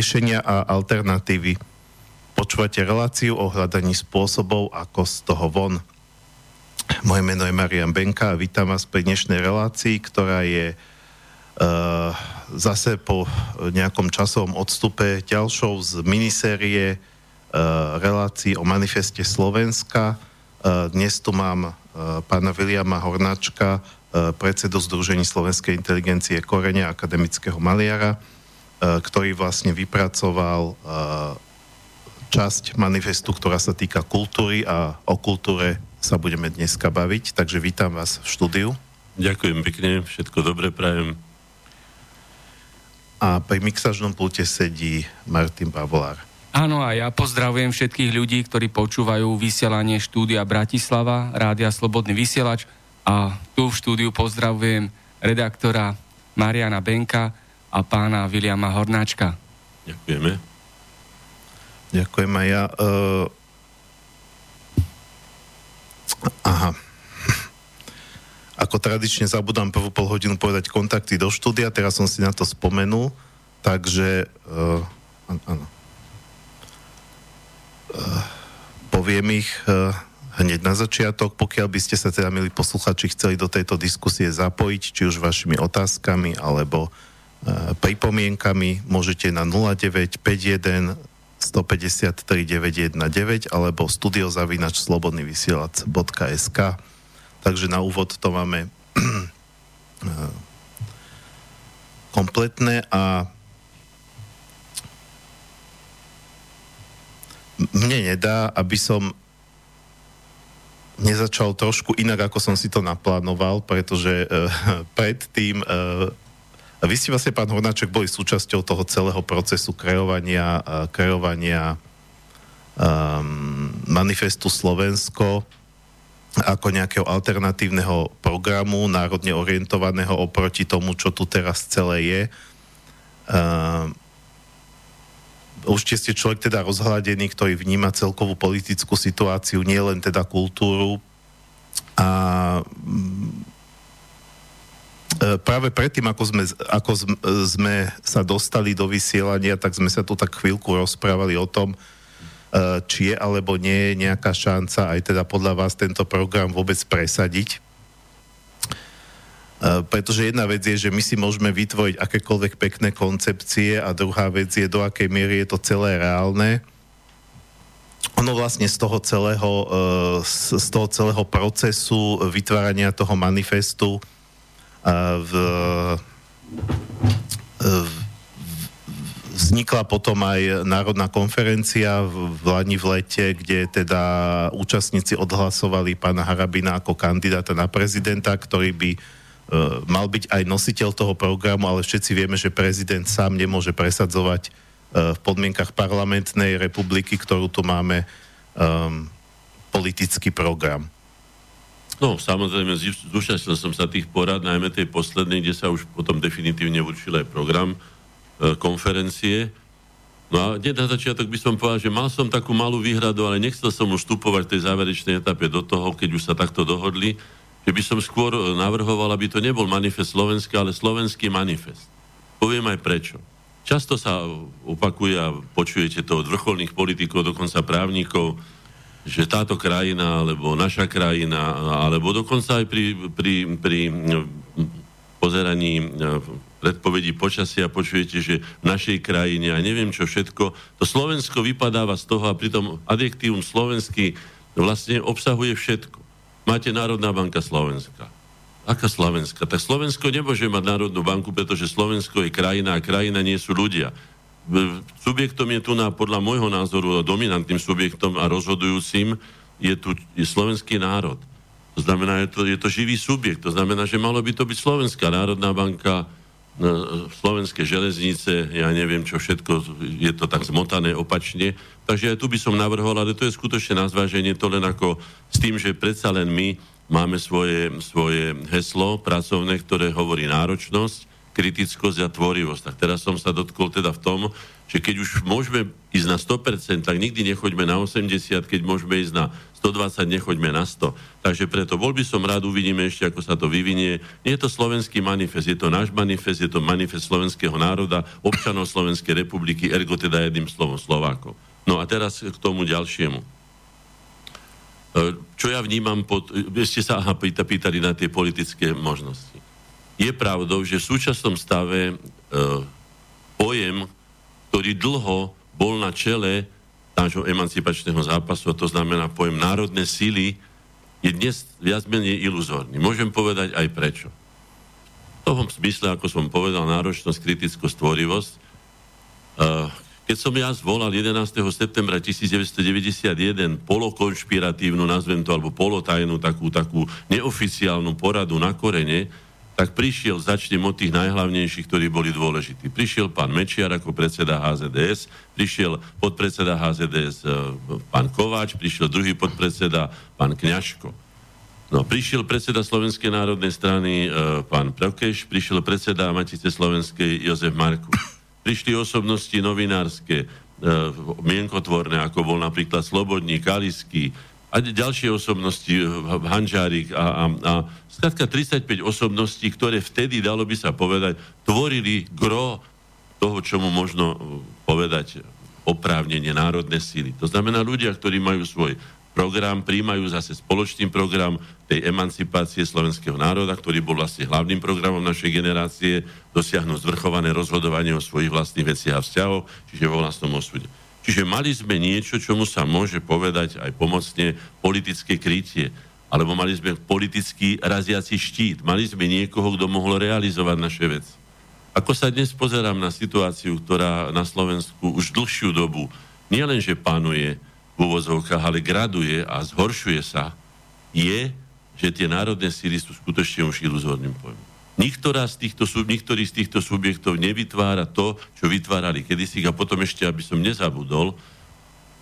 riešenia a alternatívy. Počúvate reláciu o hľadaní spôsobov, ako z toho von. Moje meno je Marian Benka a vítam vás pri dnešnej relácii, ktorá je uh, zase po nejakom časovom odstupe ďalšou z minisérie uh, relácií o manifeste Slovenska. Uh, dnes tu mám uh, pána Viliama Hornáčka, uh, predsedu Združení slovenskej inteligencie Korenia akademického maliara, ktorý vlastne vypracoval uh, časť manifestu, ktorá sa týka kultúry a o kultúre sa budeme dneska baviť, takže vítam vás v štúdiu. Ďakujem pekne, všetko dobre prajem. A pri mixažnom pulte sedí Martin Pavolár. Áno, a ja pozdravujem všetkých ľudí, ktorí počúvajú vysielanie štúdia Bratislava, Rádia Slobodný vysielač a tu v štúdiu pozdravujem redaktora Mariana Benka a pána Viliama Hornáčka. Ďakujeme. Ďakujem aj ja. Uh Aha. Ako tradične zabudám prvú pol hodinu povedať kontakty do štúdia, teraz som si na to spomenul, takže uh, áno. Uh, poviem ich uh, hneď na začiatok, pokiaľ by ste sa teda, milí posluchači, chceli do tejto diskusie zapojiť, či už vašimi otázkami, alebo uh, pripomienkami, môžete na 0951 153 919 alebo studiozavinač slobodnyvysielac.sk Takže na úvod to máme kompletné a mne nedá, aby som nezačal trošku inak, ako som si to naplánoval, pretože uh, predtým a vy ste vlastne, pán Hornáček, boli súčasťou toho celého procesu kreovania, kreovania um, manifestu Slovensko ako nejakého alternatívneho programu, národne orientovaného oproti tomu, čo tu teraz celé je. Um, určite ste človek teda rozhľadený, ktorý vníma celkovú politickú situáciu, nie len teda kultúru. A E, práve predtým, ako sme, ako sme sa dostali do vysielania, tak sme sa tu tak chvíľku rozprávali o tom, e, či je alebo nie je nejaká šanca aj teda podľa vás tento program vôbec presadiť. E, pretože jedna vec je, že my si môžeme vytvoriť akékoľvek pekné koncepcie a druhá vec je, do akej miery je to celé reálne. Ono vlastne z toho celého, z toho celého procesu vytvárania toho manifestu v, v vznikla potom aj národná konferencia v Lani v lete, kde teda účastníci odhlasovali pána Harabina ako kandidáta na prezidenta, ktorý by uh, mal byť aj nositeľ toho programu, ale všetci vieme, že prezident sám nemôže presadzovať uh, v podmienkach parlamentnej republiky, ktorú tu máme, um, politický program. No, samozrejme, zúčastnil som sa tých porad, najmä tej poslednej, kde sa už potom definitívne určil aj program e, konferencie. No a hneď na začiatok by som povedal, že mal som takú malú výhradu, ale nechcel som už vstupovať v tej záverečnej etape do toho, keď už sa takto dohodli, že by som skôr e, navrhoval, aby to nebol manifest slovenský, ale slovenský manifest. Poviem aj prečo. Často sa opakuje a počujete to od vrcholných politikov, dokonca právnikov, že táto krajina, alebo naša krajina, alebo dokonca aj pri, pri, pri pozeraní predpovedí počasia počujete, že v našej krajine a neviem čo všetko, to Slovensko vypadáva z toho a pritom adjektívum slovenský vlastne obsahuje všetko. Máte Národná banka Slovenska. Aká Slovenska? Tak Slovensko nemôže mať Národnú banku, pretože Slovensko je krajina a krajina nie sú ľudia subjektom je tu na, podľa môjho názoru dominantným subjektom a rozhodujúcim je tu je slovenský národ. To znamená, je to, je to živý subjekt. To znamená, že malo by to byť Slovenská národná banka, no, slovenské železnice, ja neviem čo všetko, je to tak zmotané opačne. Takže aj tu by som navrhol, ale to je skutočne na zváženie, to len ako s tým, že predsa len my máme svoje, svoje heslo pracovné, ktoré hovorí náročnosť, kritickosť a tvorivosť. Tak teraz som sa dotkol teda v tom, že keď už môžeme ísť na 100%, tak nikdy nechoďme na 80, keď môžeme ísť na 120, nechoďme na 100. Takže preto bol by som rád, uvidíme ešte, ako sa to vyvinie. Nie je to slovenský manifest, je to náš manifest, je to manifest slovenského národa, občanov Slovenskej republiky, ergo teda jedným slovom Slovákov. No a teraz k tomu ďalšiemu. E, čo ja vnímam pod... Ešte sa aha, pýtali na tie politické možnosti. Je pravdou, že v súčasnom stave e, pojem ktorý dlho bol na čele nášho emancipačného zápasu, a to znamená pojem národné síly, je dnes viac menej iluzórny. Môžem povedať aj prečo. V tom smysle, ako som povedal, náročnosť, kritickosť, tvorivosť. Keď som ja zvolal 11. septembra 1991 polokonšpiratívnu, nazvem to, alebo polotajnú, takú, takú neoficiálnu poradu na korene, tak prišiel, začnem od tých najhlavnejších, ktorí boli dôležití. Prišiel pán Mečiar ako predseda HZDS, prišiel podpredseda HZDS e, pán Kováč, prišiel druhý podpredseda pán Kňažko. No, prišiel predseda Slovenskej národnej strany e, pán Prokeš, prišiel predseda Matice Slovenskej Jozef Marku. Prišli osobnosti novinárske, e, mienkotvorné, ako bol napríklad Slobodník, Kalisky, a ďalšie osobnosti, Hanžárik a, a, a Skladka 35 osobností, ktoré vtedy, dalo by sa povedať, tvorili gro toho, čomu možno uh, povedať oprávnenie národné síly. To znamená ľudia, ktorí majú svoj program, príjmajú zase spoločný program tej emancipácie slovenského národa, ktorý bol vlastne hlavným programom našej generácie, dosiahnuť zvrchované rozhodovanie o svojich vlastných veciach a vzťahoch, čiže vo vlastnom osude. Čiže mali sme niečo, čomu sa môže povedať aj pomocne politické krytie alebo mali sme politický raziaci štít. Mali sme niekoho, kto mohol realizovať naše veci. Ako sa dnes pozerám na situáciu, ktorá na Slovensku už dlhšiu dobu nielenže panuje v úvozovkách, ale graduje a zhoršuje sa, je, že tie národné síly sú skutočne už iluzórnym pojmom. Niktorá z týchto, niktorý z týchto subjektov nevytvára to, čo vytvárali kedysi a potom ešte, aby som nezabudol,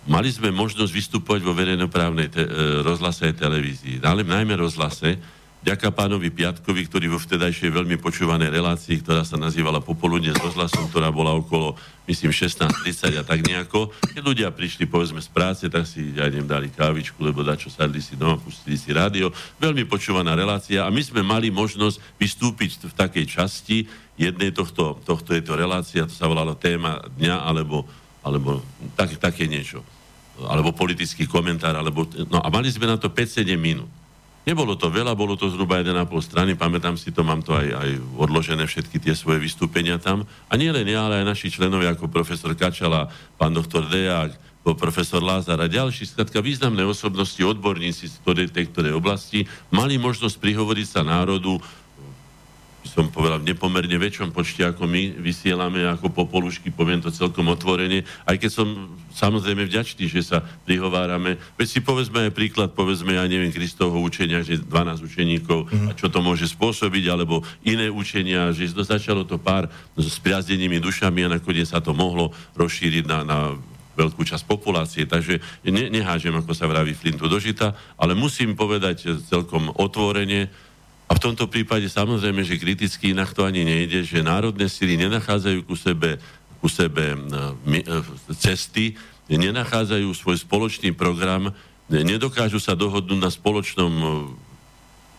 mali sme možnosť vystupovať vo verejnoprávnej te- e, rozhlase a televízii, ale najmä rozhlase, ďaká pánovi Piatkovi, ktorý vo vtedajšej veľmi počúvanej relácii, ktorá sa nazývala Popoludne s rozhlasom, ktorá bola okolo, myslím, 16.30 a tak nejako. Keď ľudia prišli, povedzme, z práce, tak si, ja neviem, dali kávičku, lebo dačo sadli si doma, pustili si rádio. Veľmi počúvaná relácia a my sme mali možnosť vystúpiť v takej časti jednej tohto, tohto je to relácia, to sa volalo téma dňa, alebo alebo tak, také niečo. Alebo politický komentár, alebo... No a mali sme na to 5-7 minút. Nebolo to veľa, bolo to zhruba 1,5 strany, pamätám si to, mám to aj, aj odložené všetky tie svoje vystúpenia tam. A nie len ja, ale aj naši členovia ako profesor Kačala, pán doktor Dejak, profesor Lázar a ďalší, skratka významné osobnosti, odborníci z tej ktorej oblasti, mali možnosť prihovoriť sa národu som povedal, v nepomerne väčšom počte, ako my vysielame ako popolušky, poviem to celkom otvorene, aj keď som samozrejme vďačný, že sa prihovárame. Veď si povedzme aj príklad, povedzme, ja neviem, Kristovho učenia, že 12 učeníkov mm-hmm. a čo to môže spôsobiť, alebo iné učenia, že začalo to pár s priazdenými dušami a nakoniec sa to mohlo rozšíriť na, na veľkú časť populácie, takže ne, nehážem, ako sa vraví, flintu do žita, ale musím povedať celkom otvorene, a v tomto prípade samozrejme, že kriticky inak to ani nejde, že národné sily nenachádzajú ku sebe, ku sebe e, cesty, nenachádzajú svoj spoločný program, nedokážu sa dohodnúť na spoločnom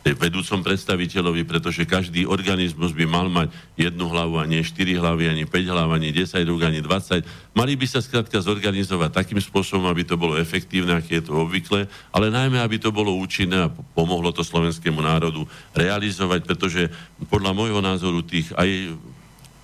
vedúcom predstaviteľovi, pretože každý organizmus by mal mať jednu hlavu a nie 4 hlavy, ani 5 hlav, ani 10 rúk, ani 20. Mali by sa skrátka zorganizovať takým spôsobom, aby to bolo efektívne, aké je to obvykle, ale najmä, aby to bolo účinné a pomohlo to slovenskému národu realizovať, pretože podľa môjho názoru tých aj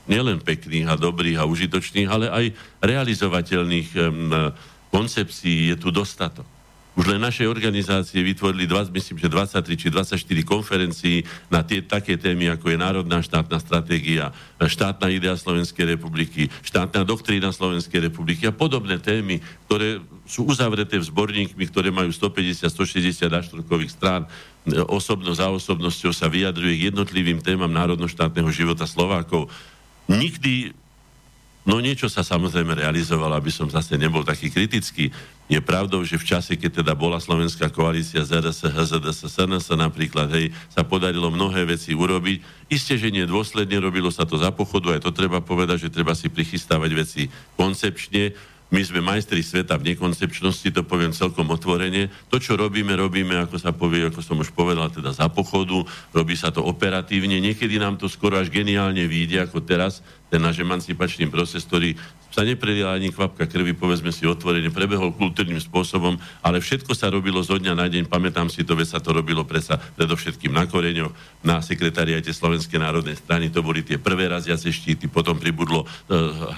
nielen pekných a dobrých a užitočných, ale aj realizovateľných um, koncepcií je tu dostatok. Už len našej organizácie vytvorili, 20, myslím, že 23 či 24 konferencií na tie také témy, ako je Národná štátna stratégia, štátna idea Slovenskej republiky, štátna doktrína Slovenskej republiky a podobné témy, ktoré sú uzavreté v zborníkmi, ktoré majú 150-160 aštrukových strán. Osobnosť za osobnosťou sa vyjadruje k jednotlivým témam národno-štátneho života Slovákov. Nikdy No niečo sa samozrejme realizovalo, aby som zase nebol taký kritický. Je pravdou, že v čase, keď teda bola slovenská koalícia ZRS, HZDS, SNS napríklad, hej, sa podarilo mnohé veci urobiť. Isté, že nie dôsledne, robilo sa to za pochodu, aj to treba povedať, že treba si prichystávať veci koncepčne, my sme majstri sveta v nekoncepčnosti, to poviem celkom otvorene. To, čo robíme, robíme, ako sa povie, ako som už povedal, teda za pochodu, robí sa to operatívne. Niekedy nám to skoro až geniálne vyjde, ako teraz, ten náš emancipačný proces, ktorý sa neprelila ani kvapka krvi, povedzme si otvorene, prebehol kultúrnym spôsobom, ale všetko sa robilo zo dňa na deň, pamätám si to, veď sa to robilo presa predovšetkým na koreňoch, na sekretariate Slovenskej národnej strany, to boli tie prvé raziace štíty, potom pribudlo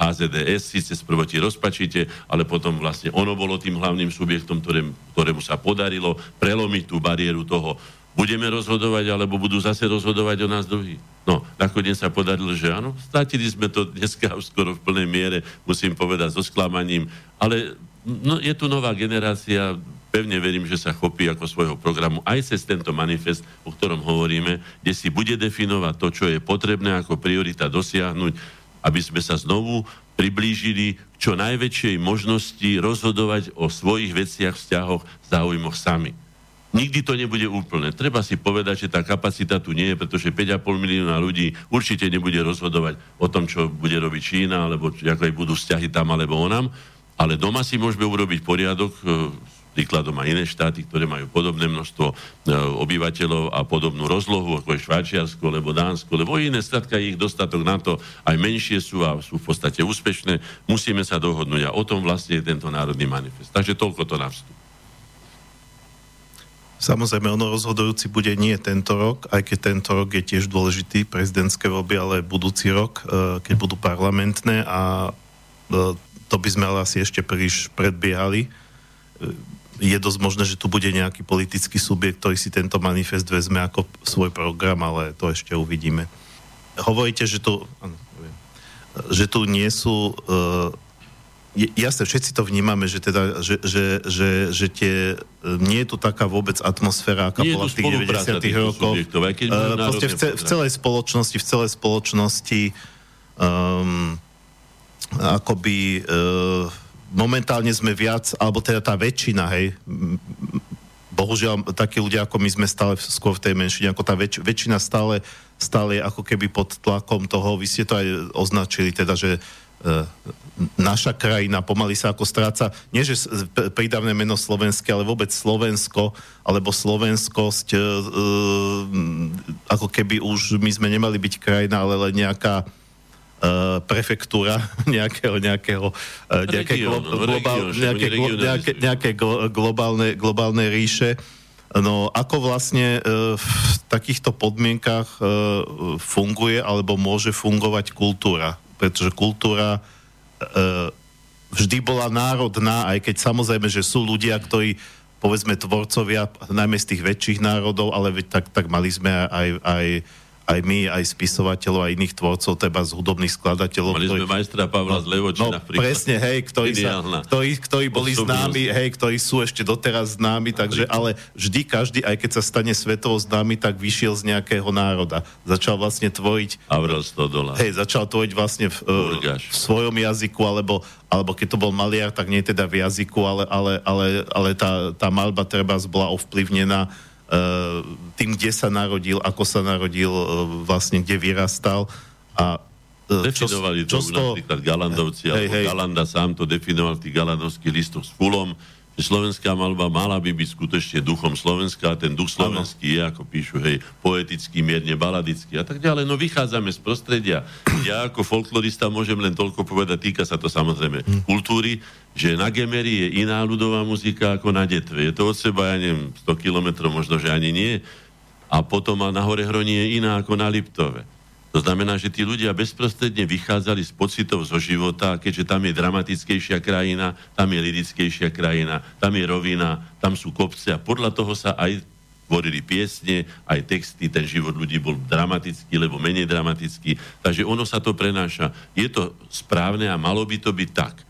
HZDS, síce sprvoti rozpačite, ale potom vlastne ono bolo tým hlavným subjektom, ktorém, ktorému sa podarilo prelomiť tú bariéru toho budeme rozhodovať, alebo budú zase rozhodovať o nás druhý. No, nakoniec sa podarilo, že áno, stratili sme to dneska už skoro v plnej miere, musím povedať, so sklamaním, ale no, je tu nová generácia, pevne verím, že sa chopí ako svojho programu aj cez tento manifest, o ktorom hovoríme, kde si bude definovať to, čo je potrebné ako priorita dosiahnuť, aby sme sa znovu priblížili k čo najväčšej možnosti rozhodovať o svojich veciach, vzťahoch, záujmoch sami. Nikdy to nebude úplné. Treba si povedať, že tá kapacita tu nie je, pretože 5,5 milióna ľudí určite nebude rozhodovať o tom, čo bude robiť Čína, alebo aj budú vzťahy tam alebo onam. Ale doma si môžeme urobiť poriadok, e, príkladom aj iné štáty, ktoré majú podobné množstvo e, obyvateľov a podobnú rozlohu, ako je Švajčiarsko, alebo Dánsko, lebo iné strátka ich dostatok na to, aj menšie sú a sú v podstate úspešné. Musíme sa dohodnúť a o tom vlastne je tento národný manifest. Takže toľko to na vstup. Samozrejme, ono rozhodujúci bude nie tento rok, aj keď tento rok je tiež dôležitý, prezidentské voľby, ale budúci rok, e, keď budú parlamentné a e, to by sme ale asi ešte príliš predbiehali. E, je dosť možné, že tu bude nejaký politický subjekt, ktorý si tento manifest vezme ako svoj program, ale to ešte uvidíme. Hovoríte, že tu, že tu nie sú jasne, všetci to vnímame, že, teda, že, že, že, že tie, nie je tu taká vôbec atmosféra, aká nie bola v tých 90 rokov. Uh, v, ce, v celej spoločnosti, v celej spoločnosti um, akoby uh, momentálne sme viac, alebo teda tá väčšina, hej, bohužiaľ takí ľudia ako my sme stále skôr v tej menšine, ako tá väč, väčšina stále, stále ako keby pod tlakom toho, vy ste to aj označili, teda, že naša krajina pomaly sa ako stráca, nie že pridávne meno slovenské, ale vôbec Slovensko, alebo slovenskosť, e, e, ako keby už my sme nemali byť krajina, ale len nejaká e, prefektúra nejakého, nejakého, e, nejaké, glo, globál, nejaké, glo, nejaké, nejaké globálne, globálne ríše. No ako vlastne e, v takýchto podmienkach e, funguje alebo môže fungovať kultúra? Pretože kultúra E, vždy bola národná, aj keď samozrejme, že sú ľudia, ktorí povedzme tvorcovia, najmä z tých väčších národov, ale tak, tak mali sme aj, aj aj my, aj spisovateľov, aj iných tvorcov, teba z hudobných skladateľov. Mali ktorí, sme majstra Pavla z Levočina. No, presne, hej, ktorí, sa, ktorí, ktorí boli známi, hej, ktorí sú ešte doteraz známi, takže, ale vždy každý, aj keď sa stane svetovo známy, tak vyšiel z nejakého národa. Začal vlastne tvoriť... Avril Stodola. Hej, začal tvoriť vlastne v, uh, v svojom jazyku, alebo, alebo keď to bol maliar, tak nie teda v jazyku, ale, ale, ale, ale tá, tá malba treba bola ovplyvnená tým, kde sa narodil, ako sa narodil, eh, vlastne kde vyrastal a eh, Definovali čo, čo to napríklad Galandovci, hej, alebo hej. Galanda sám to definoval v tých galandovských listoch s Fulom, slovenská malba mala by byť skutočne duchom Slovenska a ten duch slovenský je, ako píšu, hej, poetický, mierne baladický a tak ďalej. No vychádzame z prostredia. Ja ako folklorista môžem len toľko povedať, týka sa to samozrejme hm. kultúry, že na Gemery je iná ľudová muzika ako na Detve. Je to od seba, ja neviem, 100 kilometrov, možno, že ani nie. A potom a na Hore Hroní je iná ako na Liptove. To znamená, že tí ľudia bezprostredne vychádzali z pocitov zo života, keďže tam je dramatickejšia krajina, tam je lirickejšia krajina, tam je rovina, tam sú kopce a podľa toho sa aj tvorili piesne, aj texty, ten život ľudí bol dramatický, lebo menej dramatický. Takže ono sa to prenáša. Je to správne a malo by to byť tak.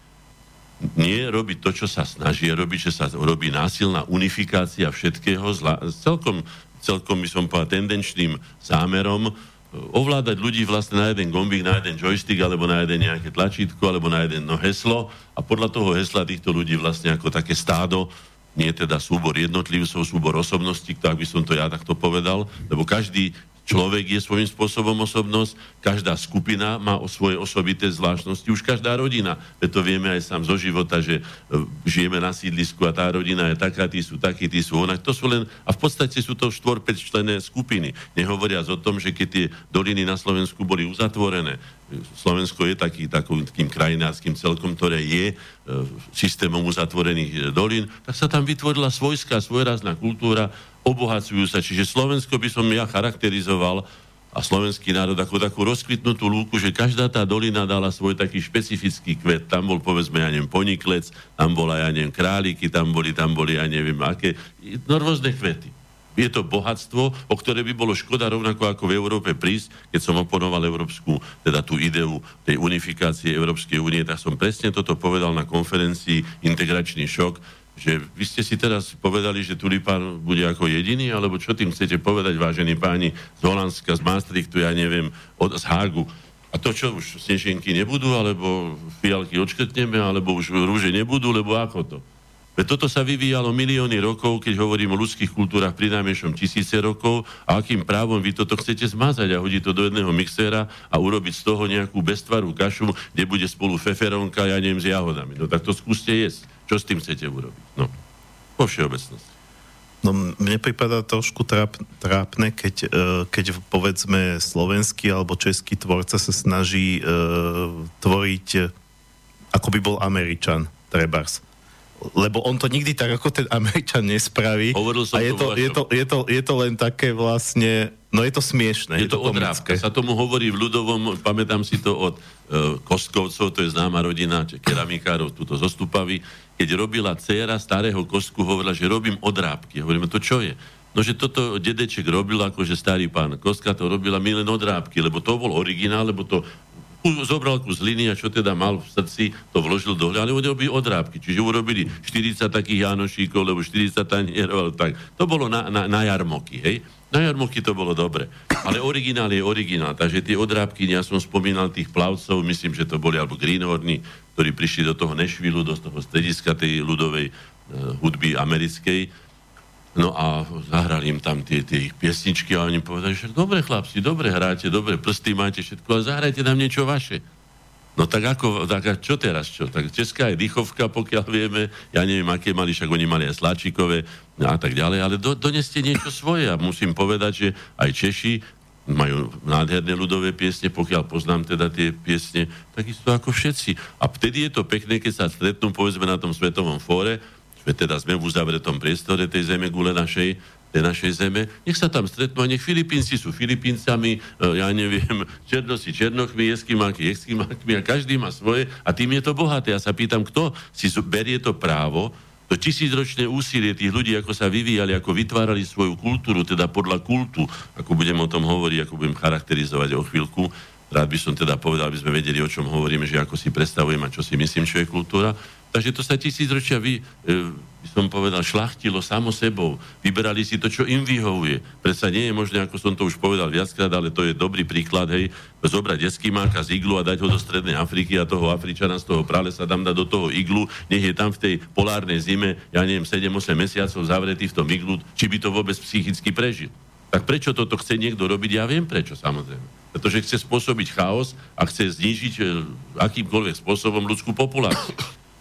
Nie robiť to, čo sa snaží robiť, že sa robí násilná unifikácia všetkého zla, celkom, celkom by som povedal tendenčným zámerom, ovládať ľudí vlastne na jeden gombík, na jeden joystick, alebo na jeden nejaké tlačítko, alebo na jeden no, heslo. A podľa toho hesla týchto ľudí vlastne ako také stádo, nie teda súbor jednotlivcov, súbor osobností, tak by som to ja takto povedal, lebo každý Človek je svojím spôsobom osobnosť, každá skupina má o svoje osobité zvláštnosti, už každá rodina. To vieme aj sám zo života, že e, žijeme na sídlisku a tá rodina je taká, tí sú takí, tí sú onak. To sú len, a v podstate sú to 4-5 člené skupiny. Nehovoriac o tom, že keď tie doliny na Slovensku boli uzatvorené, Slovensko je taký, takým krajinárským celkom, ktoré je e, systémom uzatvorených e, dolín, tak sa tam vytvorila svojská, svojrazná kultúra, obohacujú sa. Čiže Slovensko by som ja charakterizoval a slovenský národ ako takú rozkvitnutú lúku, že každá tá dolina dala svoj taký špecifický kvet. Tam bol, povedzme, ja neviem, poniklec, tam bola, ja neviem, králiky, tam boli, tam boli, ja neviem, aké, no rôzne kvety. Je to bohatstvo, o ktoré by bolo škoda rovnako ako v Európe prísť, keď som oponoval európsku, teda tú ideu tej unifikácie Európskej únie, tak som presne toto povedal na konferencii Integračný šok, že vy ste si teraz povedali, že Tulipán bude ako jediný, alebo čo tým chcete povedať, vážení páni z Holandska, z Maastrichtu, ja neviem, od, z Hágu. A to čo, už snežienky nebudú, alebo fialky odškrtneme, alebo už rúže nebudú, lebo ako to? Veď toto sa vyvíjalo milióny rokov, keď hovorím o ľudských kultúrach pri najmenšom tisíce rokov a akým právom vy toto chcete zmazať a hodiť to do jedného mixéra a urobiť z toho nejakú beztvarú kašu, kde bude spolu feferonka, ja neviem, s jahodami. No tak to skúste jesť. Čo s tým chcete urobiť? No, vo všeobecnosti. No mne prípada trošku tráp, trápne, keď, uh, keď povedzme slovenský alebo český tvorca sa snaží uh, tvoriť ako by bol Američan, trebárs lebo on to nikdy tak ako ten Američan nespraví. a je to, je, to, je, to, je to len také vlastne, no je to smiešne. Je, je to, to odrávka. Sa tomu hovorí v ľudovom, pamätám si to od uh, Kostkovcov, to je známa rodina, keramikárov, túto zostupavy, keď robila dcéra starého kostku, hovorila, že robím odrábky. Hovoríme, to čo je? No, že toto dedeček robil, akože starý pán Kostka to robila my len odrábky, lebo to bol originál, lebo to zobral kus hliny a čo teda mal v srdci, to vložil do hľa, ale urobili odrábky. Čiže urobili 40 takých Janošíkov, lebo 40 tanierov, tak. To bolo na, na, na jarmoky, hej? Na jarmoky to bolo dobre. Ale originál je originál, takže tie odrábky, ja som spomínal tých plavcov, myslím, že to boli alebo Greenhorny, ktorí prišli do toho Nešvilu, do toho strediska tej ľudovej uh, hudby americkej, No a zahrali im tam tie, tie ich piesničky a oni povedali, že dobre chlapci, dobre hráte, dobre prsty máte všetko, ale zahrajte nám niečo vaše. No tak ako, tak a čo teraz čo? Tak Česká je dýchovka, pokiaľ vieme, ja neviem, aké mali, však oni mali aj sláčikové a tak ďalej, ale do, doneste niečo svoje a musím povedať, že aj Češi majú nádherné ľudové piesne, pokiaľ poznám teda tie piesne, takisto ako všetci. A vtedy je to pekné, keď sa stretnú, povedzme, na tom svetovom fóre, teda sme v uzavretom priestore tej zeme gule našej, tej našej zeme, nech sa tam stretnú a nech Filipínci sú Filipíncami, e, ja neviem, Černosi Černochmi, Eskimáky Eskimákmi a každý má svoje a tým je to bohaté. Ja sa pýtam, kto si berie to právo, to tisícročné úsilie tých ľudí, ako sa vyvíjali, ako vytvárali svoju kultúru, teda podľa kultu, ako budem o tom hovoriť, ako budem charakterizovať o chvíľku, rád by som teda povedal, aby sme vedeli, o čom hovoríme, že ako si predstavujem a čo si myslím, čo je kultúra, Takže to sa tisícročia vy, e, by som povedal, šlachtilo samo sebou. Vyberali si to, čo im vyhovuje. Predsa nie je možné, ako som to už povedal viackrát, ale to je dobrý príklad, hej, zobrať máka z iglu a dať ho do Strednej Afriky a toho Afričana z toho pralesa tam dať do toho iglu, nech je tam v tej polárnej zime, ja neviem, 7-8 mesiacov zavretý v tom iglu, či by to vôbec psychicky prežil. Tak prečo toto chce niekto robiť? Ja viem prečo, samozrejme. Pretože chce spôsobiť chaos a chce znížiť e, akýmkoľvek spôsobom ľudskú populáciu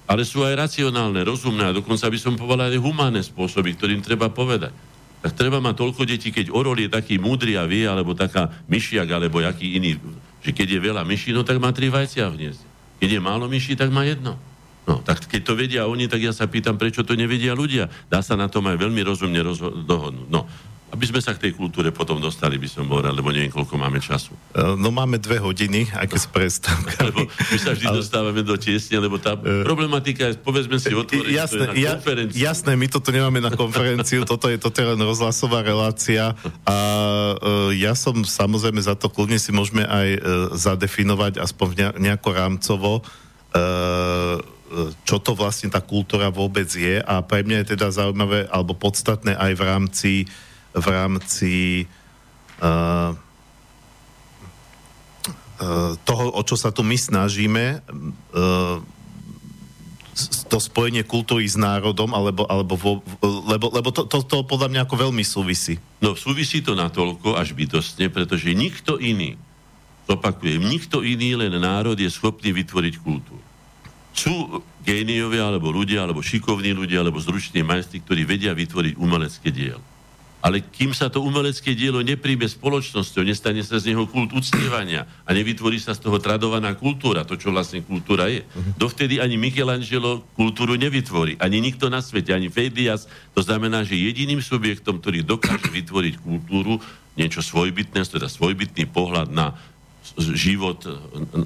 ale sú aj racionálne, rozumné a dokonca by som povedal aj humánne spôsoby, ktorým treba povedať. Tak treba mať toľko detí, keď orol je taký múdry a vie, alebo taká myšiak, alebo jaký iný, že keď je veľa myší, no tak má tri vajcia v hniezde. Keď je málo myší, tak má jedno. No, tak keď to vedia oni, tak ja sa pýtam, prečo to nevedia ľudia. Dá sa na tom aj veľmi rozumne rozho- dohodnúť. No, aby sme sa k tej kultúre potom dostali, by som povedal, lebo neviem, koľko máme času. E, no máme dve hodiny, aj keď s prestávkami. Lebo my sa vždy ale... dostávame do tiesne, lebo tá uh... problematika je, povedzme si otvorene, jasné, to je na konferenciu. Ja, jasné, my toto nemáme na konferenciu, toto je, je len rozhlasová relácia a uh, ja som samozrejme za to, kľudne si môžeme aj uh, zadefinovať aspoň nejako rámcovo, uh, čo to vlastne tá kultúra vôbec je a pre mňa je teda zaujímavé alebo podstatné aj v rámci uh, v rámci uh, toho, o čo sa tu my snažíme, to spojenie kultúry s národom, alebo, alebo vo, lebo, lebo to, to, to podľa mňa ako veľmi súvisí. No súvisí to natoľko až bytostne, pretože nikto iný, opakujem, nikto iný, len národ je schopný vytvoriť kultúru. Sú géniovia, alebo ľudia, alebo šikovní ľudia, alebo zruční majstri, ktorí vedia vytvoriť umelecké dielo. Ale kým sa to umelecké dielo nepríjme spoločnosťou, nestane sa z neho kult uctievania a nevytvorí sa z toho tradovaná kultúra, to, čo vlastne kultúra je. Uh-huh. Dovtedy ani Michelangelo kultúru nevytvorí, ani nikto na svete, ani Fedias. To znamená, že jediným subjektom, ktorý dokáže vytvoriť kultúru, niečo svojbytné, teda svojbytný pohľad na život,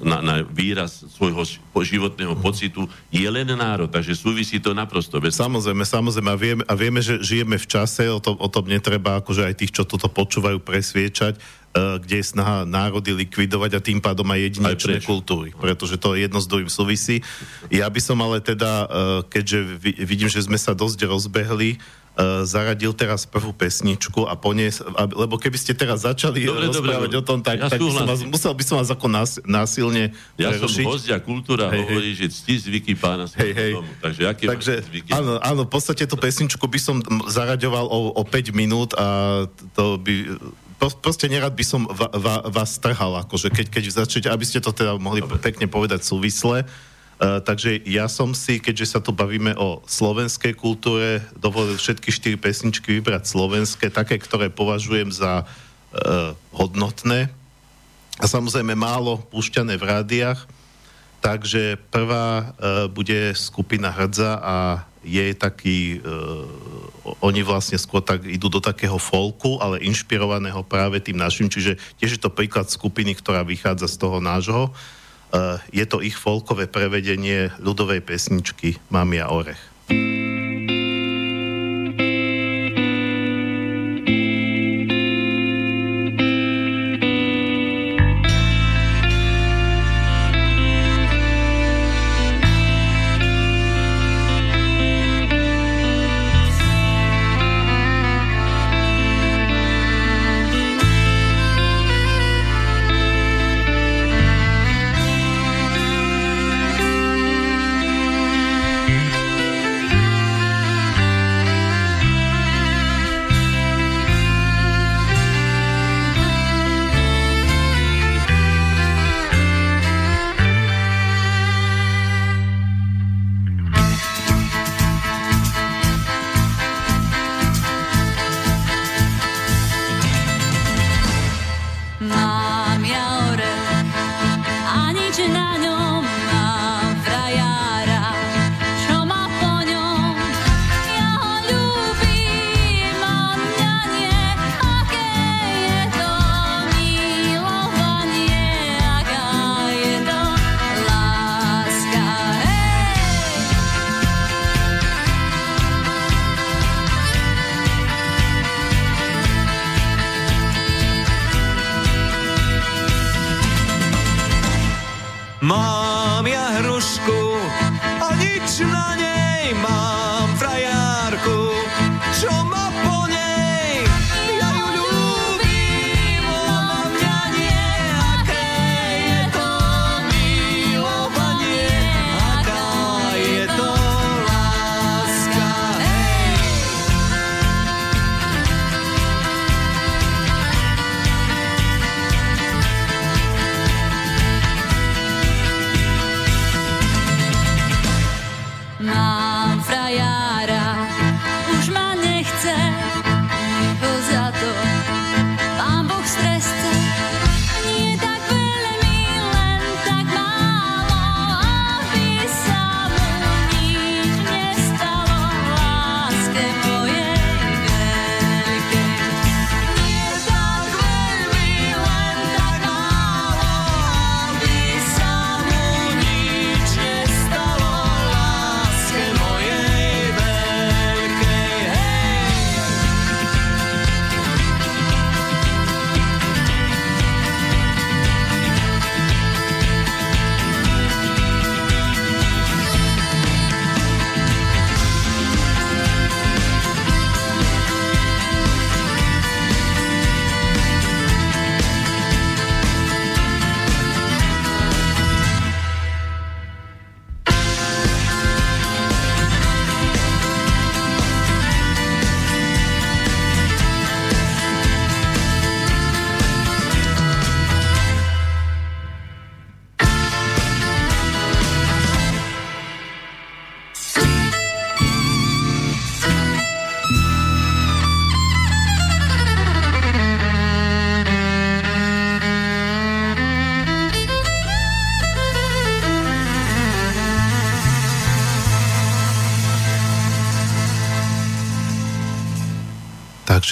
na, na výraz svojho životného pocitu je len národ, takže súvisí to naprosto. Bez... Samozrejme, samozrejme a vieme, a vieme, že žijeme v čase, o tom, o tom netreba akože aj tých, čo toto počúvajú, presviečať, uh, kde je snaha národy likvidovať a tým pádom aj jedinečné aj kultúry, pretože to jedno s druhým súvisí. Ja by som ale teda, uh, keďže vidím, že sme sa dosť rozbehli, zaradil teraz prvú pesničku a po nej, lebo keby ste teraz začali dobre, rozprávať dobre, o tom, tak, ja tak by som vás, musel by som vás ako nás, násilne Ja prerušiť. som host a kultúra hej, hovorí, hej. že cti zvyky pána hej, hej. domu. Takže aké Takže, zvyky? Áno, áno, v podstate tú pesničku by som zaraďoval o, o 5 minút a to by proste nerad by som va, va, vás strhal, akože keď, keď začnete, aby ste to teda mohli Dobre. pekne povedať súvisle. Uh, takže ja som si, keďže sa tu bavíme o slovenskej kultúre, dovolil všetky štyri pesničky vybrať slovenské, také, ktoré považujem za uh, hodnotné a samozrejme málo púšťané v rádiách. Takže prvá uh, bude skupina Hrdza a je taký, uh, oni vlastne skôr tak idú do takého folku, ale inšpirovaného práve tým našim, čiže tiež je to príklad skupiny, ktorá vychádza z toho nášho. Eh, je to ich folkové prevedenie ľudovej pesničky Mamia Orech.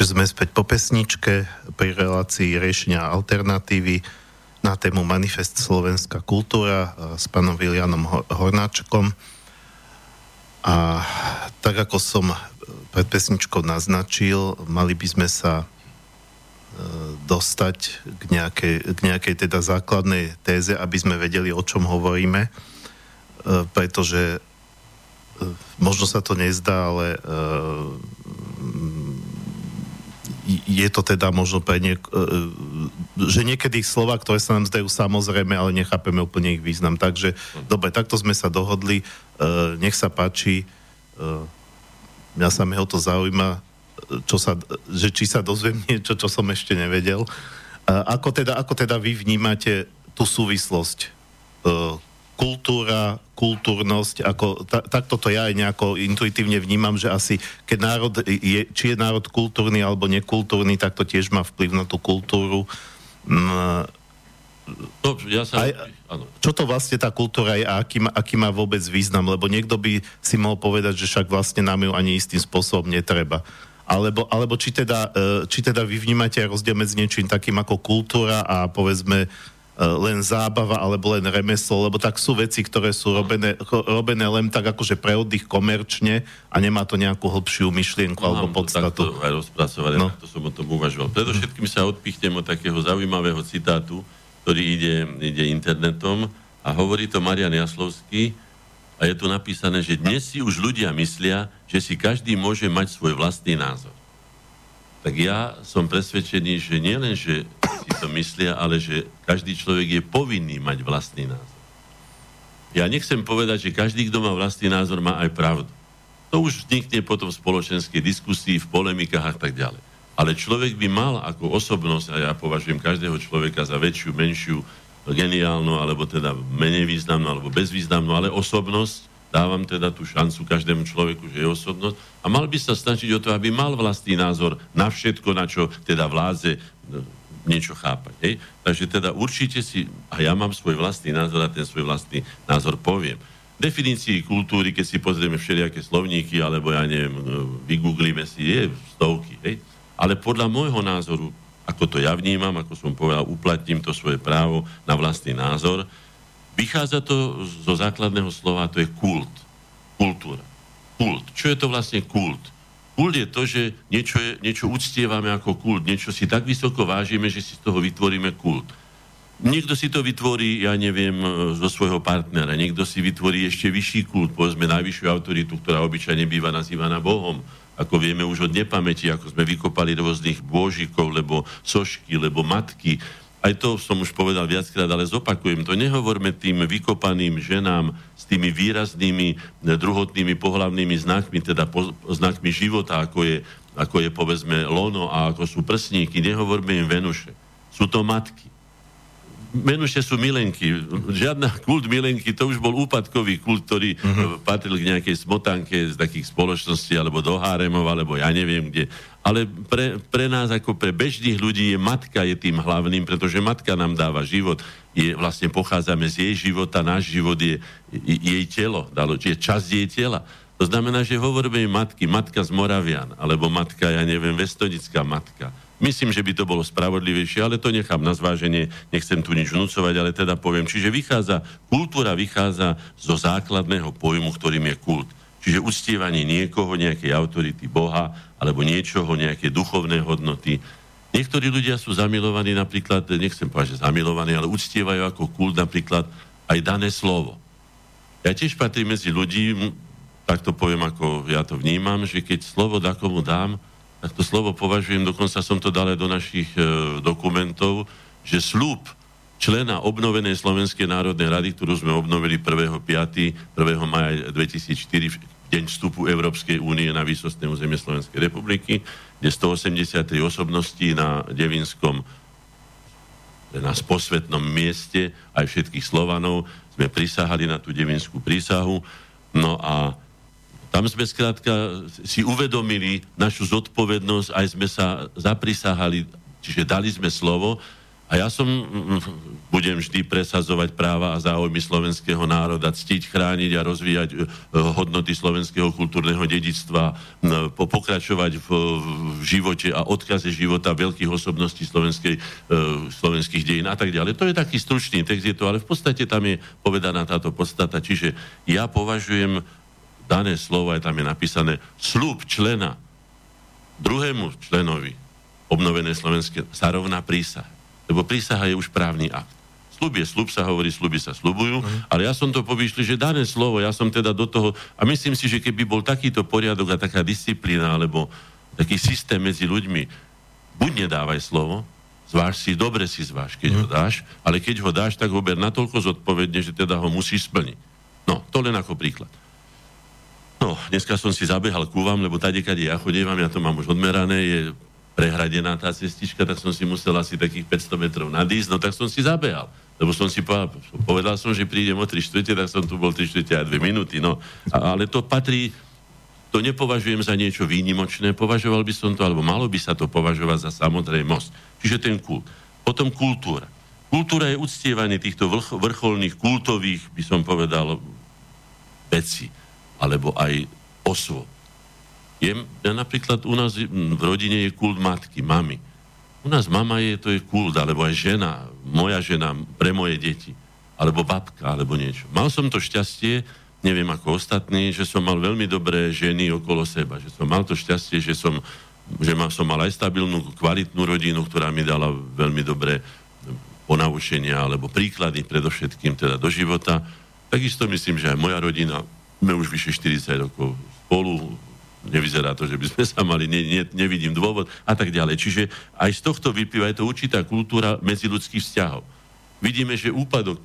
Takže sme späť po pesničke pri relácii riešenia alternatívy na tému Manifest Slovenská kultúra s pánom Vilianom Hornáčkom. A tak ako som pred pesničkou naznačil, mali by sme sa e, dostať k nejakej, k nejakej teda základnej téze, aby sme vedeli, o čom hovoríme, pretože možno sa to nezdá, ale je to teda možno pre niek- e, že niekedy slova, ktoré sa nám zdajú samozrejme, ale nechápeme úplne ich význam. Takže dobre, takto sme sa dohodli. E, nech sa páči. E, mňa sa ho to zaujíma, čo sa, že či sa dozviem niečo, čo som ešte nevedel. Ako teda, ako teda vy vnímate tú súvislosť kultúra, kultúrnosť, ako, ta, takto to ja aj nejako intuitívne vnímam, že asi keď národ je, či je národ kultúrny alebo nekultúrny, tak to tiež má vplyv na tú kultúru. Mm, No, ja sa... Aj, čo to vlastne tá kultúra je a aký má, aký má vôbec význam? Lebo niekto by si mohol povedať, že však vlastne nám ju ani istým spôsobom netreba. Alebo, alebo či, teda, e, či teda vy vnímate rozdiel medzi niečím takým ako kultúra a povedzme len zábava alebo len remeslo, lebo tak sú veci, ktoré sú robené, robené len tak akože pre oddych komerčne a nemá to nejakú hlbšiu myšlienku no, alebo podstatu. To aj rozpracované, no. to som o tom uvažoval. Predovšetkým sa odpichnem od takého zaujímavého citátu, ktorý ide, ide internetom a hovorí to Marian Jaslovský a je tu napísané, že dnes si už ľudia myslia, že si každý môže mať svoj vlastný názor. Tak ja som presvedčený, že nielen, že si to myslia, ale že každý človek je povinný mať vlastný názor. Ja nechcem povedať, že každý, kto má vlastný názor, má aj pravdu. To už vznikne potom v spoločenskej diskusii, v polemikách a tak ďalej. Ale človek by mal ako osobnosť, a ja považujem každého človeka za väčšiu, menšiu, geniálnu, alebo teda menej významnú, alebo bezvýznamnú, ale osobnosť, dávam teda tú šancu každému človeku, že je osobnosť a mal by sa snažiť o to, aby mal vlastný názor na všetko, na čo teda vládze niečo chápať. Hej? Takže teda určite si, a ja mám svoj vlastný názor a ten svoj vlastný názor poviem. Definícii kultúry, keď si pozrieme všelijaké slovníky, alebo ja neviem, vygooglíme si, je stovky. Hej? Ale podľa môjho názoru, ako to ja vnímam, ako som povedal, uplatním to svoje právo na vlastný názor, vychádza to zo základného slova, to je kult. Kultúra. Kult. Čo je to vlastne kult? Kult je to, že niečo, je, niečo uctievame ako kult, niečo si tak vysoko vážime, že si z toho vytvoríme kult. Niekto si to vytvorí, ja neviem, e, zo svojho partnera, niekto si vytvorí ešte vyšší kult, povedzme najvyššiu autoritu, ktorá obyčajne býva nazývaná Bohom. Ako vieme už od nepamäti, ako sme vykopali rôznych bôžikov, lebo sošky, lebo matky, aj to som už povedal viackrát, ale zopakujem to. Nehovorme tým vykopaným ženám s tými výraznými eh, druhotnými pohlavnými znakmi, teda po, znakmi života, ako je, ako je povedzme lono a ako sú prsníky. Nehovorme im Venuše. Sú to matky. Menuše sú milenky. Žiadna kult milenky, to už bol úpadkový kult, ktorý uh-huh. patril k nejakej smotanke z takých spoločností, alebo do háremov, alebo ja neviem kde. Ale pre, pre nás, ako pre bežných ľudí, je matka je tým hlavným, pretože matka nám dáva život. Je, vlastne pochádzame z jej života, náš život je, je jej telo, dalo, je časť jej tela. To znamená, že hovoríme matky, matka z Moravian, alebo matka, ja neviem, vestonická matka Myslím, že by to bolo spravodlivejšie, ale to nechám na zváženie, nechcem tu nič vnúcovať, ale teda poviem. Čiže vychádza, kultúra vychádza zo základného pojmu, ktorým je kult. Čiže uctievanie niekoho, nejakej autority Boha, alebo niečoho, nejaké duchovné hodnoty. Niektorí ľudia sú zamilovaní napríklad, nechcem povedať, že zamilovaní, ale uctievajú ako kult napríklad aj dané slovo. Ja tiež patrím medzi ľudí, tak to poviem, ako ja to vnímam, že keď slovo takomu dám, tak to slovo považujem, dokonca som to dal do našich e, dokumentov, že slúb člena obnovenej Slovenskej národnej rady, ktorú sme obnovili 1.5. 1. maja 2004, deň vstupu Európskej únie na výsostné územie Slovenskej republiky, kde 183 osobností na Devinskom na posvetnom mieste aj všetkých Slovanov sme prisahali na tú devinskú prísahu. No a tam sme skrátka si uvedomili našu zodpovednosť, aj sme sa zaprisahali, čiže dali sme slovo A ja som, budem vždy presazovať práva a záujmy slovenského národa, ctiť, chrániť a rozvíjať e, hodnoty slovenského kultúrneho dedictva, pokračovať v, v živote a odkaze života veľkých osobností slovenskej, e, slovenských dejín a tak ďalej. To je taký stručný text, je to, ale v podstate tam je povedaná táto podstata. Čiže ja považujem dané slovo, aj tam je napísané, slúb člena druhému členovi obnovené slovenské sa rovná prísah. Lebo prísaha je už právny akt. Slub je slub, sa hovorí, sluby sa slubujú, mm. ale ja som to povyšli, že dané slovo, ja som teda do toho, a myslím si, že keby bol takýto poriadok a taká disciplína, alebo taký systém medzi ľuďmi, buď nedávaj slovo, zváž si, dobre si zváž, keď mm. ho dáš, ale keď ho dáš, tak ho ber natoľko zodpovedne, že teda ho musíš splniť. No, to len ako príklad. No, dneska som si zabehal ku vám, lebo tady, kade ja chodievam, ja to mám už odmerané, je prehradená tá cestička, tak som si musel asi takých 500 metrov nadísť, no tak som si zabehal. Lebo som si povedal, povedal som, že prídem o 3 štvrte, tak som tu bol 3 štvrte a 2 minúty, no. A, ale to patrí, to nepovažujem za niečo výnimočné, považoval by som to, alebo malo by sa to považovať za samozrejmosť. Čiže ten kult. Potom kultúra. Kultúra je uctievanie týchto vrcholných kultových, by som povedal, veci, alebo aj osôb je, ja napríklad u nás v rodine je kult matky, mamy. U nás mama je, to je kult, alebo aj žena, moja žena pre moje deti, alebo babka, alebo niečo. Mal som to šťastie, neviem ako ostatní, že som mal veľmi dobré ženy okolo seba, že som mal to šťastie, že som, že ma, som mal aj stabilnú, kvalitnú rodinu, ktorá mi dala veľmi dobré ponaučenia alebo príklady predovšetkým teda do života. Takisto myslím, že aj moja rodina, sme už vyše 40 rokov spolu, nevyzerá to, že by sme sa mali, ne, ne, nevidím dôvod a tak ďalej. Čiže aj z tohto vyplýva, je to určitá kultúra medziludských vzťahov. Vidíme, že úpadok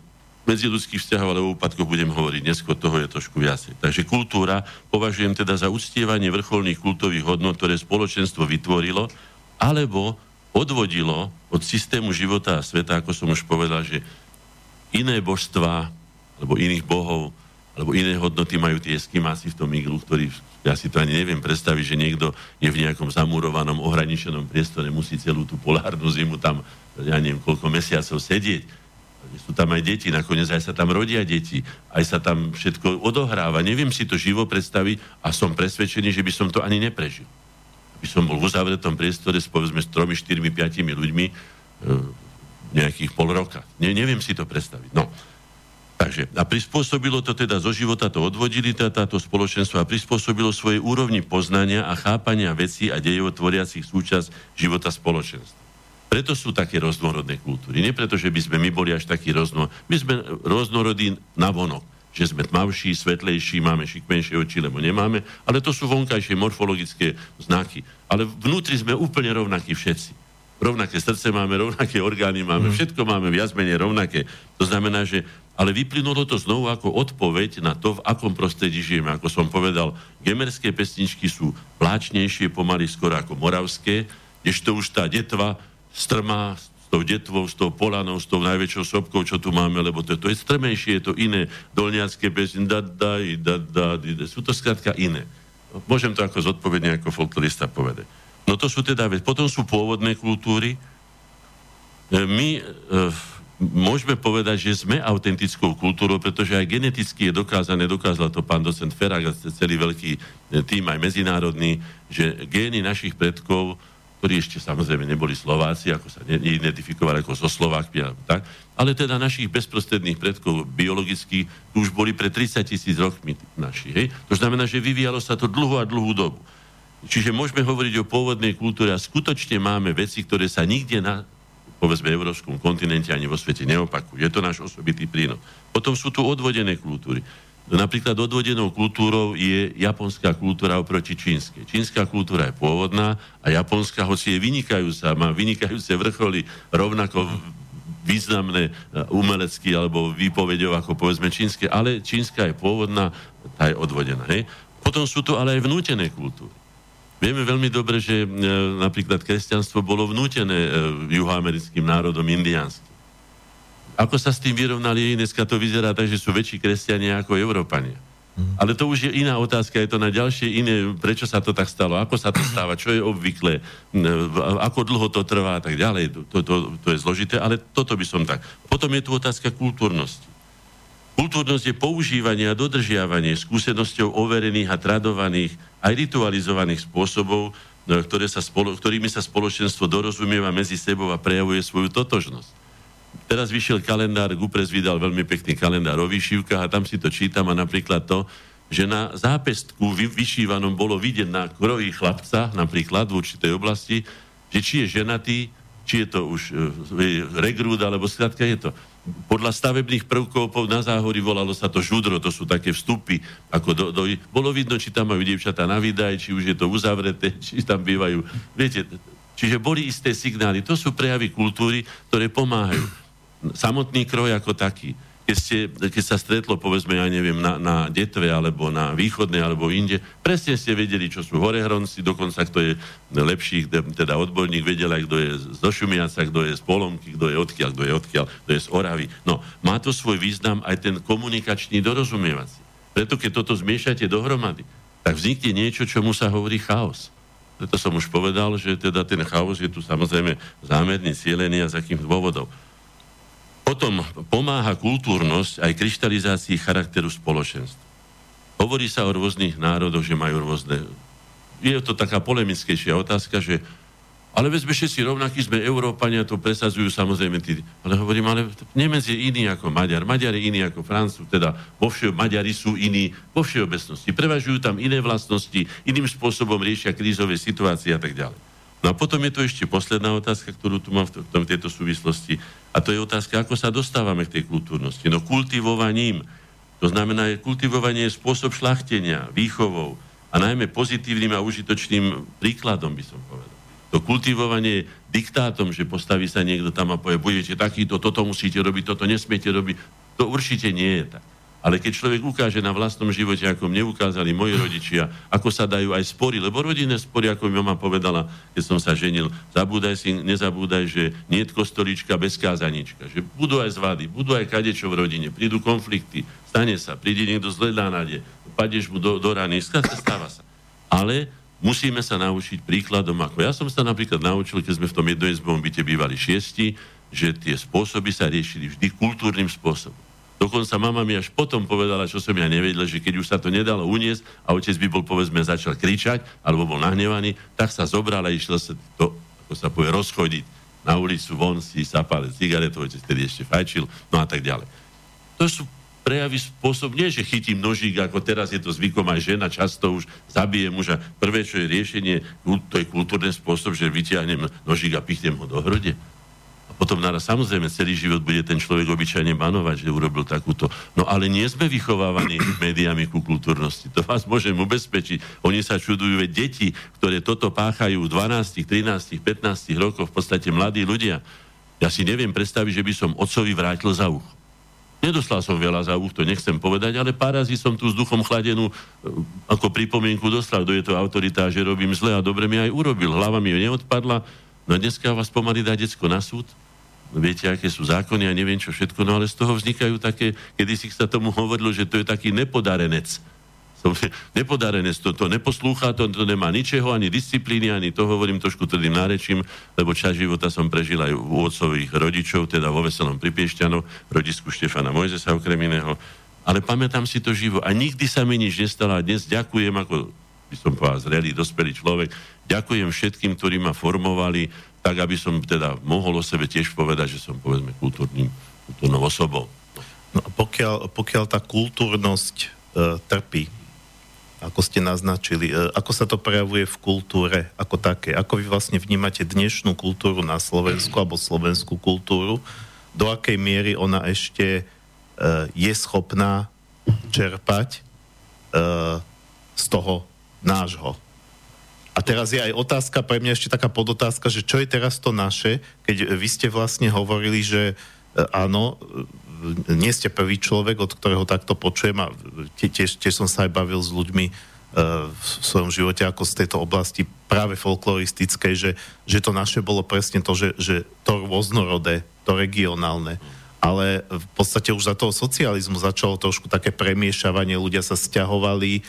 medziludských vzťahov, ale o úpadkoch budem hovoriť, neskôr toho je trošku viacej. Takže kultúra považujem teda za uctievanie vrcholných kultových hodnot, ktoré spoločenstvo vytvorilo, alebo odvodilo od systému života a sveta, ako som už povedal, že iné božstva, alebo iných bohov, alebo iné hodnoty majú tie eskimási v tom iglu, ktorí ja si to ani neviem predstaviť, že niekto je v nejakom zamurovanom, ohraničenom priestore, musí celú tú polárnu zimu tam, ja neviem, koľko mesiacov sedieť. Sú tam aj deti, nakoniec aj sa tam rodia deti, aj sa tam všetko odohráva. Neviem si to živo predstaviť a som presvedčený, že by som to ani neprežil. By som bol v uzavretom priestore s povedzme s tromi, štyrmi, piatimi ľuďmi e, nejakých pol roka. Ne, neviem si to predstaviť. No. Takže a prispôsobilo to teda zo života, to odvodili tá, táto spoločenstvo a prispôsobilo svojej úrovni poznania a chápania vecí a dejov tvoriacich súčasť života spoločenstva. Preto sú také rôznorodné kultúry. Nie preto, že by sme my boli až takí rôzno... My sme rôznorodí na vonok. Že sme tmavší, svetlejší, máme šikmenšie oči, lebo nemáme. Ale to sú vonkajšie morfologické znaky. Ale vnútri sme úplne rovnakí všetci. Rovnaké srdce máme, rovnaké orgány máme, mm. všetko máme viac menej rovnaké. To znamená, že ale vyplynulo to znovu ako odpoveď na to, v akom prostredí žijeme. Ako som povedal, gemerské pesničky sú pláčnejšie, pomaly skoro ako moravské, kdežto už tá detva strmá s tou detvou, s tou polanou, s tou najväčšou sopkou, čo tu máme, lebo to, to je strmejšie, je to iné. Dolniacké pesni, da, da, da, da, da, sú to skrátka iné. Môžem to ako zodpovedne ako folklorista povedať. No to sú teda, potom sú pôvodné kultúry. E, my e, môžeme povedať, že sme autentickou kultúrou, pretože aj geneticky je dokázané, dokázal to pán docent Ferag a celý veľký e, tým aj medzinárodný, že gény našich predkov, ktorí ešte samozrejme neboli Slováci, ako sa neidentifikovali ako zo Slovákmi, tak, ale teda našich bezprostredných predkov biologicky už boli pre 30 tisíc rokmi naši. Hej? To znamená, že vyvíjalo sa to dlhú a dlhú dobu. Čiže môžeme hovoriť o pôvodnej kultúre a skutočne máme veci, ktoré sa nikde na, povedzme, európskom kontinente ani vo svete neopakujú. Je to náš osobitý prínos. Potom sú tu odvodené kultúry. Napríklad odvodenou kultúrou je japonská kultúra oproti čínskej. Čínska kultúra je pôvodná a japonská, hoci je vynikajúca, má vynikajúce vrcholy, rovnako významné e, umelecky alebo výpovedov ako povedzme čínske, ale čínska je pôvodná, tá je odvodená. Hej? Potom sú tu ale aj vnútené kultúry. Vieme veľmi dobre, že e, napríklad kresťanstvo bolo vnútené e, juhoamerickým národom indiánskym. Ako sa s tým vyrovnali, dneska to vyzerá tak, že sú väčší kresťania ako Európania. Ale to už je iná otázka, je to na ďalšie iné, prečo sa to tak stalo, ako sa to stáva, čo je obvyklé, ako dlho to trvá a tak ďalej. To, to, to je zložité, ale toto by som tak. Potom je tu otázka kultúrnosti. Kultúrnosť je používanie a dodržiavanie skúsenosťou overených a tradovaných aj ritualizovaných spôsobov, no, ktoré sa spolo, ktorými sa spoločenstvo dorozumieva medzi sebou a prejavuje svoju totožnosť teraz vyšiel kalendár, Gupres vydal veľmi pekný kalendár o výšivkách a tam si to čítam a napríklad to, že na zápestku vy, vyšívanom bolo vidieť na kroji chlapca, napríklad v určitej oblasti, že či je ženatý, či je to už e, regrúd, alebo skrátka je to. Podľa stavebných prvkov na záhorí volalo sa to žudro, to sú také vstupy, ako do, do, bolo vidno, či tam majú dievčatá na výdaj, či už je to uzavreté, či tam bývajú. Viete, čiže boli isté signály. To sú prejavy kultúry, ktoré pomáhajú samotný kroj ako taký. Keď, ste, keď sa stretlo, povedzme, ja neviem, na, na Detve, alebo na Východnej, alebo inde, presne ste vedeli, čo sú horehronci, dokonca kto je lepší, teda odborník, vedel aj, kto je z Došumiaca, kto je z Polomky, kto je odkiaľ, kto je odkiaľ, kto je z Oravy. No, má to svoj význam aj ten komunikačný dorozumievací. Preto, keď toto zmiešate dohromady, tak vznikne niečo, čomu sa hovorí chaos. Preto som už povedal, že teda ten chaos je tu samozrejme zámerný, cielený a z akým dôvodov. Potom pomáha kultúrnosť aj kryštalizácii charakteru spoločenstva. Hovorí sa o rôznych národoch, že majú rôzne... Je to taká polemickejšia otázka, že ale veď sme všetci rovnakí, sme Európania, to presadzujú samozrejme tí. Ale hovorím, ale Nemec je iný ako Maďar, Maďar je iný ako Francúz, teda vo všeo, Maďari sú iní vo všeobecnosti. Prevažujú tam iné vlastnosti, iným spôsobom riešia krízové situácie a tak ďalej. No a potom je tu ešte posledná otázka, ktorú tu mám v, tom, v tejto súvislosti. A to je otázka, ako sa dostávame k tej kultúrnosti. No kultivovaním. To znamená, že kultivovanie je spôsob šlachtenia, výchovou a najmä pozitívnym a užitočným príkladom, by som povedal. To kultivovanie diktátom, že postaví sa niekto tam a povie, budete takýto, toto musíte robiť, toto nesmiete robiť. To určite nie je tak. Ale keď človek ukáže na vlastnom živote, ako mne ukázali moji rodičia, ako sa dajú aj spory, lebo rodinné spory, ako mi mama povedala, keď som sa ženil, zabúdaj si, nezabúdaj, že nie je kostolíčka bez kázanička, že budú aj zvady, budú aj kadečo v rodine, prídu konflikty, stane sa, príde niekto z nade, padeš mu do, do rany, stáva sa. Ale musíme sa naučiť príkladom, ako ja som sa napríklad naučil, keď sme v tom jednoizbovom byte bývali šiesti, že tie spôsoby sa riešili vždy kultúrnym spôsobom. Dokonca mama mi až potom povedala, čo som ja nevedel, že keď už sa to nedalo uniesť a otec by bol, povedzme, začal kričať alebo bol nahnevaný, tak sa zobral a išiel sa to, ako sa povie, rozchodiť na ulicu, von si zapále cigaretu, otec tedy ešte fajčil, no a tak ďalej. To sú prejavy spôsob, nie že chytím nožík, ako teraz je to zvykom aj žena, často už zabije muža. Prvé, čo je riešenie, to je kultúrny spôsob, že vyťahnem nožík a pichnem ho do hrode potom naraz samozrejme celý život bude ten človek obyčajne banovať, že urobil takúto. No ale nie sme vychovávaní médiami ku kultúrnosti. To vás môžem ubezpečiť. Oni sa čudujú, veď deti, ktoré toto páchajú v 12, 13, 15 rokoch, v podstate mladí ľudia. Ja si neviem predstaviť, že by som otcovi vrátil za uch. Nedostal som veľa za uch, to nechcem povedať, ale pár razy som tu s duchom chladenú e, ako pripomienku dostal, kto je to autoritá, že robím zle a dobre mi aj urobil. Hlava mi neodpadla, no dneska vás pomaly dá decko na súd, viete, aké sú zákony a neviem čo všetko, no ale z toho vznikajú také, kedy si sa tomu hovorilo, že to je taký nepodarenec. Nepodarenec, to, to neposlúcha, to, to nemá ničeho, ani disciplíny, ani to hovorím trošku tvrdým nárečím, lebo čas života som prežil aj u otcových rodičov, teda vo Veselom pri Piešťanoch, rodisku Štefana Mojzesa okrem iného. Ale pamätám si to živo a nikdy sa mi nič nestalo a dnes ďakujem ako by som povedal, zrelý, dospelý človek. Ďakujem všetkým, ktorí ma formovali, tak aby som teda mohol o sebe tiež povedať, že som povedzme kultúrnym, kultúrnou osobou. No, pokiaľ, pokiaľ tá kultúrnosť e, trpí, ako ste naznačili, e, ako sa to prejavuje v kultúre ako také? Ako vy vlastne vnímate dnešnú kultúru na Slovensku alebo slovenskú kultúru? Do akej miery ona ešte e, je schopná čerpať e, z toho nášho a teraz je aj otázka, pre mňa ešte taká podotázka, že čo je teraz to naše, keď vy ste vlastne hovorili, že e, áno, e, nie ste prvý človek, od ktorého takto počujem a tiež, tiež som sa aj bavil s ľuďmi e, v svojom živote ako z tejto oblasti práve folkloristickej, že, že to naše bolo presne to, že, že to rôznorodé, to regionálne. ale v podstate už za toho socializmu začalo trošku také premiešavanie, ľudia sa stiahovali,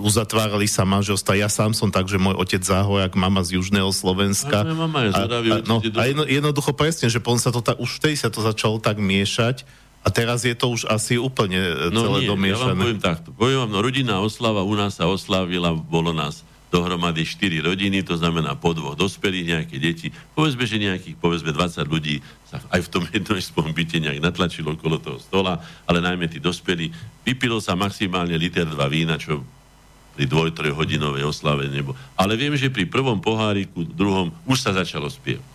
uzatvárali sa manželstva. Ja sám som tak, že môj otec záhojak, mama z Južného Slovenska. A, mama je zdraví, a, a, no, a jedno, jednoducho presne, že potom sa to tak, už vtedy sa to začalo tak miešať a teraz je to už asi úplne e, no celé nie, domiešané. Ja vám poviem takto. Poviem vám, no rodinná oslava u nás sa oslávila, bolo nás dohromady 4 rodiny, to znamená po dvoch dospelých, nejaké deti. Povedzme, že nejakých, povedzme 20 ľudí sa aj v tom jednom byte nejak natlačilo okolo toho stola, ale najmä tí dospelí. Vypilo sa maximálne liter dva vína, čo pri dvoj, hodinovej oslave nebo. Ale viem, že pri prvom poháriku, druhom, už sa začalo spievať.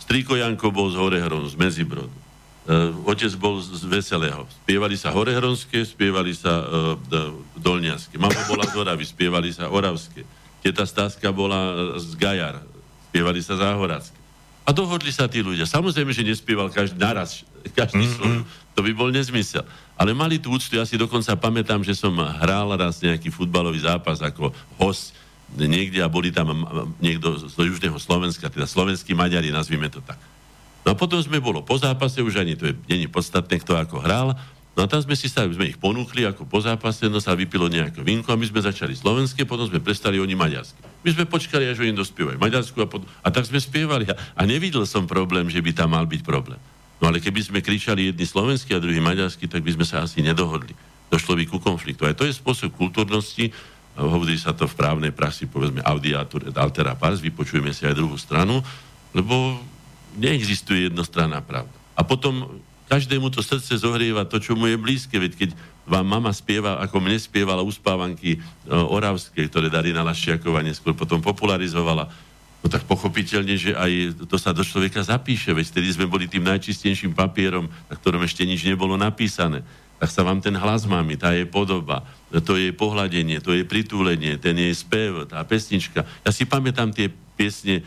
Striko Janko bol z Horehron, z Medzibrodu Uh, otec bol z Veselého. Spievali sa Horehronské, spievali sa uh, Dolniaské. Mama bola z Oravy, spievali sa Oravské. Teta Stáska bola z Gajar, spievali sa Záhoracké. A dohodli sa tí ľudia. Samozrejme, že nespieval každý naraz, každý mm-hmm. To by bol nezmysel. Ale mali tú úctu, ja si dokonca pamätám, že som hral raz nejaký futbalový zápas ako host niekde a boli tam niekto z Južného Slovenska, teda slovenskí Maďari, nazvime to tak. No a potom sme bolo po zápase, už ani to je, není podstatné, kto ako hral. No a tam sme si sa, sme ich ponúkli ako po zápase, no sa vypilo nejaké vinko a my sme začali slovenské, potom sme prestali oni maďarské. My sme počkali, až oni dospievajú maďarsku a, pod... a tak sme spievali. A, a nevidel som problém, že by tam mal byť problém. No ale keby sme kričali jedni slovenský a druhý maďarský, tak by sme sa asi nedohodli. Došlo by ku konfliktu. Aj to je spôsob kultúrnosti, hovorí sa to v právnej praxi, povedzme audiatur et altera pars, vypočujeme si aj druhú stranu, lebo neexistuje jednostranná pravda. A potom každému to srdce zohrieva to, čo mu je blízke, veď keď vám mama spieva, ako mne spievala uspávanky e, oravské, ktoré Darina Lašiaková neskôr potom popularizovala, no tak pochopiteľne, že aj to sa do človeka zapíše, veď vtedy sme boli tým najčistejším papierom, na ktorom ešte nič nebolo napísané. Tak sa vám ten hlas mami, tá je podoba, to je pohľadenie, to je pritúlenie, ten je spev, tá pesnička. Ja si pamätám tie piesne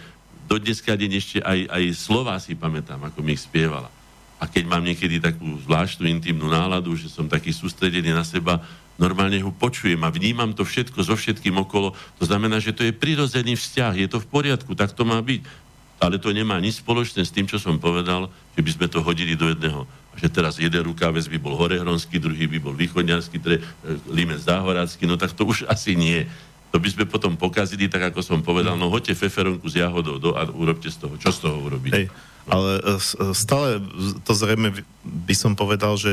do dneska deň ešte aj, aj slova si pamätám, ako mi ich spievala. A keď mám niekedy takú zvláštnu intimnú náladu, že som taký sústredený na seba, normálne ho počujem a vnímam to všetko so všetkým okolo. To znamená, že to je prirodzený vzťah, je to v poriadku, tak to má byť. Ale to nemá nič spoločné s tým, čo som povedal, že by sme to hodili do jedného. Že teraz jeden rukávec by bol horehronský, druhý by bol východňarský, tre, e, límec záhorácky, no tak to už asi nie to by sme potom pokazili, tak ako som povedal, no hoďte feferonku s jahodou do a urobte z toho. Čo z toho urobíte? Hej, ale e, e, stále to zrejme by som povedal, že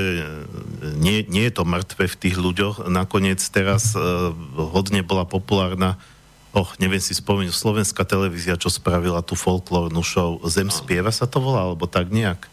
nie, nie je to mŕtve v tých ľuďoch. Nakoniec teraz uh, hodne bola populárna Och, neviem si spomenúť, slovenská televízia, čo spravila tú folklórnu show Zem spieva sa to volá, alebo tak nejak.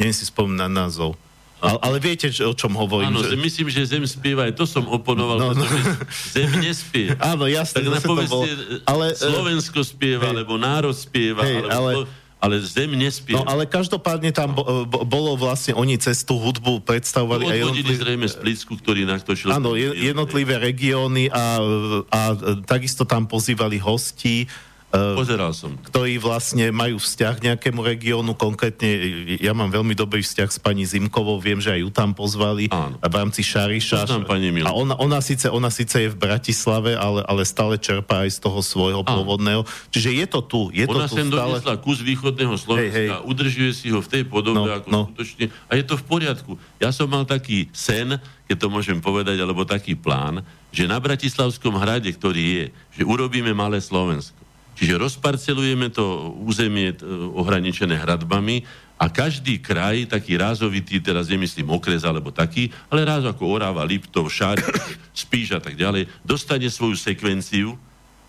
Neviem si spomenúť na názov. Ale, ale viete, že, o čom hovorím? Áno, že... myslím, že Zem spieva, aj to som oponoval, no, no. Zem nespieva. Áno, jasne. Tak napovedzte, bol... ale, Slovensko spieva, hej, alebo národ spieva, hej, alebo... Ale... Ale zem nespieva. No ale každopádne tam bo, bo, bolo vlastne, oni cez tú hudbu predstavovali... No, odvodili jednotlivé, zrejme z Plicku, ktorý naktočil... Áno, jednotlivé regióny a, a, takisto tam pozývali hostí Pozeral som. Ktorí vlastne majú vzťah k nejakému regiónu, konkrétne ja mám veľmi dobrý vzťah s pani Zimkovou, viem, že aj ju tam pozvali Áno. v rámci Šariša. Poznám pani A ona, ona, síce, ona síce je v Bratislave, ale, ale stále čerpá aj z toho svojho Áno. pôvodného. Čiže je to tu. Je ona to tu sem stále... doniesla kus východného Slovenska, hej, hej. udržuje si ho v tej podobe, no, ako no. skutočne. A je to v poriadku. Ja som mal taký sen, keď to môžem povedať, alebo taký plán, že na Bratislavskom hrade, ktorý je, že urobíme malé Slovensko. Čiže rozparcelujeme to územie e, ohraničené hradbami a každý kraj, taký rázovitý, teraz nemyslím okres alebo taký, ale ráz ako Orava, Liptov, Šári, Spíš a tak ďalej, dostane svoju sekvenciu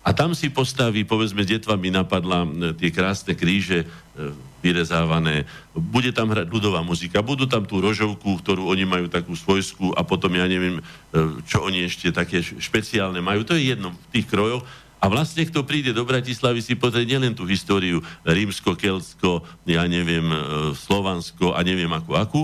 a tam si postaví, povedzme, detva mi napadla tie krásne kríže e, vyrezávané, bude tam hrať ľudová muzika, budú tam tú rožovku, ktorú oni majú takú svojskú a potom ja neviem, čo oni ešte také špeciálne majú. To je jedno v tých krojoch a vlastne, kto príde do Bratislavy, si pozrie nielen tú históriu rímsko, keltsko, ja neviem, e, slovansko a neviem akú, akú,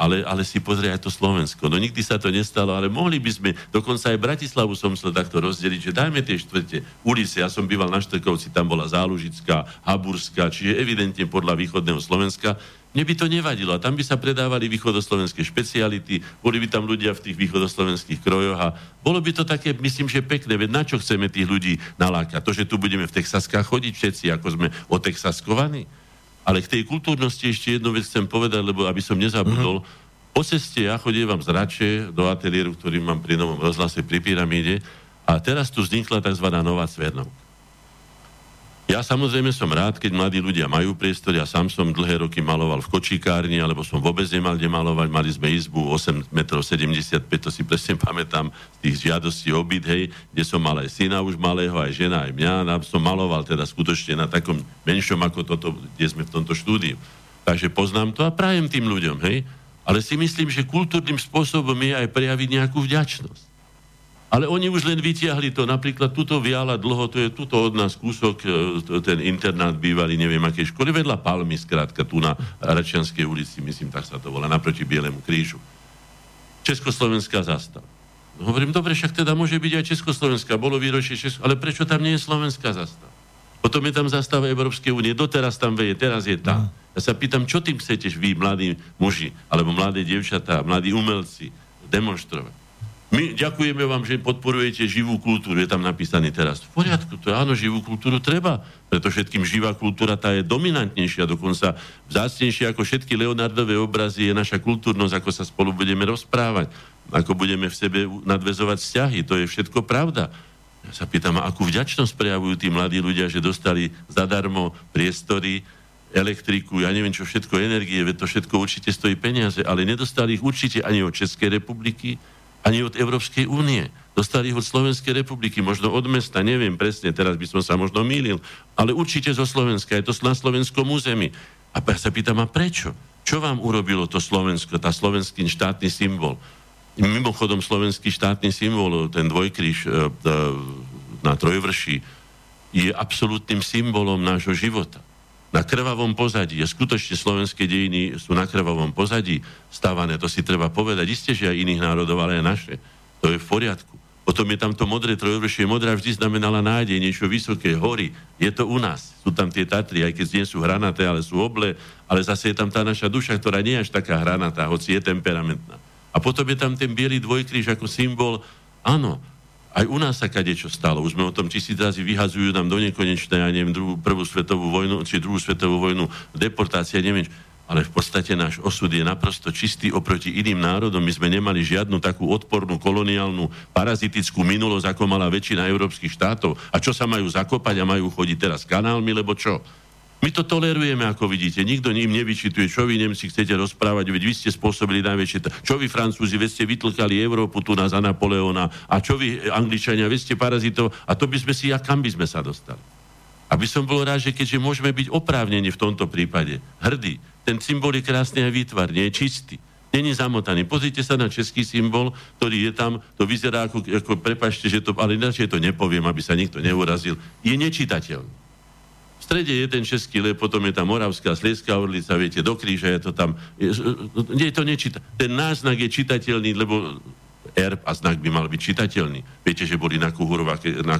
ale, ale si pozrie aj to Slovensko. No nikdy sa to nestalo, ale mohli by sme, dokonca aj Bratislavu som chcel takto rozdeliť, že dajme tie štvrte ulice, ja som býval na Štrkovci, tam bola Zálužická, Haburská, čiže evidentne podľa východného Slovenska, mne by to nevadilo. A tam by sa predávali východoslovenské špeciality, boli by tam ľudia v tých východoslovenských krojoch a bolo by to také, myslím, že pekné. Veď na čo chceme tých ľudí nalákať? To, že tu budeme v Texaskách chodiť všetci, ako sme otexaskovaní? Ale k tej kultúrnosti ešte jednu vec chcem povedať, lebo aby som nezabudol. Mm-hmm. Po ceste ja chodievam z Rače do ateliéru, ktorý mám pri Novom rozhlase pri pyramíde a teraz tu vznikla tzv. nová Cvernovka. Ja samozrejme som rád, keď mladí ľudia majú priestor. Ja sám som dlhé roky maloval v kočíkárni, alebo som vôbec nemal kde malovať. Mali sme izbu 8,75 m, to si presne pamätám z tých žiadostí o byt, hej, kde som mal aj syna už malého, aj žena, aj mňa. A som maloval teda skutočne na takom menšom ako toto, kde sme v tomto štúdiu. Takže poznám to a prajem tým ľuďom, hej. Ale si myslím, že kultúrnym spôsobom je aj prejaviť nejakú vďačnosť. Ale oni už len vytiahli to, napríklad tuto viala dlho, to je tuto od nás kúsok, e, ten internát bývalý, neviem aké školy, vedľa Palmy, skrátka, tu na Račianskej ulici, myslím, tak sa to volá, naproti Bielemu krížu. Československá zastava. Hovorím, dobre, však teda môže byť aj Československá, bolo výročie Česko, ale prečo tam nie je slovenská zastava? Potom je tam zastava Európskej únie, doteraz tam veje, teraz je tam. No. Ja sa pýtam, čo tým chcete vy, mladí muži, alebo mladé dievčatá, mladí umelci, demonstrovať? My ďakujeme vám, že podporujete živú kultúru, je tam napísaný teraz. V poriadku, to áno, živú kultúru treba, preto všetkým živá kultúra tá je dominantnejšia, dokonca vzácnejšia ako všetky Leonardové obrazy je naša kultúrnosť, ako sa spolu budeme rozprávať, ako budeme v sebe nadvezovať vzťahy, to je všetko pravda. Ja sa pýtam, akú vďačnosť prejavujú tí mladí ľudia, že dostali zadarmo priestory, elektriku, ja neviem čo všetko, energie, veď to všetko určite stojí peniaze, ale nedostali ich určite ani od Českej republiky, ani od Európskej únie. Dostali ich od Slovenskej republiky, možno od mesta, neviem presne, teraz by som sa možno mýlil, ale určite zo Slovenska, je to na slovenskom území. A ja sa pýtam, a prečo? Čo vám urobilo to Slovensko, tá slovenský štátny symbol? Mimochodom, slovenský štátny symbol, ten dvojkríž e, e, na Trojvrši, je absolútnym symbolom nášho života na krvavom pozadí. A skutočne slovenské dejiny sú na krvavom pozadí stávané, to si treba povedať. Isté, že aj iných národov, ale aj naše. To je v poriadku. Potom je tam to modré trojvršie. Modrá vždy znamenala nádej, niečo vysoké, hory. Je to u nás. Sú tam tie Tatry, aj keď nie sú hranaté, ale sú oble. Ale zase je tam tá naša duša, ktorá nie je až taká hranatá, hoci je temperamentná. A potom je tam ten biely dvojkríž ako symbol, áno, aj u nás sa čo stalo. Už sme o tom tisíc razy vyhazujú nám do nekonečné, ja neviem, druhú, prvú svetovú vojnu, či druhú svetovú vojnu, deportácia, neviem, ale v podstate náš osud je naprosto čistý oproti iným národom. My sme nemali žiadnu takú odpornú koloniálnu parazitickú minulosť, ako mala väčšina európskych štátov. A čo sa majú zakopať a majú chodiť teraz kanálmi, lebo čo? My to tolerujeme, ako vidíte. Nikto im nevyčituje, čo vy Nemci chcete rozprávať, veď vy ste spôsobili najväčšie... T- čo vy Francúzi, veď ste vytlkali Európu tu na za Napoleona, a čo vy Angličania, veď ste parazitov, a to by sme si, a kam by sme sa dostali? Aby som bol rád, že keďže môžeme byť oprávnení v tomto prípade, hrdí, ten symbol je krásny aj výtvar, nie je čistý. Není zamotaný. Pozrite sa na český symbol, ktorý je tam, to vyzerá ako, ako prepašte, že to, ale ináč to nepoviem, aby sa nikto neurazil, je nečitateľný strede je ten český lep, potom je tam Moravská, Slieská orlica, viete, do kríža je to tam. Je, nie, to nečíta. Ten náznak je čitateľný, lebo erb a znak by mal byť čitateľný. Viete, že boli na Kuhurova, na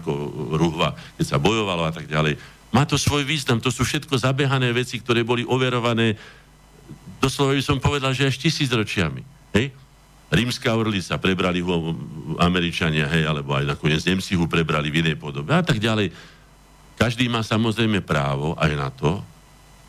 Ruhva, keď sa bojovalo a tak ďalej. Má to svoj význam, to sú všetko zabehané veci, ktoré boli overované, doslova by som povedal, že až tisíc ročiami. Hej? Rímska orlica, prebrali ho Američania, hej, alebo aj nakoniec Nemci ho prebrali v inej podobe a tak ďalej. Každý má samozrejme právo aj na to,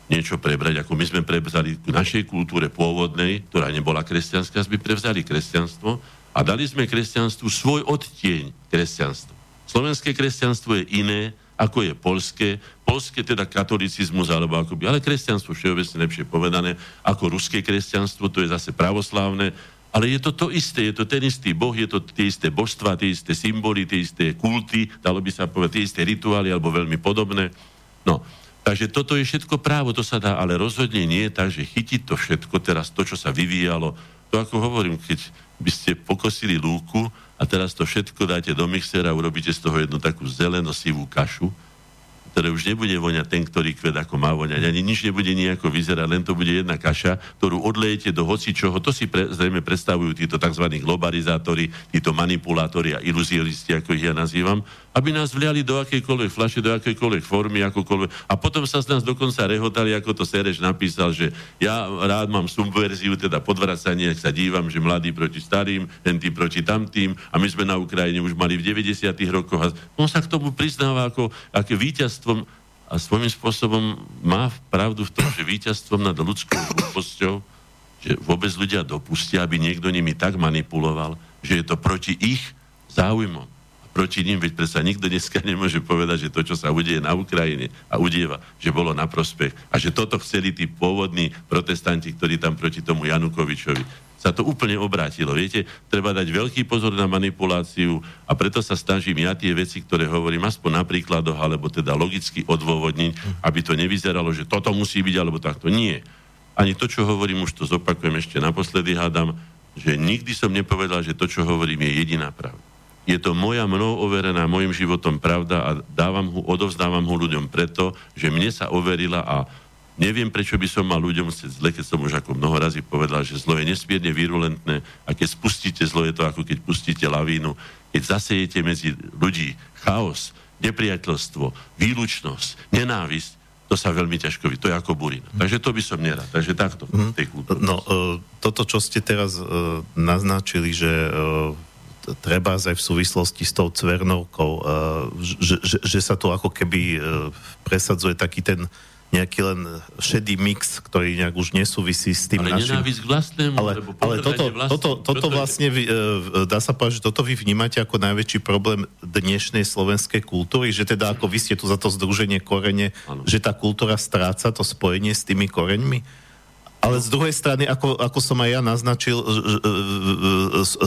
niečo prebrať, ako my sme prevzali k našej kultúre pôvodnej, ktorá nebola kresťanská, sme prevzali kresťanstvo a dali sme kresťanstvu svoj odtieň kresťanstva. Slovenské kresťanstvo je iné, ako je polské. Polské teda katolicizmus, alebo ako ale kresťanstvo všeobecne lepšie povedané, ako ruské kresťanstvo, to je zase pravoslávne, ale je to to isté, je to ten istý Boh, je to tie isté božstva, tie isté symboly, tie isté kulty, dalo by sa povedať, tie isté rituály alebo veľmi podobné. No, takže toto je všetko právo, to sa dá, ale rozhodne nie je tak, že chytiť to všetko, teraz to, čo sa vyvíjalo, to ako hovorím, keď by ste pokosili lúku a teraz to všetko dáte do mixera urobíte z toho jednu takú zeleno-sivú kašu, ktoré už nebude voňať ten, ktorý kved ako má voňať. Ani nič nebude nejako vyzerať, len to bude jedna kaša, ktorú odlejete do hoci čoho. To si pre, zrejme predstavujú títo tzv. globalizátori, títo manipulátori a iluzionisti, ako ich ja nazývam, aby nás vliali do akejkoľvek flaše, do akejkoľvek formy, akokoľvek. A potom sa z nás dokonca rehotali, ako to Sereš napísal, že ja rád mám subverziu, teda podvracanie, sa dívam, že mladí proti starým, tí proti tamtým a my sme na Ukrajine už mali v 90. rokoch a on sa k tomu priznáva ako, ako víťazstvom a svojím spôsobom má pravdu v tom, že víťazstvom nad ľudskou hlúposťou, že vôbec ľudia dopustia, aby niekto nimi tak manipuloval, že je to proti ich záujmom proti ním, veď predsa nikto dneska nemôže povedať, že to, čo sa udieje na Ukrajine a udieva, že bolo na prospech a že toto chceli tí pôvodní protestanti, ktorí tam proti tomu Janukovičovi sa to úplne obrátilo. Viete, treba dať veľký pozor na manipuláciu a preto sa snažím ja tie veci, ktoré hovorím, aspoň na príkladoch, alebo teda logicky odôvodniť, aby to nevyzeralo, že toto musí byť, alebo takto. Nie. Ani to, čo hovorím, už to zopakujem ešte naposledy, hádam, že nikdy som nepovedal, že to, čo hovorím, je jediná pravda je to moja mnou overená mojim životom pravda a dávam ho, odovzdávam ho ľuďom preto, že mne sa overila a neviem, prečo by som mal ľuďom zle, keď som už ako mnoho razy povedal, že zlo je nesmierne virulentné a keď spustíte zlo, je to ako keď pustíte lavínu. Keď zasejete medzi ľudí chaos, nepriateľstvo, výlučnosť, nenávisť, to sa veľmi ťažko ví. To je ako burina. Takže to by som nerad. Takže takto. Mm. No, uh, toto, čo ste teraz uh, naznačili, že uh, treba aj v súvislosti s tou Cvernovkou, uh, že, že, že sa tu ako keby uh, presadzuje taký ten nejaký len šedý mix, ktorý nejak už nesúvisí s tým ale našim... Ale k vlastnému, ale, ale toto, vlastným, toto, toto vlastne, vy, uh, dá sa povedať, že toto vy vnímate ako najväčší problém dnešnej slovenskej kultúry, že teda ako vy ste tu za to združenie korene, ano. že tá kultúra stráca to spojenie s tými koreňmi? Ale z druhej strany, ako, ako som aj ja naznačil,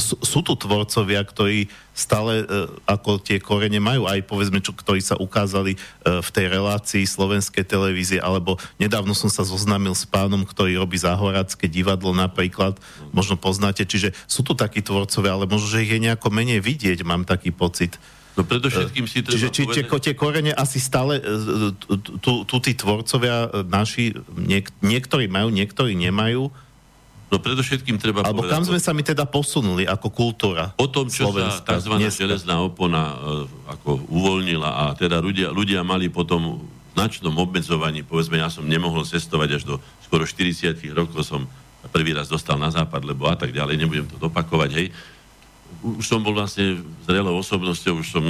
sú tu tvorcovia, ktorí stále ako tie korene majú, aj povedzme, čo, ktorí sa ukázali v tej relácii slovenskej televízie, alebo nedávno som sa zoznámil s pánom, ktorý robí Záhoradské divadlo napríklad, možno poznáte, čiže sú tu takí tvorcovia, ale možno, že ich je nejako menej vidieť, mám taký pocit. No predovšetkým si treba Čiže či, povedať... tie, tie korene asi stále, e, tu, tu tí tvorcovia e, naši, niek, niektorí majú, niektorí nemajú. No predovšetkým treba Alebo povedať... kam sme sa my teda posunuli ako kultúra O tom, čo Slovenska, sa tzv. železná opona ako uvoľnila a teda ľudia, ľudia mali potom v značnom obmedzovaní, povedzme, ja som nemohol cestovať až do skoro 40 rokov som prvý raz dostal na západ, lebo a tak ďalej, nebudem to opakovať, hej už som bol vlastne zrelou osobnosťou, už som,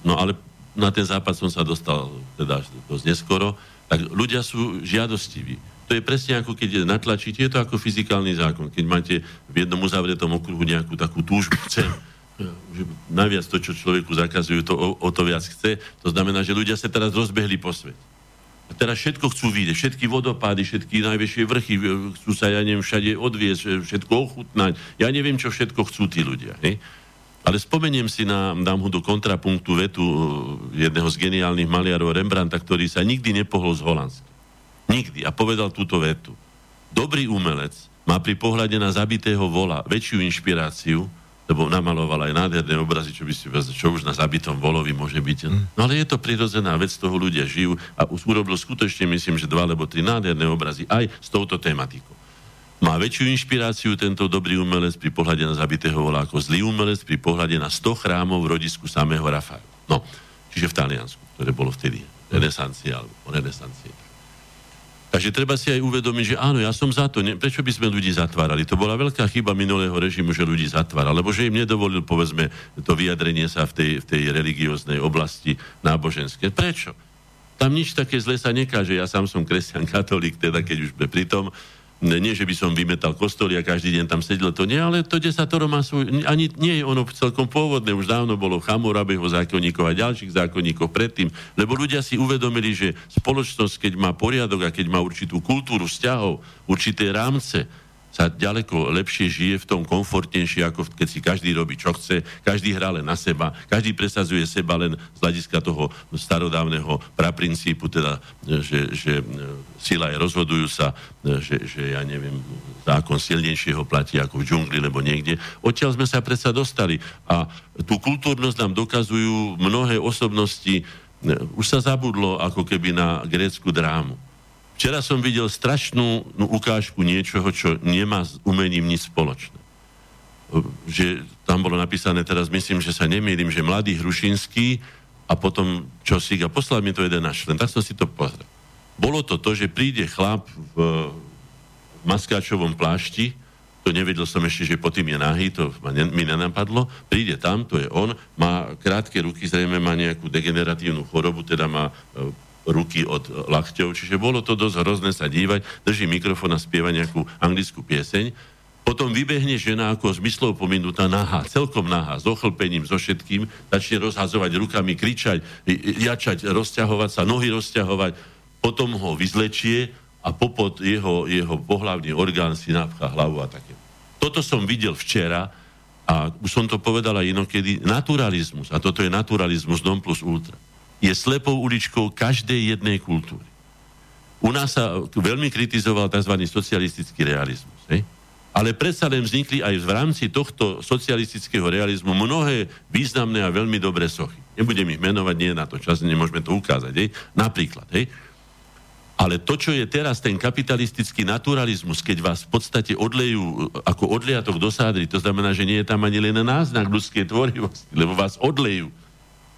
no ale na ten západ som sa dostal teda dosť neskoro, tak ľudia sú žiadostiví. To je presne ako keď natlačíte, je to ako fyzikálny zákon. Keď máte v jednom uzavretom okruhu nejakú takú túžbu, chcem, že najviac to, čo človeku zakazujú, to o, o to viac chce. To znamená, že ľudia sa teraz rozbehli po svete. Teraz všetko chcú vidieť, všetky vodopády, všetky najväčšie vrchy, chcú sa, ja neviem, všade odviesť, všetko ochutnať. Ja neviem, čo všetko chcú tí ľudia. Hej? Ale spomeniem si na, dám ho do kontrapunktu vetu e, jedného z geniálnych maliarov Rembrandta, ktorý sa nikdy nepohol z Holandska. Nikdy. A povedal túto vetu. Dobrý umelec má pri pohľade na zabitého vola väčšiu inšpiráciu, lebo namaloval aj nádherné obrazy, čo by si čo už na zabitom volovi môže byť. Mm. No ale je to prirodzená vec, toho ľudia žijú a urobil skutočne, myslím, že dva alebo tri nádherné obrazy aj s touto tematikou. Má väčšiu inšpiráciu tento dobrý umelec pri pohľade na zabitého vola ako zlý umelec pri pohľade na 100 chrámov v rodisku samého Rafaela. No, čiže v Taliansku, ktoré bolo vtedy renesancie alebo renesancie. Takže treba si aj uvedomiť, že áno, ja som za to. Ne, prečo by sme ľudí zatvárali? To bola veľká chyba minulého režimu, že ľudí zatváral, lebo že im nedovolil, povedzme, to vyjadrenie sa v tej, v tej religióznej oblasti náboženské. Prečo? Tam nič také zle sa nekáže. Ja sám som kresťan katolík, teda keď už sme pri tom, nie, že by som vymetal kostoly a každý deň tam sedel, to nie, ale to desatoro má svoj, ani nie je ono celkom pôvodné, už dávno bolo Chamurabeho zákonníkov a ďalších zákonníkov predtým, lebo ľudia si uvedomili, že spoločnosť, keď má poriadok a keď má určitú kultúru vzťahov, určité rámce, sa ďaleko lepšie žije v tom komfortnejšie, ako keď si každý robí, čo chce, každý hrá len na seba, každý presadzuje seba len z hľadiska toho starodávneho praprincípu, teda, že, že e, sila je rozhodujú sa, e, že, že ja neviem, zákon silnejšieho platí ako v džungli, alebo niekde. Odtiaľ sme sa predsa dostali. A tú kultúrnosť nám dokazujú mnohé osobnosti, e, už sa zabudlo ako keby na grécku drámu Včera som videl strašnú no, ukážku niečoho, čo nemá s umením nič spoločné. Že tam bolo napísané, teraz myslím, že sa nemýlim, že mladý Hrušinský a potom čo si a poslal mi to jeden náš člen. Tak som si to pozrel. Bolo to to, že príde chlap v maskáčovom plášti, to nevedel som ešte, že po tým je nahý, to mi nenapadlo, príde tam, to je on, má krátke ruky, zrejme má nejakú degeneratívnu chorobu, teda má e, ruky od lakťov, čiže bolo to dosť hrozné sa dívať, drží mikrofón a spieva nejakú anglickú pieseň. Potom vybehne žena ako zmyslov pominutá nahá, celkom nahá, s ochlpením, so všetkým, začne rozhazovať rukami, kričať, jačať, rozťahovať sa, nohy rozťahovať, potom ho vyzlečie a popod jeho, jeho pohlavný orgán si napchá hlavu a také. Toto som videl včera a už som to povedal aj inokedy, naturalizmus, a toto je naturalizmus non plus ultra, je slepou uličkou každej jednej kultúry. U nás sa veľmi kritizoval tzv. socialistický realizmus. Hej? Ale predsa len vznikli aj v rámci tohto socialistického realizmu mnohé významné a veľmi dobré sochy. Nebudem ich menovať, nie na to čas, nemôžeme to ukázať. Hej? Napríklad. Hej? Ale to, čo je teraz ten kapitalistický naturalizmus, keď vás v podstate odlejú ako odliatok do sádry, to znamená, že nie je tam ani len náznak ľudskej tvorivosti, lebo vás odlejú,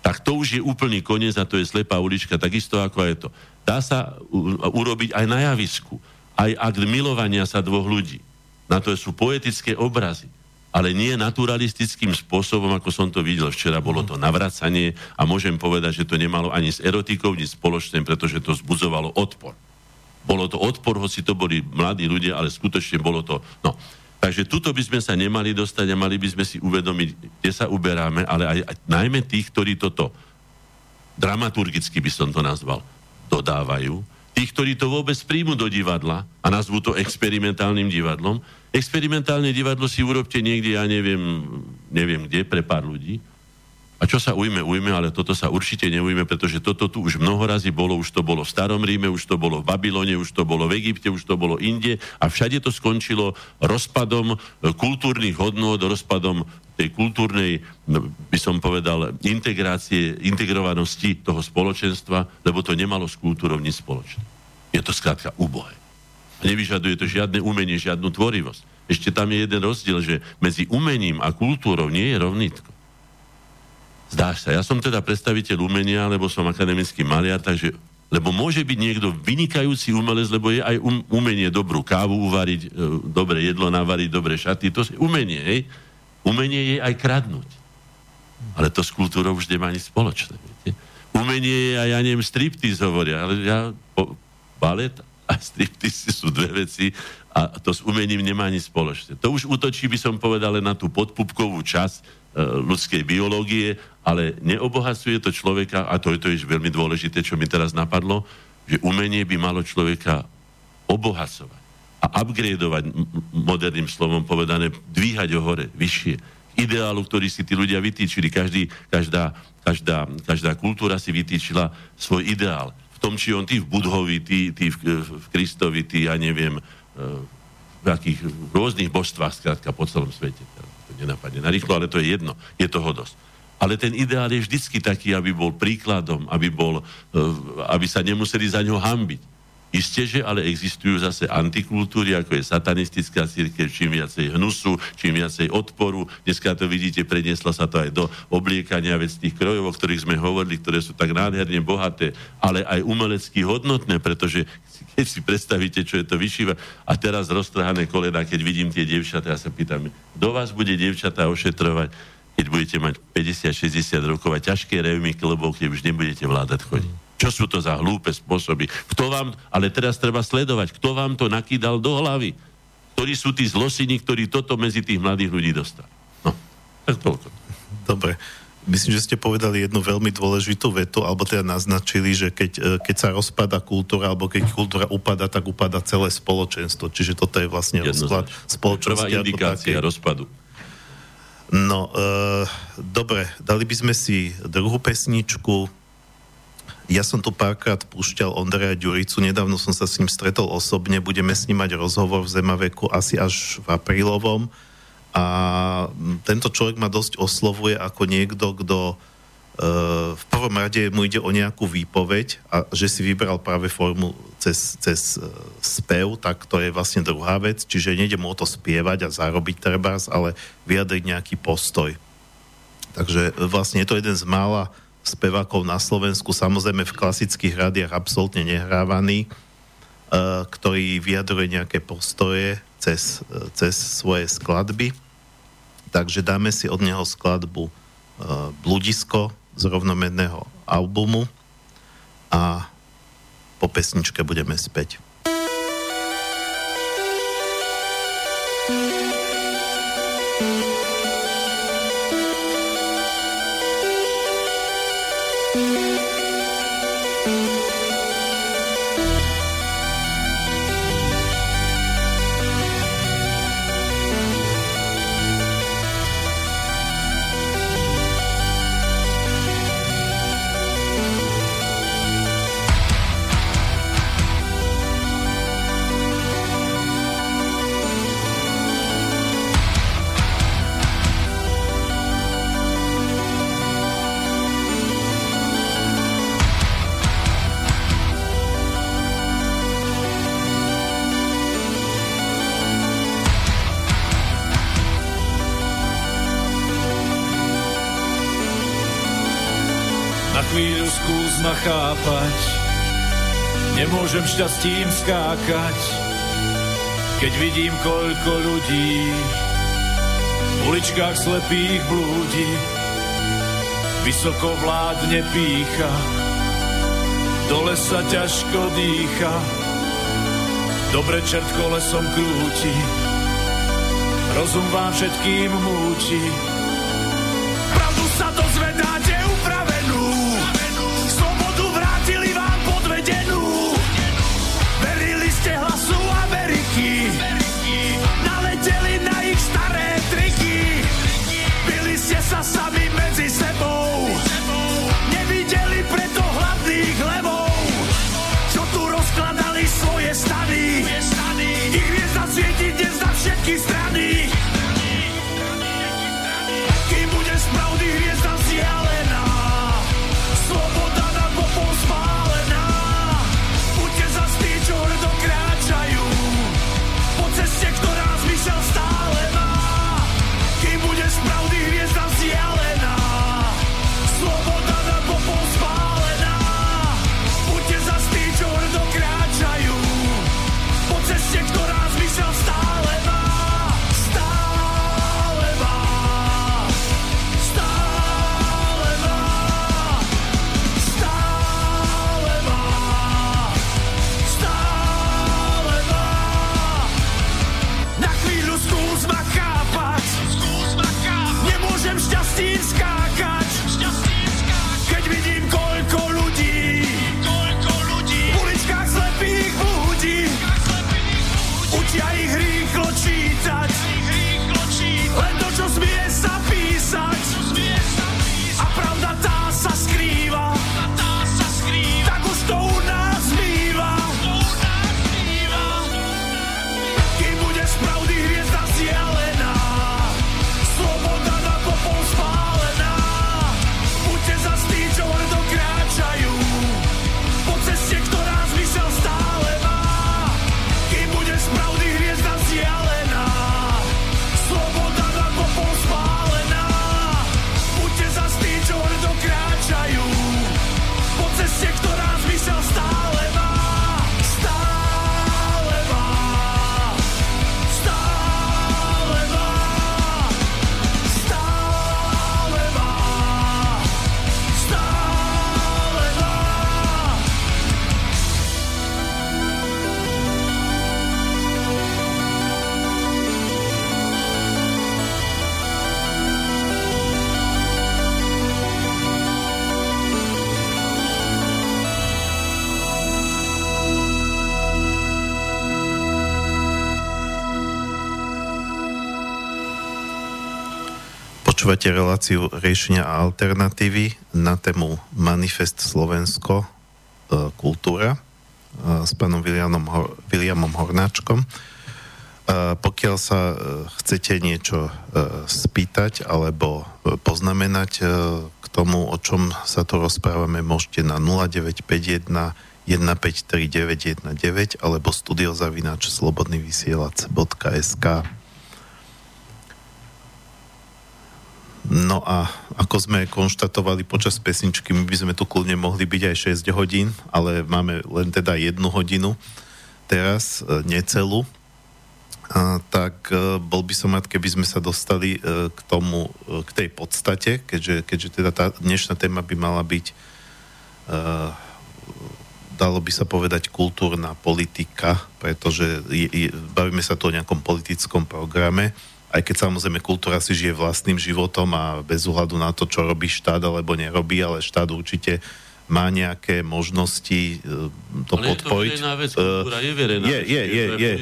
tak to už je úplný koniec a to je slepá ulička, takisto ako je to. Dá sa urobiť aj na javisku, aj akt milovania sa dvoch ľudí. Na to sú poetické obrazy ale nie naturalistickým spôsobom, ako som to videl včera. Bolo to navracanie a môžem povedať, že to nemalo ani s erotikou, nič spoločné, pretože to zbudzovalo odpor. Bolo to odpor, hoci to boli mladí ľudia, ale skutočne bolo to... No. Takže tuto by sme sa nemali dostať a mali by sme si uvedomiť, kde sa uberáme, ale aj, aj najmä tých, ktorí toto dramaturgicky by som to nazval, dodávajú, tých, ktorí to vôbec príjmu do divadla a nazvú to experimentálnym divadlom, Experimentálne divadlo si urobte niekde, ja neviem, neviem kde, pre pár ľudí. A čo sa ujme, ujme, ale toto sa určite neujme, pretože toto tu už mnoho razy bolo, už to bolo v Starom Ríme, už to bolo v Babylone, už to bolo v Egypte, už to bolo inde a všade to skončilo rozpadom e, kultúrnych hodnôt, rozpadom tej kultúrnej, by som povedal, integrácie, integrovanosti toho spoločenstva, lebo to nemalo s kultúrou nič spoločné. Je to skrátka ubohé. Nevyžaduje to žiadne umenie, žiadnu tvorivosť. Ešte tam je jeden rozdiel, že medzi umením a kultúrou nie je rovnitko. Zdáš sa, ja som teda predstaviteľ umenia, lebo som akademický maliar, takže lebo môže byť niekto vynikajúci umelec, lebo je aj um, umenie dobrú kávu uvariť, e, dobre jedlo navariť, dobre šaty, to je umenie, hej? Umenie je aj kradnúť. Ale to s kultúrou už nemá nič spoločné, viete? Umenie je aj, ja neviem, striptease hovoria, ale ja, po, balet a striptease sú dve veci a to s umením nemá nič spoločné. To už útočí, by som povedal, na tú podpupkovú časť ľudskej biológie, ale neobohacuje to človeka, a to je to je veľmi dôležité, čo mi teraz napadlo, že umenie by malo človeka obohacovať a upgradeovať moderným slovom povedané, dvíhať ho hore, vyššie. Ideálu, ktorý si tí ľudia vytýčili, každý, každá, každá, každá kultúra si vytýčila svoj ideál tom, či on tí v Budhovi, tí, tí v, v Kristovi, tí, ja neviem, e, v akých rôznych božstvách, skrátka po celom svete. Nenapadne na rýchlo, ale to je jedno. Je toho dosť. Ale ten ideál je vždycky taký, aby bol príkladom, aby, bol, e, aby sa nemuseli za ňo hambiť. Isté, že ale existujú zase antikultúry, ako je satanistická církev, čím viacej hnusu, čím viacej odporu. Dneska to vidíte, prenieslo sa to aj do obliekania vec tých krojov, o ktorých sme hovorili, ktoré sú tak nádherne bohaté, ale aj umelecky hodnotné, pretože keď si predstavíte, čo je to vyšíva. A teraz roztrhané kolena, keď vidím tie dievčatá, ja sa pýtam, kto vás bude dievčatá ošetrovať, keď budete mať 50-60 rokov a ťažké reumy klobov, keď už nebudete vládať chodiť. Čo sú to za hlúpe spôsoby? Kto vám, ale teraz treba sledovať, kto vám to nakýdal do hlavy? Ktorí sú tí zlosiny, ktorí toto medzi tých mladých ľudí dostali? No, tak toľko. Dobre. Myslím, že ste povedali jednu veľmi dôležitú vetu, alebo teda naznačili, že keď, e, keď sa rozpada kultúra, alebo keď kultúra upada, tak upada celé spoločenstvo. Čiže toto je vlastne rozklad spoločnosti. Prvá indikácia rozpadu. No, e, dobre, dali by sme si druhú pesničku, ja som tu párkrát púšťal Ondreja Ďuricu, nedávno som sa s ním stretol osobne, budeme s ním mať rozhovor v Zemaveku asi až v aprílovom a tento človek ma dosť oslovuje ako niekto, kto e, v prvom rade mu ide o nejakú výpoveď a že si vybral práve formu cez, cez e, spev, tak to je vlastne druhá vec, čiže nejde mu o to spievať a zarobiť trebárs, ale vyjadriť nejaký postoj. Takže vlastne je to jeden z mála spevákov na Slovensku, samozrejme v klasických rádiách absolútne nehrávaný, e, ktorý vyjadruje nejaké postoje cez, e, cez svoje skladby. Takže dáme si od neho skladbu e, Bludisko z rovnomenného albumu a po pesničke budeme späť. Nemôžem šťastím skákať, keď vidím, koľko ľudí v uličkách slepých blúdi. Vysoko vládne pícha, dole sa ťažko dýcha, dobre čert kolesom krúti, rozum vám všetkým múči. Reláciu riešenia a alternatívy na tému Manifest Slovensko e, kultúra e, s pánom Williamom, Williamom Hornáčkom. E, pokiaľ sa chcete niečo spýtať alebo poznamenať k tomu, o čom sa tu rozprávame, môžete na 0951 153 alebo studiozavinač slobodnyvysielac.sk No a ako sme konštatovali počas pesničky, my by sme tu kľudne mohli byť aj 6 hodín, ale máme len teda jednu hodinu teraz, e, necelú. A, tak e, bol by som rád, keby sme sa dostali e, k tomu, k tej podstate, keďže, keďže teda tá dnešná téma by mala byť dalo by sa povedať, kultúrna politika, pretože je, je, bavíme sa tu o nejakom politickom programe, aj keď samozrejme kultúra si žije vlastným životom a bez ohľadu na to, čo robí štát alebo nerobí, ale štát určite má nejaké možnosti uh, to Ale podporiť. je to vec, kultúra je verejná je, je, je, je,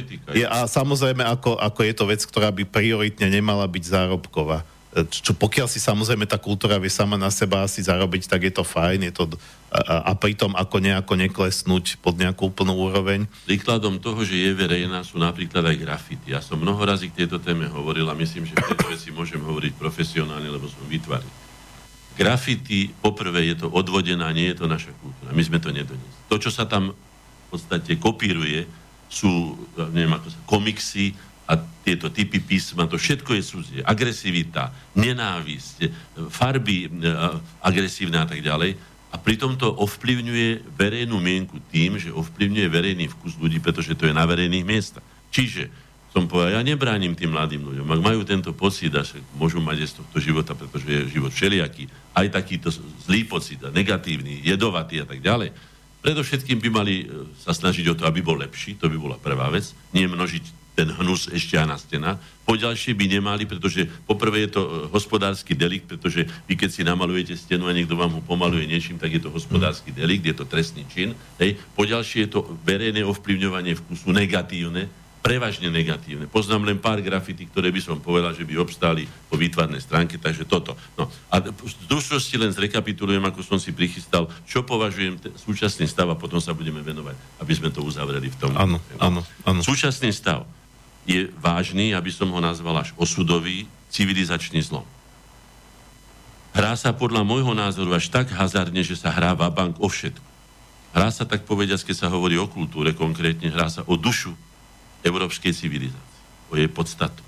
je, A samozrejme, ako, ako je to vec, ktorá by prioritne nemala byť zárobková. Čo pokiaľ si samozrejme tá kultúra vie sama na seba asi zarobiť, tak je to fajn, je to, a, a pritom ako nejako neklesnúť pod nejakú úplnú úroveň. Príkladom toho, že je verejná, sú napríklad aj grafity. Ja som mnoho razy k tejto téme hovoril a myslím, že v tejto veci môžem hovoriť profesionálne, lebo som vytvoril. Grafity, poprvé je to odvodená, nie je to naša kultúra. My sme to nedoniesli. To, čo sa tam v podstate kopíruje, sú, neviem ako sa, komiksy, a tieto typy písma, to všetko je cudzie. Agresivita, nenávisť, farby e, agresívne a tak ďalej. A pritom to ovplyvňuje verejnú mienku tým, že ovplyvňuje verejný vkus ľudí, pretože to je na verejných miestach. Čiže som povedal, ja nebránim tým mladým ľuďom. Ak majú tento pocit a môžu mať z tohto života, pretože je život všelijaký, aj takýto zlý pocit, negatívny, jedovatý a tak ďalej, predovšetkým by mali e, sa snažiť o to, aby bol lepší, to by bola prvá vec, nie množiť ten hnus ešte na stena. Poďalšie by nemali, pretože poprvé je to e, hospodársky delikt, pretože vy keď si namalujete stenu a niekto vám ho pomaluje niečím, tak je to hospodársky delikt, je to trestný čin. Hej. Poďalšie je to verejné ovplyvňovanie vkusu negatívne, prevažne negatívne. Poznám len pár grafity, ktoré by som povedal, že by obstáli po výtvarnej stránke, takže toto. No. A v dušnosti len zrekapitulujem, ako som si prichystal, čo považujem t- súčasný stav a potom sa budeme venovať, aby sme to uzavreli v tom. Áno, áno, áno. Súčasný stav je vážny, aby som ho nazval až osudový, civilizačný zlom. Hrá sa podľa môjho názoru až tak hazardne, že sa hrá bank o všetko. Hrá sa tak povediať, keď sa hovorí o kultúre konkrétne, hrá sa o dušu európskej civilizácie, o jej podstatu.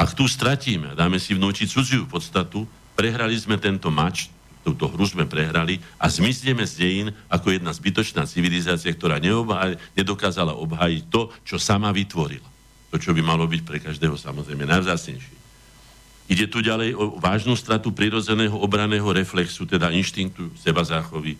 Ak tu stratíme, dáme si vnúčiť cudziu podstatu, prehrali sme tento mač, túto hru sme prehrali a zmizneme z dejín ako jedna zbytočná civilizácia, ktorá neobhaj, nedokázala obhájiť to, čo sama vytvorila to, čo by malo byť pre každého samozrejme najvzácnejšie. Ide tu ďalej o vážnu stratu prirodzeného obraného reflexu, teda inštinktu seba záchovy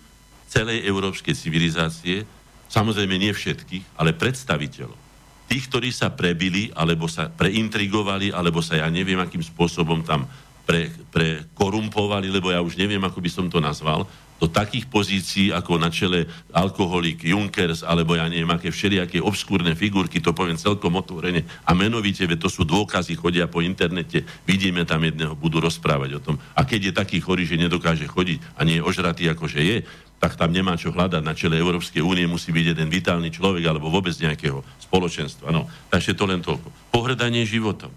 celej európskej civilizácie, samozrejme nie všetkých, ale predstaviteľov. Tých, ktorí sa prebili, alebo sa preintrigovali, alebo sa ja neviem, akým spôsobom tam pre, prekorumpovali, lebo ja už neviem, ako by som to nazval, do takých pozícií ako na čele alkoholik, Junkers, alebo ja neviem, aké všelijaké obskúrne figurky, to poviem celkom otvorene. A menovite, to sú dôkazy, chodia po internete, vidíme tam jedného, budú rozprávať o tom. A keď je taký chorý, že nedokáže chodiť a nie je ožratý, ako že je, tak tam nemá čo hľadať. Na čele Európskej únie musí byť jeden vitálny človek alebo vôbec nejakého spoločenstva. No, takže to len toľko. Pohrdanie životom.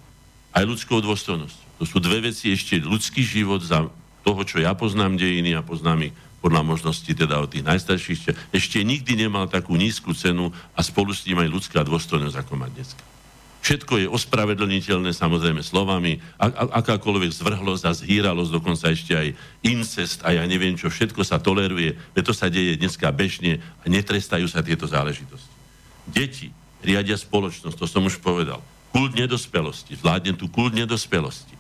Aj ľudskou dôstojnosťou. To sú dve veci ešte ľudský život za toho, čo ja poznám dejiny a poznám ich podľa možnosti teda od tých najstarších, ešte nikdy nemal takú nízku cenu a spolu s ním aj ľudská dôstojnosť, ako má dneska. Všetko je ospravedlniteľné samozrejme slovami, a, a, akákoľvek zvrhlosť a zhýralosť, dokonca ešte aj incest a ja neviem čo, všetko sa toleruje, veď to sa deje dneska bežne a netrestajú sa tieto záležitosti. Deti riadia spoločnosť, to som už povedal. Kult nedospelosti, vládne tu kult nedospelosti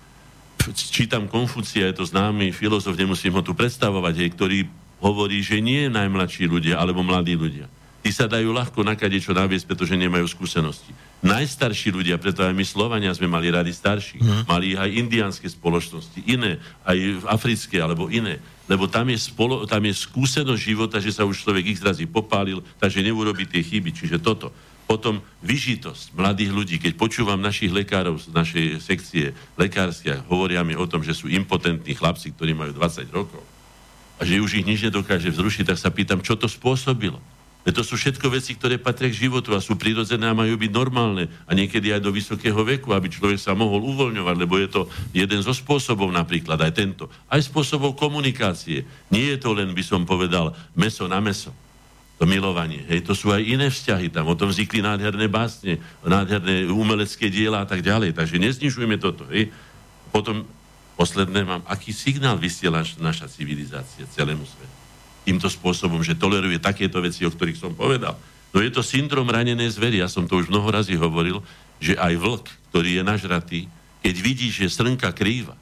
čítam Konfucia, je to známy filozof, nemusím ho tu predstavovať, hej, ktorý hovorí, že nie najmladší ľudia alebo mladí ľudia. Tí sa dajú ľahko na čo naviesť, pretože nemajú skúsenosti. Najstarší ľudia, preto aj my Slovania sme mali rady starší. Mm. Mali aj indiánske spoločnosti, iné, aj africké alebo iné. Lebo tam je, spolo, tam je skúsenosť života, že sa už človek ich razy popálil, takže neurobí tie chyby. Čiže toto. Potom vyžitosť mladých ľudí, keď počúvam našich lekárov z našej sekcie lekárskej, hovoria mi o tom, že sú impotentní chlapci, ktorí majú 20 rokov a že už ich nič nedokáže vzrušiť, tak sa pýtam, čo to spôsobilo. Veď to sú všetko veci, ktoré patria k životu a sú prirodzené a majú byť normálne a niekedy aj do vysokého veku, aby človek sa mohol uvoľňovať, lebo je to jeden zo spôsobov napríklad, aj tento. Aj spôsobov komunikácie. Nie je to len, by som povedal, meso na meso to milovanie. Hej, to sú aj iné vzťahy tam. O tom vznikli nádherné básne, nádherné umelecké diela a tak ďalej. Takže neznižujeme toto. Hej. Potom posledné mám, aký signál vysiela naša civilizácia celému svetu. Týmto spôsobom, že toleruje takéto veci, o ktorých som povedal. No je to syndrom ranenej zvery. Ja som to už mnoho razy hovoril, že aj vlk, ktorý je nažratý, keď vidí, že srnka krýva,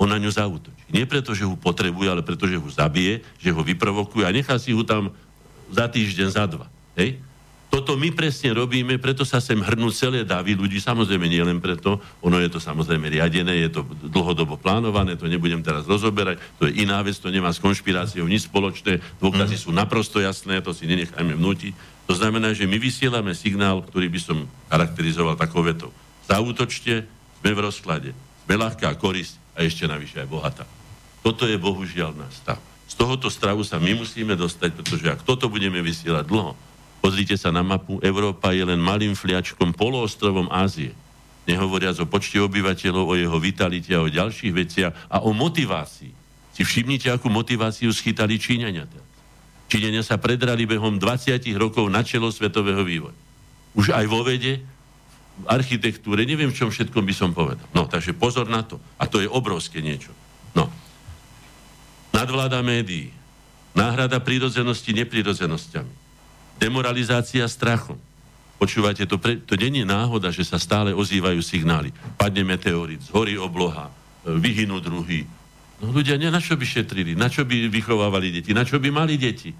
on na ňu zautočí. Nie preto, že ho potrebuje, ale preto, že ho zabije, že ho vyprovokuje a nechá si ho tam za týždeň, za dva. Hej? Toto my presne robíme, preto sa sem hrnú celé davy ľudí, samozrejme nie len preto, ono je to samozrejme riadené, je to dlhodobo plánované, to nebudem teraz rozoberať, to je iná vec, to nemá s konšpiráciou nič spoločné, dôkazy mm. sú naprosto jasné, to si nenechajme vnútiť. To znamená, že my vysielame signál, ktorý by som charakterizoval takou vetou. Zautočte, sme v rozklade, sme ľahká korisť a ešte navyše aj bohatá. Toto je bohužiaľ náš stav. Z tohoto stravu sa my musíme dostať, pretože ak toto budeme vysielať dlho, Pozrite sa na mapu, Európa je len malým fliačkom poloostrovom Ázie. Nehovoriac o počte obyvateľov, o jeho vitalite a o ďalších veciach a o motivácii. Si všimnite, akú motiváciu schytali Číňania. Číňania sa predrali behom 20 rokov na čelo svetového vývoja. Už aj vo vede, v architektúre, neviem čom všetkom by som povedal. No, takže pozor na to. A to je obrovské niečo. No. Nadvláda médií. Náhrada prírodzenosti neprirodzenosťami demoralizácia strachom. Počúvate, to, pre, to je náhoda, že sa stále ozývajú signály. Padne meteorit, zhorí obloha, e, vyhynú druhy. No ľudia, nie, na čo by šetrili? Na čo by vychovávali deti? Na čo by mali deti?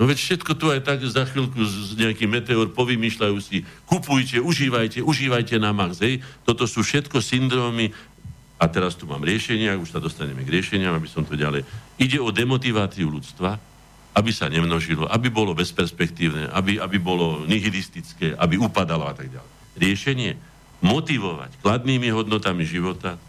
No veď všetko tu aj tak za chvíľku z nejaký meteor povymýšľajú si, kupujte, užívajte, užívajte na max. Hej. Toto sú všetko syndrómy, a teraz tu mám riešenia, už sa dostaneme k riešeniam, aby som to ďalej. Ide o demotiváciu ľudstva, aby sa nemnožilo, aby bolo bezperspektívne, aby, aby bolo nihilistické, aby upadalo a tak ďalej. Riešenie motivovať kladnými hodnotami života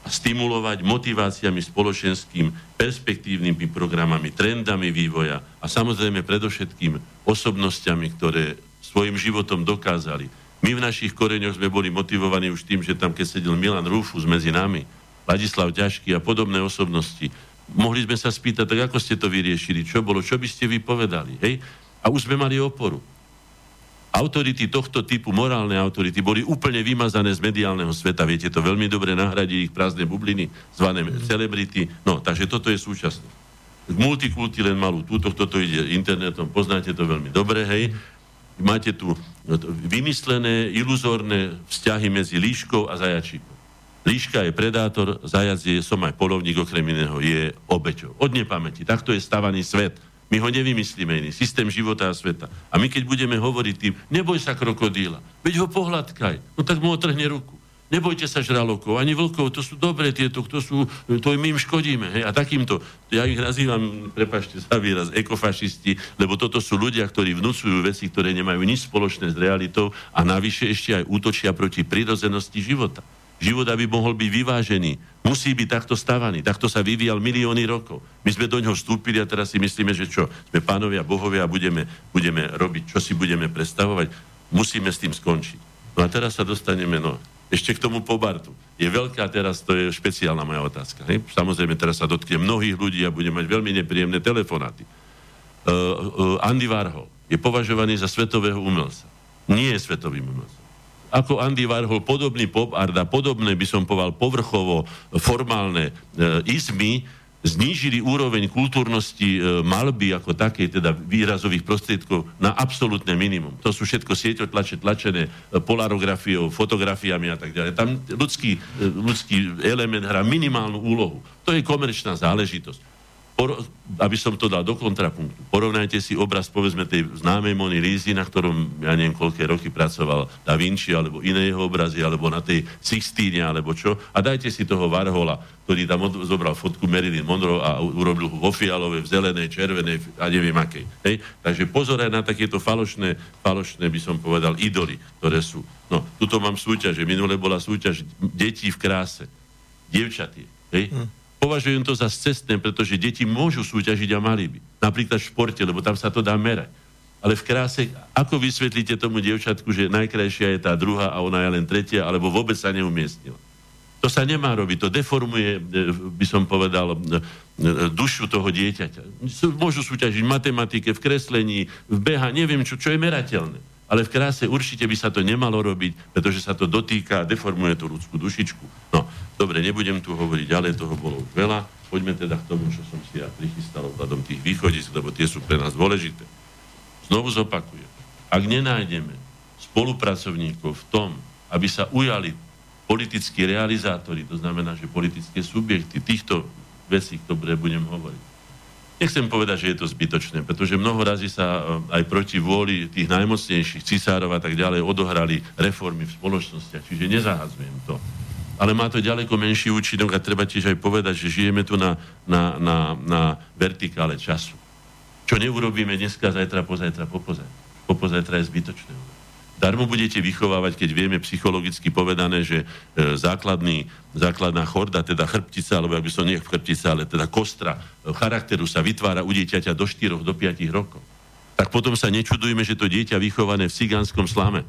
a stimulovať motiváciami spoločenským, perspektívnymi programami, trendami vývoja a samozrejme predovšetkým osobnosťami, ktoré svojim životom dokázali. My v našich koreňoch sme boli motivovaní už tým, že tam, keď sedel Milan Rúfus medzi nami, Ladislav Ťažký a podobné osobnosti, mohli sme sa spýtať, tak ako ste to vyriešili, čo bolo, čo by ste vypovedali, hej? A už sme mali oporu. Autority tohto typu, morálne autority, boli úplne vymazané z mediálneho sveta. Viete to veľmi dobre, nahradili ich prázdne bubliny, zvané celebrity. No, takže toto je súčasné. Multikulti len malú túto, toto ide internetom, poznáte to veľmi dobre, hej. Máte tu vymyslené, iluzórne vzťahy medzi líškou a zajačíkom. Líška je predátor, zajac je, som aj polovník, okrem iného, je obeťou. Od nepamäti. Takto je stavaný svet. My ho nevymyslíme iný. Systém života a sveta. A my keď budeme hovoriť tým, neboj sa krokodíla, veď ho pohľadkaj, no tak mu otrhne ruku. Nebojte sa žralokov, ani vlkov, to sú dobré tieto, to sú, to im škodíme. Hej? A takýmto, ja ich nazývam, prepašte za výraz, ekofašisti, lebo toto sú ľudia, ktorí vnúcujú veci, ktoré nemajú nič spoločné s realitou a navyše ešte aj útočia proti prírodzenosti života. Život, aby mohol byť vyvážený, musí byť takto stavaný. Takto sa vyvíjal milióny rokov. My sme do ňoho vstúpili a teraz si myslíme, že čo? Sme pánovia, bohovia a budeme, budeme robiť, čo si budeme predstavovať. Musíme s tým skončiť. No a teraz sa dostaneme, no, ešte k tomu pobartu. Je veľká teraz, to je špeciálna moja otázka. Hej? Samozrejme, teraz sa dotkne mnohých ľudí a budem mať veľmi nepríjemné telefonáty. Uh, uh, Andy Warhol je považovaný za svetového umelca. Nie je svetovým umelcom ako Andy Warhol, podobný pop art a podobné, by som povedal, povrchovo formálne e, izmy, znížili úroveň kultúrnosti e, malby ako takej, teda výrazových prostriedkov na absolútne minimum. To sú všetko sieťotlače, tlačené e, polarografiou, fotografiami a tak ďalej. Tam ľudský, e, ľudský element hrá minimálnu úlohu. To je komerčná záležitosť por, aby som to dal do kontrapunktu, porovnajte si obraz, povedzme, tej známej Mony Lízy, na ktorom, ja neviem, koľké roky pracoval Da Vinci, alebo iné jeho obrazy, alebo na tej Sixtíne, alebo čo, a dajte si toho Varhola, ktorý tam od, zobral fotku Marilyn Monroe a urobil ho vo fialovej, v zelenej, červenej a neviem akej. Hej? Takže pozor aj na takéto falošné, falošné, by som povedal, idoly, ktoré sú. No, tuto mám súťaž, že minule bola súťaž detí v kráse. Dievčatie. Hej? Hm Považujem to za cestné, pretože deti môžu súťažiť a mali by. Napríklad v športe, lebo tam sa to dá merať. Ale v kráse, ako vysvetlíte tomu dievčatku, že najkrajšia je tá druhá a ona je len tretia, alebo vôbec sa neumiestnila? To sa nemá robiť, to deformuje, e, by som povedal, e, e, dušu toho dieťaťa. Môžu súťažiť v matematike, v kreslení, v beha, neviem čo, čo je merateľné. Ale v kráse určite by sa to nemalo robiť, pretože sa to dotýka a deformuje tú ľudskú dušičku. No, Dobre, nebudem tu hovoriť ďalej, toho bolo už veľa. Poďme teda k tomu, čo som si ja prichystal ohľadom tých východisk, lebo tie sú pre nás dôležité. Znovu zopakujem. Ak nenájdeme spolupracovníkov v tom, aby sa ujali politickí realizátori, to znamená, že politické subjekty týchto vecí, ktoré budem hovoriť, Nechcem povedať, že je to zbytočné, pretože mnoho razy sa e, aj proti vôli tých najmocnejších cisárov a tak ďalej odohrali reformy v spoločnosti, čiže nezahadzujem to. Ale má to ďaleko menší účinok a treba tiež aj povedať, že žijeme tu na, na, na, na vertikále času. Čo neurobíme dneska, zajtra, pozajtra, popozajtra. Popozajtra je zbytočné. Darmo budete vychovávať, keď vieme psychologicky povedané, že e, základný, základná chorda, teda chrbtica, alebo ak by som nie chrbtica, ale teda kostra e, charakteru sa vytvára u dieťaťa do 4 do 5 rokov. Tak potom sa nečudujme, že to dieťa vychované v cigánskom slame,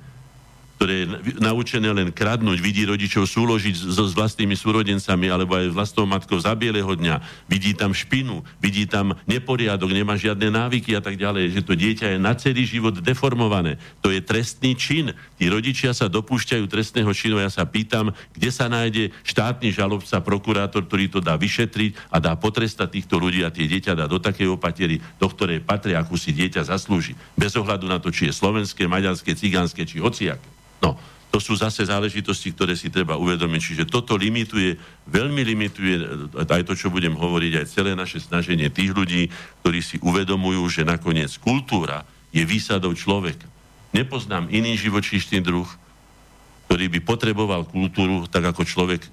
ktoré je naučené len kradnúť, vidí rodičov súložiť so, s vlastnými súrodencami alebo aj vlastnou matkou za bieleho dňa, vidí tam špinu, vidí tam neporiadok, nemá žiadne návyky a tak ďalej, že to dieťa je na celý život deformované. To je trestný čin. Tí rodičia sa dopúšťajú trestného činu. Ja sa pýtam, kde sa nájde štátny žalobca, prokurátor, ktorý to dá vyšetriť a dá potrestať týchto ľudí a tie dieťa dá do takej opatery, do ktorej patrí, akú si dieťa zaslúži. Bez ohľadu na to, či je slovenské, maďarské, cigánske, či hociaké. No, to sú zase záležitosti, ktoré si treba uvedomiť. Čiže toto limituje, veľmi limituje aj to, čo budem hovoriť, aj celé naše snaženie tých ľudí, ktorí si uvedomujú, že nakoniec kultúra je výsadou človeka. Nepoznám iný živočíšny druh, ktorý by potreboval kultúru tak ako človek,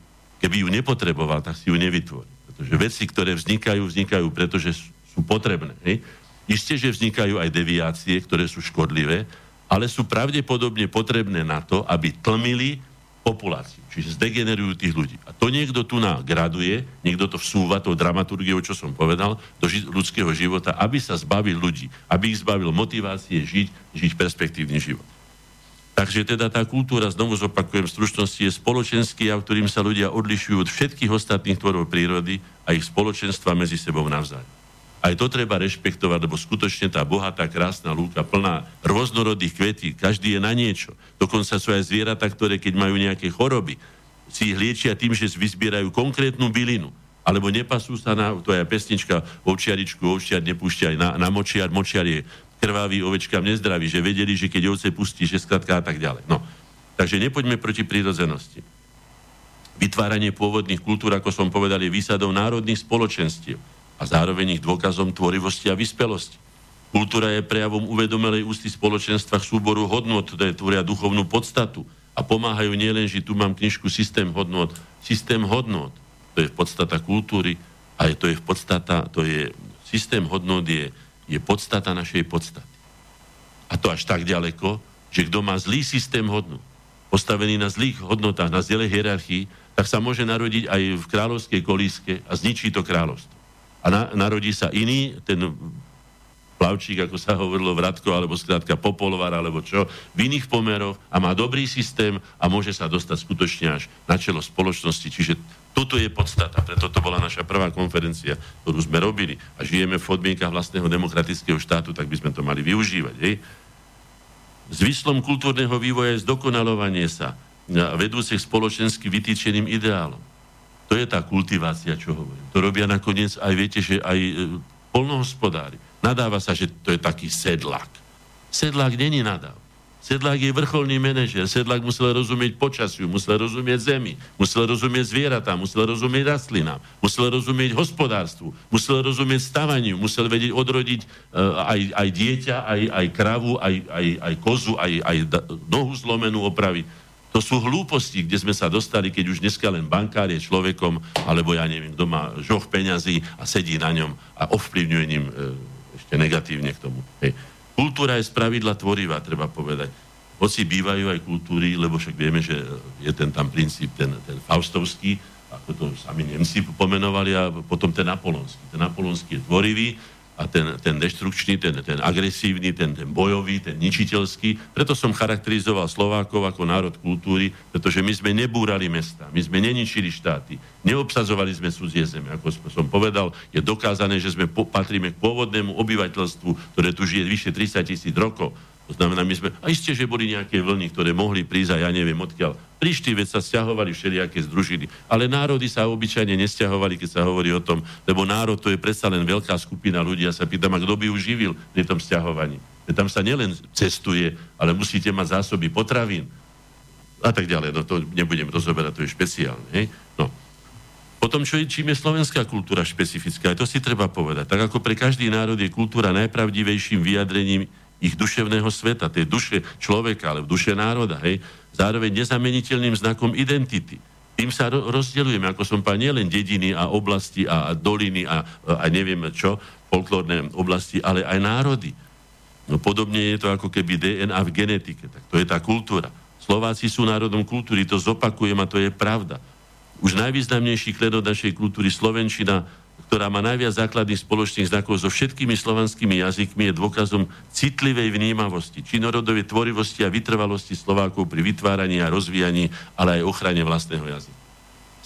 keby ju nepotreboval, tak si ju nevytvorí. Pretože veci, ktoré vznikajú, vznikajú, pretože sú potrebné. Hej? Isté, že vznikajú aj deviácie, ktoré sú škodlivé, ale sú pravdepodobne potrebné na to, aby tlmili populáciu, čiže zdegenerujú tých ľudí. A to niekto tu na graduje, niekto to vsúva tou dramaturgiou, čo som povedal, do ži- ľudského života, aby sa zbavil ľudí, aby ich zbavil motivácie žiť, žiť perspektívny život. Takže teda tá kultúra, znovu zopakujem v stručnosti, je spoločenský jav, ktorým sa ľudia odlišujú od všetkých ostatných tvorov prírody a ich spoločenstva medzi sebou navzájom. Aj to treba rešpektovať, lebo skutočne tá bohatá, krásna lúka, plná rôznorodých kvetí, každý je na niečo. Dokonca sú aj zvieratá, ktoré keď majú nejaké choroby, si ich liečia tým, že vyzbierajú konkrétnu bylinu. Alebo nepasú sa na, to je pesnička, ovčiaričku, ovčiar nepúšťaj na, na močiar, močiar je krvavý, ovečkám nezdravý, že vedeli, že keď ovce pustí, že skratka a tak ďalej. No. Takže nepoďme proti prírodzenosti. Vytváranie pôvodných kultúr, ako som povedal, je výsadou národných spoločenstiev a zároveň ich dôkazom tvorivosti a vyspelosti. Kultúra je prejavom uvedomelej ústy spoločenstva súboru hodnot, ktoré tvoria duchovnú podstatu a pomáhajú nielen, že tu mám knižku Systém hodnot. Systém hodnot, to je podstata kultúry a je, to je v podstata, to je, systém hodnot je, je podstata našej podstaty. A to až tak ďaleko, že kto má zlý systém hodnot, postavený na zlých hodnotách, na zlej hierarchii, tak sa môže narodiť aj v kráľovskej kolíske a zničí to kráľovstvo a na, narodí sa iný, ten plavčík, ako sa hovorilo, vratko, alebo skrátka popolvar, alebo čo, v iných pomeroch a má dobrý systém a môže sa dostať skutočne až na čelo spoločnosti. Čiže toto je podstata, preto to bola naša prvá konferencia, ktorú sme robili a žijeme v podmienkach vlastného demokratického štátu, tak by sme to mali využívať. Hej? Zvyslom kultúrneho vývoja je zdokonalovanie sa vedúcich spoločensky vytýčeným ideálom. To je tá kultivácia, čo hovorím. To robia nakoniec aj, viete, že aj e, polnohospodári. Nadáva sa, že to je taký sedlák. Sedlák není nadáv. Sedlák je vrcholný manažer. Sedlák musel rozumieť počasiu, musel rozumieť zemi, musel rozumieť zvieratám, musel rozumieť rastlinám, musel rozumieť hospodárstvu, musel rozumieť stavaniu, musel vedieť odrodiť uh, aj, aj dieťa, aj, aj kravu, aj, aj, aj kozu, aj, aj nohu zlomenú opraviť. To sú hlúposti, kde sme sa dostali, keď už dneska len bankár je človekom, alebo ja neviem, kto má žoch peňazí a sedí na ňom a ovplyvňuje ním e, ešte negatívne k tomu. Hej. Kultúra je spravidla tvorivá, treba povedať. Hoci bývajú aj kultúry, lebo však vieme, že je ten tam princíp, ten, ten faustovský, ako to sami Nemci pomenovali, a potom ten apolonský. Ten apolonský je tvorivý, a ten, ten deštrukčný, ten, ten agresívny, ten, ten bojový, ten ničiteľský. Preto som charakterizoval Slovákov ako národ kultúry, pretože my sme nebúrali mesta, my sme neničili štáty, neobsazovali sme cudzie zeme. Ako som povedal, je dokázané, že sme patríme k pôvodnému obyvateľstvu, ktoré tu žije vyše 30 tisíc rokov. To znamená, my sme, a isté, že boli nejaké vlny, ktoré mohli prísť a ja neviem odkiaľ. Prišli, veď sa stiahovali všelijaké združiny. Ale národy sa obyčajne nestiahovali, keď sa hovorí o tom, lebo národ to je predsa len veľká skupina ľudí. Ja sa pýtam, a kto by ju živil pri tom stiahovaní? Veď tam sa nielen cestuje, ale musíte mať zásoby potravín a tak ďalej. No to nebudem rozoberať, to je špeciálne. Hej? No. Potom, čo je, čím je slovenská kultúra špecifická, to si treba povedať. Tak ako pre každý národ je kultúra najpravdivejším vyjadrením ich duševného sveta, tej duše človeka, ale duše národa, hej, zároveň nezameniteľným znakom identity. Tým sa rozdeľujeme, ako som povedal, nielen dediny a oblasti a, a doliny a, a neviem čo, folklórne oblasti, ale aj národy. No podobne je to ako keby DNA v genetike, tak to je tá kultúra. Slováci sú národom kultúry, to zopakujem a to je pravda. Už najvýznamnejší klenot našej kultúry, Slovenčina, ktorá má najviac základných spoločných znakov so všetkými slovanskými jazykmi, je dôkazom citlivej vnímavosti, činorodovej tvorivosti a vytrvalosti Slovákov pri vytváraní a rozvíjaní, ale aj ochrane vlastného jazyka.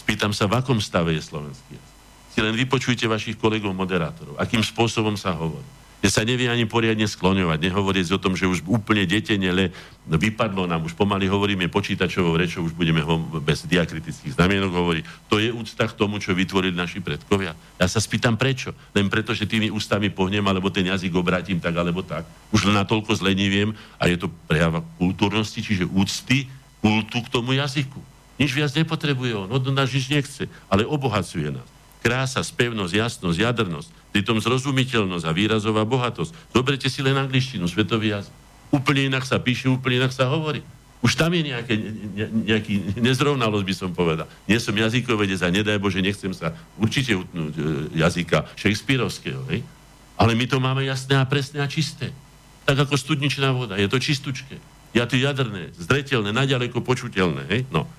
Spýtam sa, v akom stave je slovenský jazyk? Si len vypočujte vašich kolegov moderátorov, akým spôsobom sa hovorí že sa nevie ani poriadne skloňovať. Nehovoriť o tom, že už úplne detenele vypadlo nám, už pomaly hovoríme počítačovou rečou, už budeme ho bez diakritických znamienok hovoriť. To je úcta k tomu, čo vytvorili naši predkovia. Ja sa spýtam prečo. Len preto, že tými ústami pohnem, alebo ten jazyk obrátim tak, alebo tak. Už len natoľko zle neviem a je to prejava kultúrnosti, čiže úcty, kultu k tomu jazyku. Nič viac nepotrebuje on, od nás nič nechce, ale obohacuje nás. Krása, spevnosť, jasnosť, jadrnosť, pritom zrozumiteľnosť a výrazová bohatosť. Zoberte si len angličtinu, svetový jazyk. Úplne inak sa píše, úplne inak sa hovorí. Už tam je nejaké, ne, nejaký nezrovnalosť, by som povedal. Nie som jazykovedec a nedaj Bože, nechcem sa určite utnúť e, jazyka Shakespeareovského, hej? Ale my to máme jasné a presné a čisté. Tak ako studničná voda. Je to čistučké. Ja to jadrné, zretelné, naďaleko počuteľné, hej? No.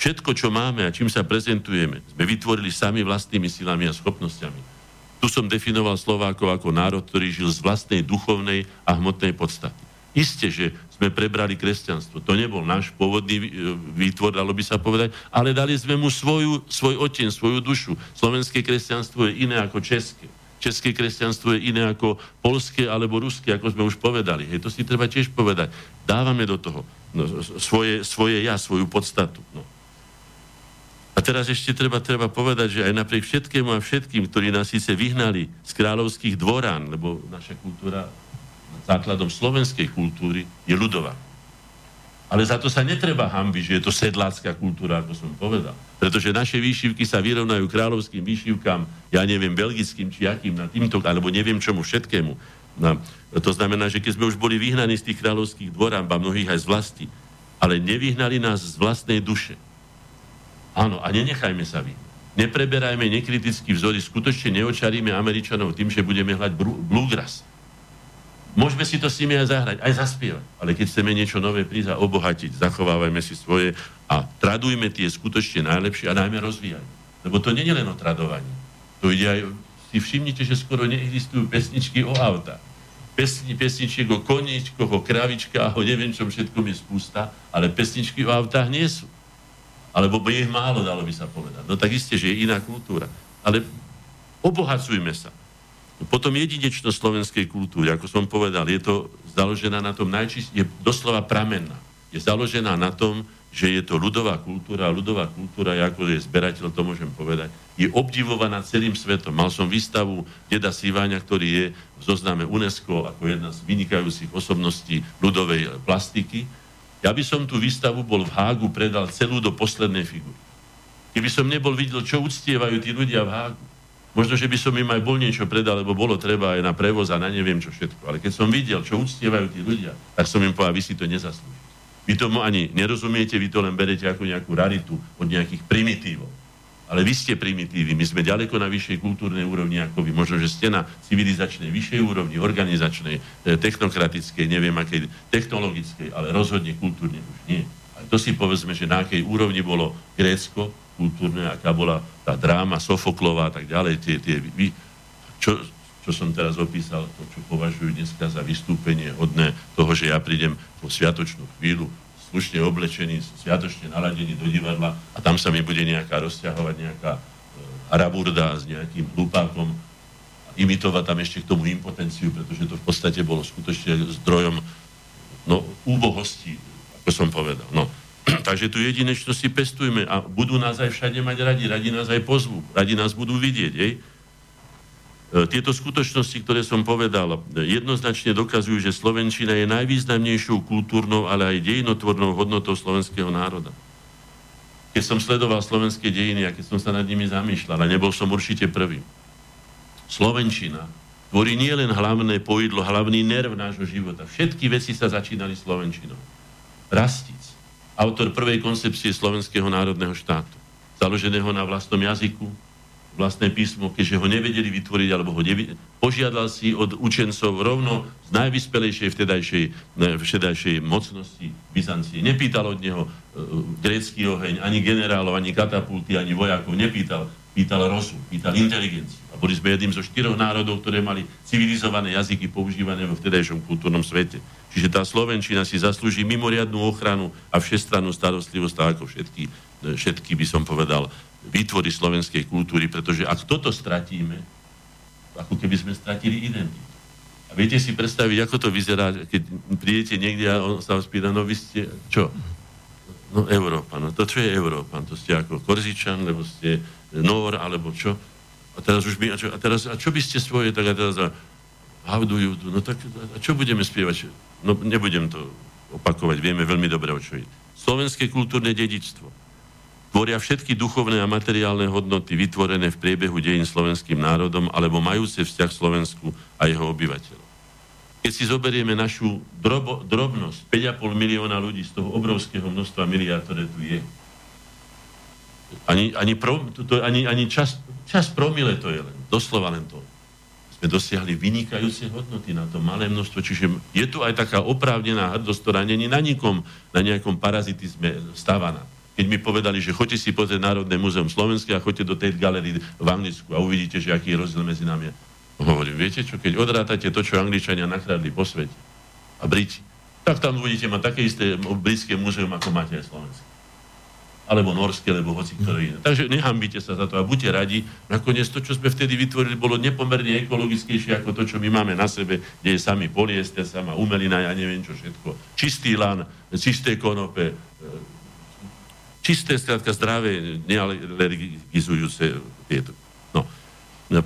Všetko, čo máme a čím sa prezentujeme, sme vytvorili sami vlastnými silami a schopnosťami. Tu som definoval Slovákov ako národ, ktorý žil z vlastnej duchovnej a hmotnej podstaty. Isté, že sme prebrali kresťanstvo. To nebol náš pôvodný e, výtvor, dalo by sa povedať, ale dali sme mu svoju, svoj oteň, svoju dušu. Slovenské kresťanstvo je iné ako české. České kresťanstvo je iné ako polské alebo ruské, ako sme už povedali. Hej, to si treba tiež povedať. Dávame do toho no, svoje, svoje ja, svoju podstatu. No. A teraz ešte treba, treba povedať, že aj napriek všetkému a všetkým, ktorí nás síce vyhnali z kráľovských dvorán, lebo naša kultúra základom slovenskej kultúry je ľudová. Ale za to sa netreba hambiť, že je to sedlácká kultúra, ako som povedal. Pretože naše výšivky sa vyrovnajú kráľovským výšivkám, ja neviem, belgickým či akým, na týmto, alebo neviem čomu všetkému. No, to znamená, že keď sme už boli vyhnaní z tých kráľovských dvorán, ba mnohých aj z vlasti, ale nevyhnali nás z vlastnej duše Áno, a nenechajme sa vy. Nepreberajme nekritický vzory, skutočne neočaríme Američanov tým, že budeme hľať bluegrass. Môžeme si to s nimi aj zahrať, aj zaspievať. Ale keď chceme niečo nové prísť a obohatiť, zachovávajme si svoje a tradujme tie skutočne najlepšie a najmä rozvíjajme. Lebo to nie je len o tradovaní. To ide aj... Si všimnite, že skoro neexistujú pesničky o autách. Pesni, pesničiek o koničkoch, o kravičkách, o neviem čom všetkom je spústa, ale pesničky o autách nie sú. Alebo je ich málo, dalo by sa povedať. No tak isté, že je iná kultúra. Ale obohacujme sa. Potom jedinečnosť slovenskej kultúry, ako som povedal, je to založená na tom najčist, je doslova pramenná. Je založená na tom, že je to ľudová kultúra a ľudová kultúra, ja ako je zberateľ, to môžem povedať, je obdivovaná celým svetom. Mal som výstavu Deda Siváňa, ktorý je v zozname UNESCO ako jedna z vynikajúcich osobností ľudovej plastiky ja by som tú výstavu bol v Hágu predal celú do poslednej figúry. Keby som nebol videl, čo uctievajú tí ľudia v Hágu. Možno, že by som im aj bol niečo predal, lebo bolo treba aj na prevoz a na neviem čo všetko. Ale keď som videl, čo uctievajú tí ľudia, tak som im povedal, vy si to nezaslúžite. Vy tomu ani nerozumiete, vy to len berete ako nejakú raritu od nejakých primitívov. Ale vy ste primitívy, my sme ďaleko na vyššej kultúrnej úrovni ako vy. Možno, že ste na civilizačnej vyššej úrovni, organizačnej, e, technokratickej, neviem akej, technologickej, ale rozhodne kultúrne už nie. A to si povedzme, že na akej úrovni bolo Grécko kultúrne, aká bola tá dráma Sofoklová a tak ďalej, tie, tie, vy, čo, čo som teraz opísal, to, čo považujú dneska za vystúpenie hodné toho, že ja prídem po sviatočnú chvíľu slušne oblečený, sviatočne naladený do divadla a tam sa mi bude nejaká rozťahovať nejaká e, araburda s nejakým lupákom a imitovať tam ešte k tomu impotenciu, pretože to v podstate bolo skutočne zdrojom no, úbohosti, ako som povedal. No. Takže tu jedinečnosť si pestujme a budú nás aj všade mať radi, radi nás aj pozvú, radi nás budú vidieť. Jej? E, tieto skutočnosti, ktoré som povedal, jednoznačne dokazujú, že Slovenčina je najvýznamnejšou kultúrnou, ale aj dejinotvornou hodnotou slovenského národa. Keď som sledoval slovenské dejiny a keď som sa nad nimi zamýšľal, a nebol som určite prvý. Slovenčina tvorí nielen hlavné pojedlo, hlavný nerv nášho života. Všetky veci sa začínali slovenčinou. Rastic, autor prvej koncepcie slovenského národného štátu, založeného na vlastnom jazyku, vlastné písmo, keďže ho nevedeli vytvoriť, alebo ho nevi- požiadal si od učencov rovno z najvyspelejšej vtedajšej, vtedajšej mocnosti Byzancie. Nepýtal od neho e, grécky oheň, ani generálov, ani katapulty, ani vojakov. Nepýtal. Pýtal rozum, pýtal inteligenciu. A boli sme jedným zo štyroch národov, ktoré mali civilizované jazyky používané vo vtedajšom kultúrnom svete. Čiže tá Slovenčina si zaslúži mimoriadnú ochranu a všestrannú starostlivosť, ako všetky, e, všetky by som povedal, výtvory slovenskej kultúry, pretože ak toto stratíme, ako keby sme stratili identitu. A viete si predstaviť, ako to vyzerá, keď prídete niekde a on sa vás pýta, no vy ste čo? No Európa, no to čo je Európa? To ste ako Korzičan, lebo ste Nor, alebo čo? A teraz už by, a čo, a teraz, a čo by ste svoje, tak a teraz a, how do you do? No tak, a čo budeme spievať? No nebudem to opakovať, vieme veľmi dobre, o čo ide. Slovenské kultúrne dedičstvo tvoria všetky duchovné a materiálne hodnoty vytvorené v priebehu dejín slovenským národom alebo majúce vzťah Slovensku a jeho obyvateľov. Keď si zoberieme našu drobo, drobnosť, 5,5 milióna ľudí z toho obrovského množstva miliárd, ktoré tu je, ani, ani, pro, to, ani, ani čas, čas promile to je len, doslova len to. Sme dosiahli vynikajúce hodnoty na to malé množstvo, čiže je tu aj taká oprávnená hrdosť, ktorá není na nikom, na nejakom parazitizme stávaná keď mi povedali, že choďte si pozrieť Národné múzeum Slovenské a choďte do tej galerii v Anglicku a uvidíte, že aký je rozdiel medzi nami. Hovorím, viete čo, keď odrátate to, čo Angličania nakradli po svete a Briti, tak tam budete mať také isté britské múzeum, ako máte aj Slovenské. Alebo norské, alebo hoci ktoré iné. Takže nehambite sa za to a buďte radi. Nakoniec to, čo sme vtedy vytvorili, bolo nepomerne ekologickejšie ako to, čo my máme na sebe, kde je sami poliester, sama umelina, ja neviem čo všetko. Čistý lan, čisté konope, čisté, skrátka zdravé, nealergizujúce tieto. No.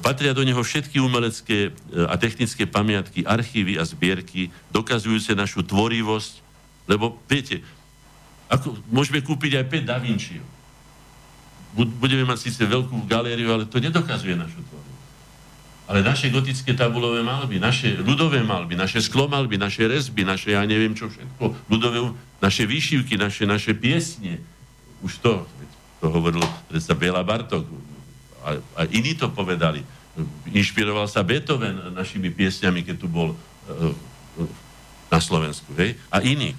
Patria do neho všetky umelecké e, a technické pamiatky, archívy a zbierky, dokazujúce našu tvorivosť, lebo viete, ako, môžeme kúpiť aj 5 Da Vinci. Budeme mať síce veľkú galériu, ale to nedokazuje našu tvorivosť. Ale naše gotické tabulové malby, naše ľudové malby, naše sklomalby, naše rezby, naše ja neviem čo všetko, ľudové, naše výšivky, naše, naše piesne, už to, to hovoril predsa Bela Bartok, a, a iní to povedali. Inšpiroval sa Beethoven našimi piesňami, keď tu bol uh, na Slovensku, hej? A iní.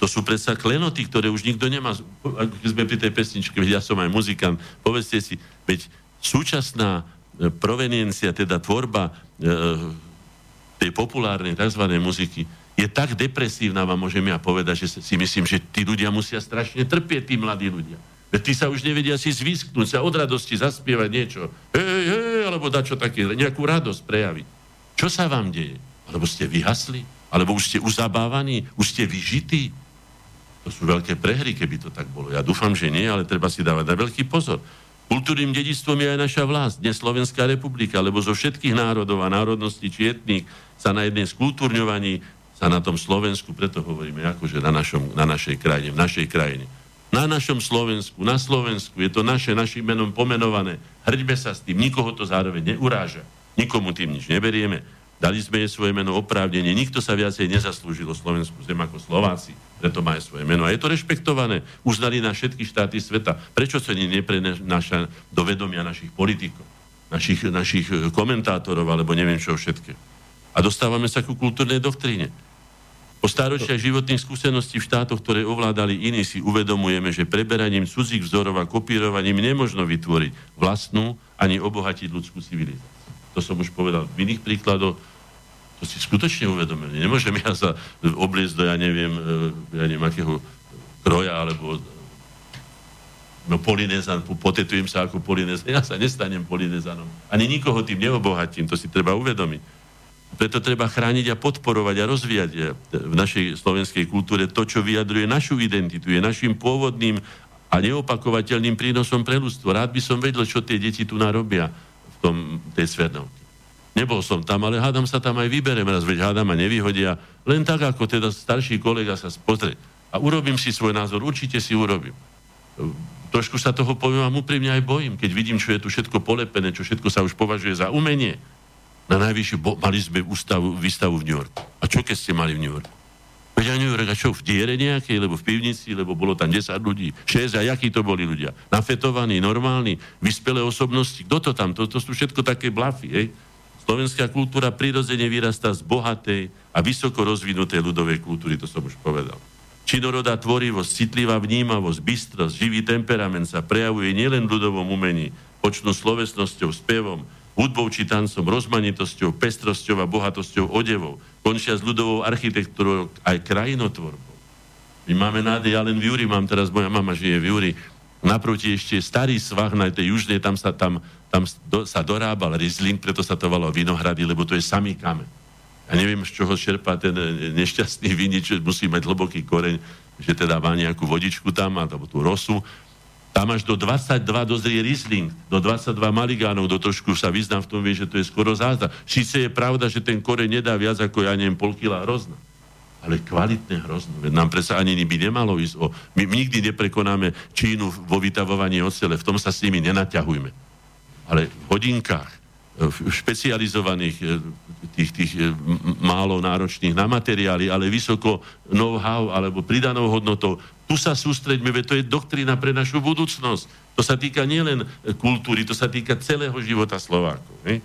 To sú predsa klenoty, ktoré už nikto nemá. Keď sme pri tej pesničke, ja som aj muzikant, povedzte si, veď súčasná e, proveniencia, teda tvorba e, tej populárnej tzv. muziky, je tak depresívna, vám môžem ja povedať, že si myslím, že tí ľudia musia strašne trpieť, tí mladí ľudia. Veď tí sa už nevedia si zvysknúť, sa od radosti zaspievať niečo. Hej, hej, alebo dať čo také, nejakú radosť prejaviť. Čo sa vám deje? Alebo ste vyhasli? Alebo už ste uzabávaní? Už ste vyžití? To sú veľké prehry, keby to tak bolo. Ja dúfam, že nie, ale treba si dávať na veľký pozor. Kultúrnym dedictvom je aj naša vlast, dnes Slovenská republika, lebo zo všetkých národov a národností či etník sa na jednej skultúrňovaní sa na tom Slovensku, preto hovoríme akože na, našom, na našej krajine, v našej krajine. Na našom Slovensku, na Slovensku, je to naše, našim menom pomenované. Hrďme sa s tým, nikoho to zároveň neuráža. Nikomu tým nič neberieme. Dali sme jej svoje meno oprávnenie. Nikto sa viacej nezaslúžil o Slovensku zem ako Slováci. Preto má aj svoje meno. A je to rešpektované. Uznali na všetky štáty sveta. Prečo sa nie neprenáša do vedomia našich politikov, našich, našich komentátorov, alebo neviem čo všetké. A dostávame sa ku kultúrnej doktríne. Po stáročiach životných skúseností v štátoch, ktoré ovládali iní, si uvedomujeme, že preberaním cudzích vzorov a kopírovaním nemožno vytvoriť vlastnú ani obohatiť ľudskú civilizáciu. To som už povedal v iných príkladoch. To si skutočne uvedomili. Nemôžem ja sa obliecť do, ja neviem, e, ja neviem, akého kroja, alebo no polinézan, potetujem sa ako polinézan. Ja sa nestanem polinézanom. Ani nikoho tým neobohatím, to si treba uvedomiť. Preto treba chrániť a podporovať a rozvíjať eh, v našej slovenskej kultúre to, čo vyjadruje našu identitu, je našim pôvodným a neopakovateľným prínosom pre ľudstvo. Rád by som vedel, čo tie deti tu narobia v tom, tej Svernovke. Nebol som tam, ale hádam sa tam aj vyberem raz, veď hádam a nevyhodia. Len tak, ako teda starší kolega sa spozrie. A urobím si svoj názor, určite si urobím. trošku sa toho poviem vám úprimne aj bojím, keď vidím, čo je tu všetko polepené, čo všetko sa už považuje za umenie. Na najvyššiu, bo, mali sme ústavu, výstavu v New Yorku. A čo keď ste mali v New Yorku? Veď New York, a čo, v diere nejakej, lebo v pivnici, lebo bolo tam 10 ľudí, 6, a jakí to boli ľudia? Nafetovaní, normálni, vyspelé osobnosti. Kto to tam? To, to sú všetko také blafy, hej? Slovenská kultúra prirodzene vyrastá z bohatej a vysoko rozvinutej ľudovej kultúry, to som už povedal. Činorodá tvorivosť, citlivá vnímavosť, bystrosť, živý temperament sa prejavuje nielen v ľudovom umení, počnú slovesnosťou, spevom, hudbou či tancom, rozmanitosťou, pestrosťou a bohatosťou odevov, končia s ľudovou architektúrou aj krajinotvorbou. My máme nádej, ja len v Júri mám teraz, moja mama žije v Júri, naproti ešte starý svah na tej južnej, tam sa, tam, tam do, sa dorábal Riesling, preto sa to volalo vinohrady, lebo to je samý kamen. Ja neviem, z čoho čerpá ten e, nešťastný vinič, musí mať hlboký koreň, že teda má nejakú vodičku tam, alebo tú rosu. Tam až do 22 dozrie Riesling, do 22 maligánov, do trošku sa vyznám v tom, vie, že to je skoro zázda. Síce je pravda, že ten koreň nedá viac ako, ja neviem, pol kila hrozna. Ale kvalitné hrozno. Veď nám predsa ani by nemalo ísť o... My nikdy neprekonáme Čínu vo vytavovaní ocele, v tom sa s nimi nenaťahujme. Ale v hodinkách, špecializovaných e, tých, tých e, málo náročných na materiály, ale vysoko know-how alebo pridanou hodnotou. Tu sa sústreďme, veď to je doktrína pre našu budúcnosť. To sa týka nielen kultúry, to sa týka celého života Slovákov. Ne?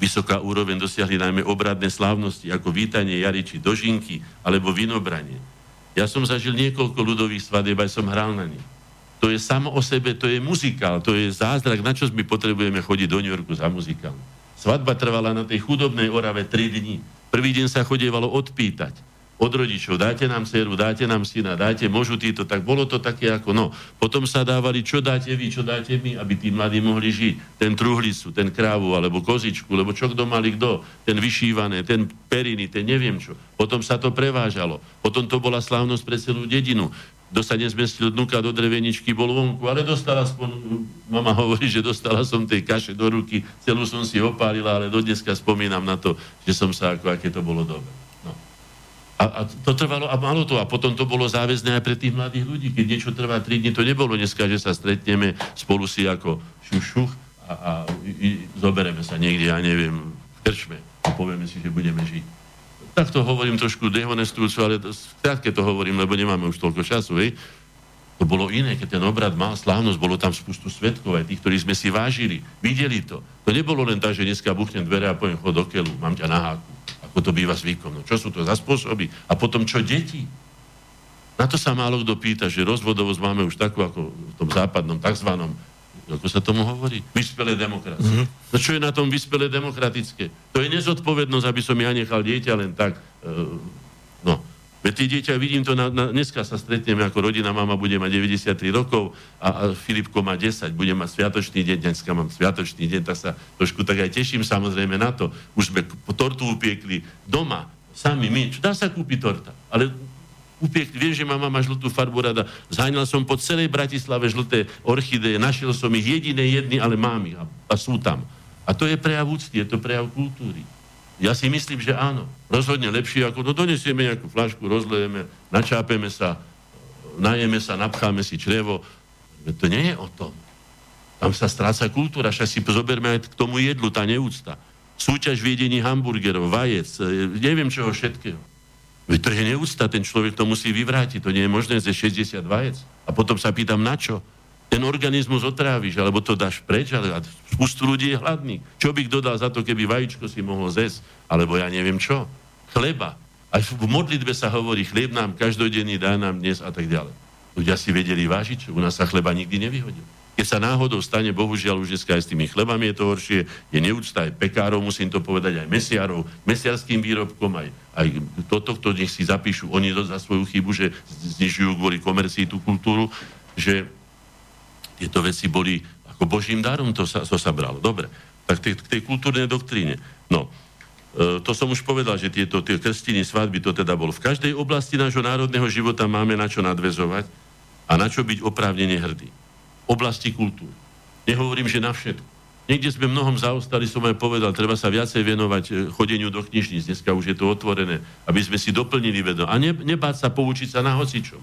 Vysoká úroveň dosiahli najmä obradné slávnosti, ako vítanie jary dožinky, alebo vinobranie. Ja som zažil niekoľko ľudových svadieb, aj som hral na nich to je samo o sebe, to je muzikál, to je zázrak, na čo my potrebujeme chodiť do New Yorku za muzikál. Svadba trvala na tej chudobnej Orave 3 dní. Prvý deň sa chodievalo odpýtať od rodičov, dáte nám dceru, dáte nám syna, dáte, môžu títo, tak bolo to také ako, no. Potom sa dávali, čo dáte vy, čo dáte my, aby tí mladí mohli žiť. Ten truhlicu, ten krávu, alebo kozičku, lebo čo kto mali kto, ten vyšívané, ten periny, ten neviem čo. Potom sa to prevážalo. Potom to bola slávnosť pre celú dedinu kto sa nezmestil dnuka do dreveničky, bol vonku, ale dostala aspoň, mama hovorí, že dostala som tej kaše do ruky, celú som si opálila, ale do dneska spomínam na to, že som sa, ako aké to bolo dobre. A, a to trvalo, a malo to, a potom to bolo záväzné aj pre tých mladých ľudí, keď niečo trvá 3 dní, to nebolo dneska, že sa stretneme spolu si ako šušuch a, a i, zoberieme sa niekde, ja neviem, v krčme a povieme si, že budeme žiť tak to hovorím trošku dehonestujúco, ale krátke to hovorím, lebo nemáme už toľko času, hej. To bolo iné, keď ten obrad mal slávnosť, bolo tam spustu svetkov, aj tých, ktorí sme si vážili, videli to. To nebolo len tak, že dneska buchnem dvere a poviem, chod do keľu, mám ťa na háku, ako to býva zvykom. No čo sú to za spôsoby? A potom čo deti? Na to sa málo kto pýta, že rozvodovosť máme už takú ako v tom západnom, takzvanom ako sa tomu hovorí? Vyspelé demokracie. Mm-hmm. No čo je na tom vyspelé demokratické? To je nezodpovednosť, aby som ja nechal dieťa len tak... No, Veď tie dieťa, vidím to, na, na, dneska sa stretneme ako rodina, mama bude mať 93 rokov a, a Filipko má 10, bude mať sviatočný deň, dneska mám sviatočný deň, tak sa trošku tak aj teším samozrejme na to. Už sme tortu upiekli doma, sami my, čo dá sa kúpiť torta, ale upiekli. Viem, že má mama žltú farbu rada. Zháňal som po celej Bratislave žlté orchideje, našiel som ich jediné jedny, ale mám ich a, a sú tam. A to je prejav úcty, je to prejav kultúry. Ja si myslím, že áno. Rozhodne lepšie, ako no donesieme nejakú flašku, rozlejeme, načápeme sa, najeme sa, napcháme si črevo. To nie je o tom. Tam sa stráca kultúra, však si zoberme aj k tomu jedlu, tá neúcta. Súťaž v jedení hamburgerov, vajec, e, neviem čoho všetkého. Veď to je neústa, ten človek to musí vyvrátiť, to nie je možné ze 60 vajec. A potom sa pýtam, na čo? Ten organizmus otráviš, alebo to dáš preč, ale spustu ľudí je hladný. Čo by dodal za to, keby vajíčko si mohol zesť? Alebo ja neviem čo. Chleba. Aj v modlitbe sa hovorí, chlieb nám každodenný, dá nám dnes a tak ďalej. Ľudia si vedeli vážiť, u nás sa chleba nikdy nevyhodil. Keď sa náhodou stane, bohužiaľ už dneska aj s tými chlebami je to horšie, je neúcta aj pekárov, musím to povedať, aj mesiarov, mesiarským výrobkom, aj, aj toto, kto nech si zapíšu oni za svoju chybu, že znižujú kvôli komercii tú kultúru, že tieto veci boli ako božím darom, to sa, to sa bralo. Dobre, tak tej, k tej kultúrnej doktríne. No, e, to som už povedal, že tieto tie krstiny, svadby, to teda bolo. V každej oblasti nášho národného života máme na čo nadvezovať a na čo byť oprávnene hrdý oblasti kultúry. Nehovorím, že na všetko. Niekde sme mnohom zaostali, som aj povedal, treba sa viacej venovať e, chodeniu do knižníc. Dneska už je to otvorené, aby sme si doplnili vedom. A ne, nebáť sa poučiť sa na hocičom.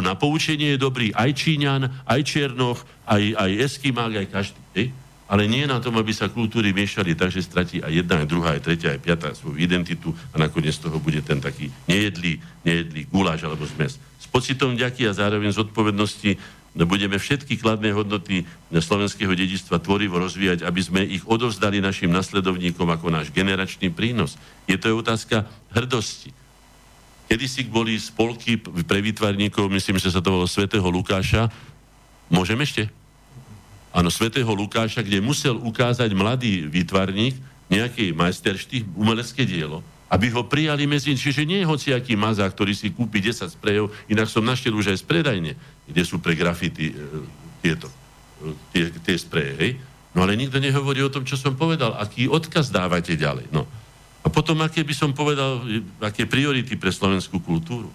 Na poučenie je dobrý aj Číňan, aj Černoch, aj, aj Eskimák, aj každý. Hej? Ale nie na tom, aby sa kultúry miešali tak, že stratí aj jedna, aj druhá, aj tretia, aj piatá svoju identitu a nakoniec z toho bude ten taký nejedlý, nejedlý guláš alebo zmes. S pocitom ďaky a zároveň zodpovednosti budeme všetky kladné hodnoty slovenského dedičstva tvorivo rozvíjať, aby sme ich odovzdali našim nasledovníkom ako náš generačný prínos. Je to otázka hrdosti. Kedy si boli spolky pre výtvarníkov, myslím, že sa to volalo Svetého Lukáša. Môžem ešte? áno, svätého Lukáša, kde musel ukázať mladý výtvarník nejaký majsterštých, umelecké dielo, aby ho prijali medzi... Čiže nie je hociaký mazák, ktorý si kúpi 10 sprejov, inak som našiel už aj z predajne, kde sú pre grafity e, tieto, e, tie, tie spreje, hej? No ale nikto nehovorí o tom, čo som povedal, aký odkaz dávate ďalej. No. A potom, aké by som povedal, aké priority pre slovenskú kultúru.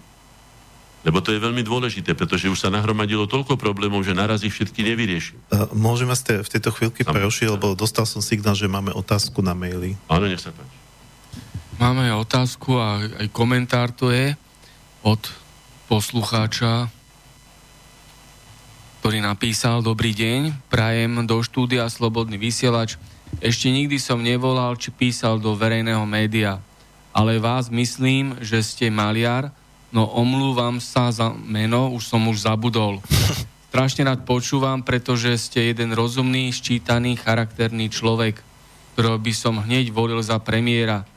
Lebo to je veľmi dôležité, pretože už sa nahromadilo toľko problémov, že naraz ich všetky nevyrieši. Môžem vás v tejto chvíľke prerušiť, lebo dostal som signál, že máme otázku na maili. Áno, nech sa páči. Máme otázku a aj komentár to je od poslucháča, ktorý napísal Dobrý deň, prajem do štúdia Slobodný vysielač. Ešte nikdy som nevolal či písal do verejného média, ale vás myslím, že ste maliar, No omlúvam sa za meno, už som už zabudol. Strašne rád počúvam, pretože ste jeden rozumný, ščítaný, charakterný človek, ktorého by som hneď volil za premiéra.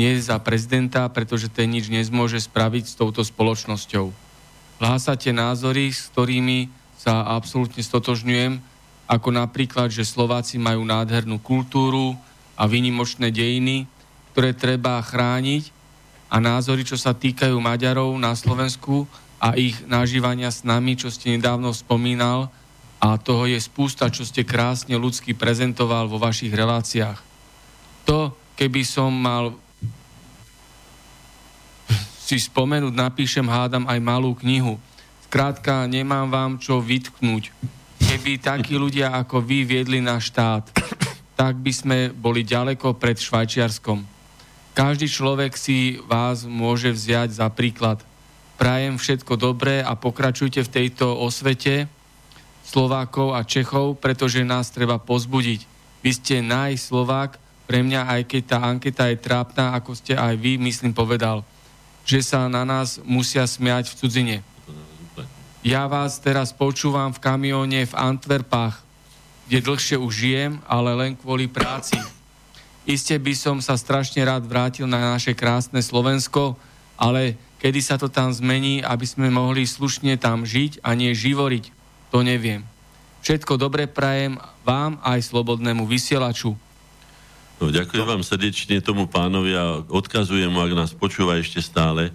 Nie za prezidenta, pretože ten nič nezmôže spraviť s touto spoločnosťou. Hlásate názory, s ktorými sa absolútne stotožňujem, ako napríklad, že Slováci majú nádhernú kultúru a výnimočné dejiny, ktoré treba chrániť a názory, čo sa týkajú Maďarov na Slovensku a ich nažívania s nami, čo ste nedávno spomínal a toho je spústa, čo ste krásne ľudsky prezentoval vo vašich reláciách. To, keby som mal si spomenúť, napíšem, hádam aj malú knihu. Skrátka, nemám vám čo vytknúť. Keby takí ľudia ako vy viedli na štát, tak by sme boli ďaleko pred Švajčiarskom. Každý človek si vás môže vziať za príklad. Prajem všetko dobré a pokračujte v tejto osvete Slovákov a Čechov, pretože nás treba pozbudiť. Vy ste najslovák, pre mňa, aj keď tá anketa je trápna, ako ste aj vy, myslím, povedal, že sa na nás musia smiať v cudzine. Ja vás teraz počúvam v kamióne v Antwerpách, kde dlhšie už žijem, ale len kvôli práci. Iste by som sa strašne rád vrátil na naše krásne Slovensko, ale kedy sa to tam zmení, aby sme mohli slušne tam žiť a nie živoriť, to neviem. Všetko dobre prajem vám aj slobodnému vysielaču. No, ďakujem vám srdečne tomu pánovi a odkazujem mu, ak nás počúva ešte stále.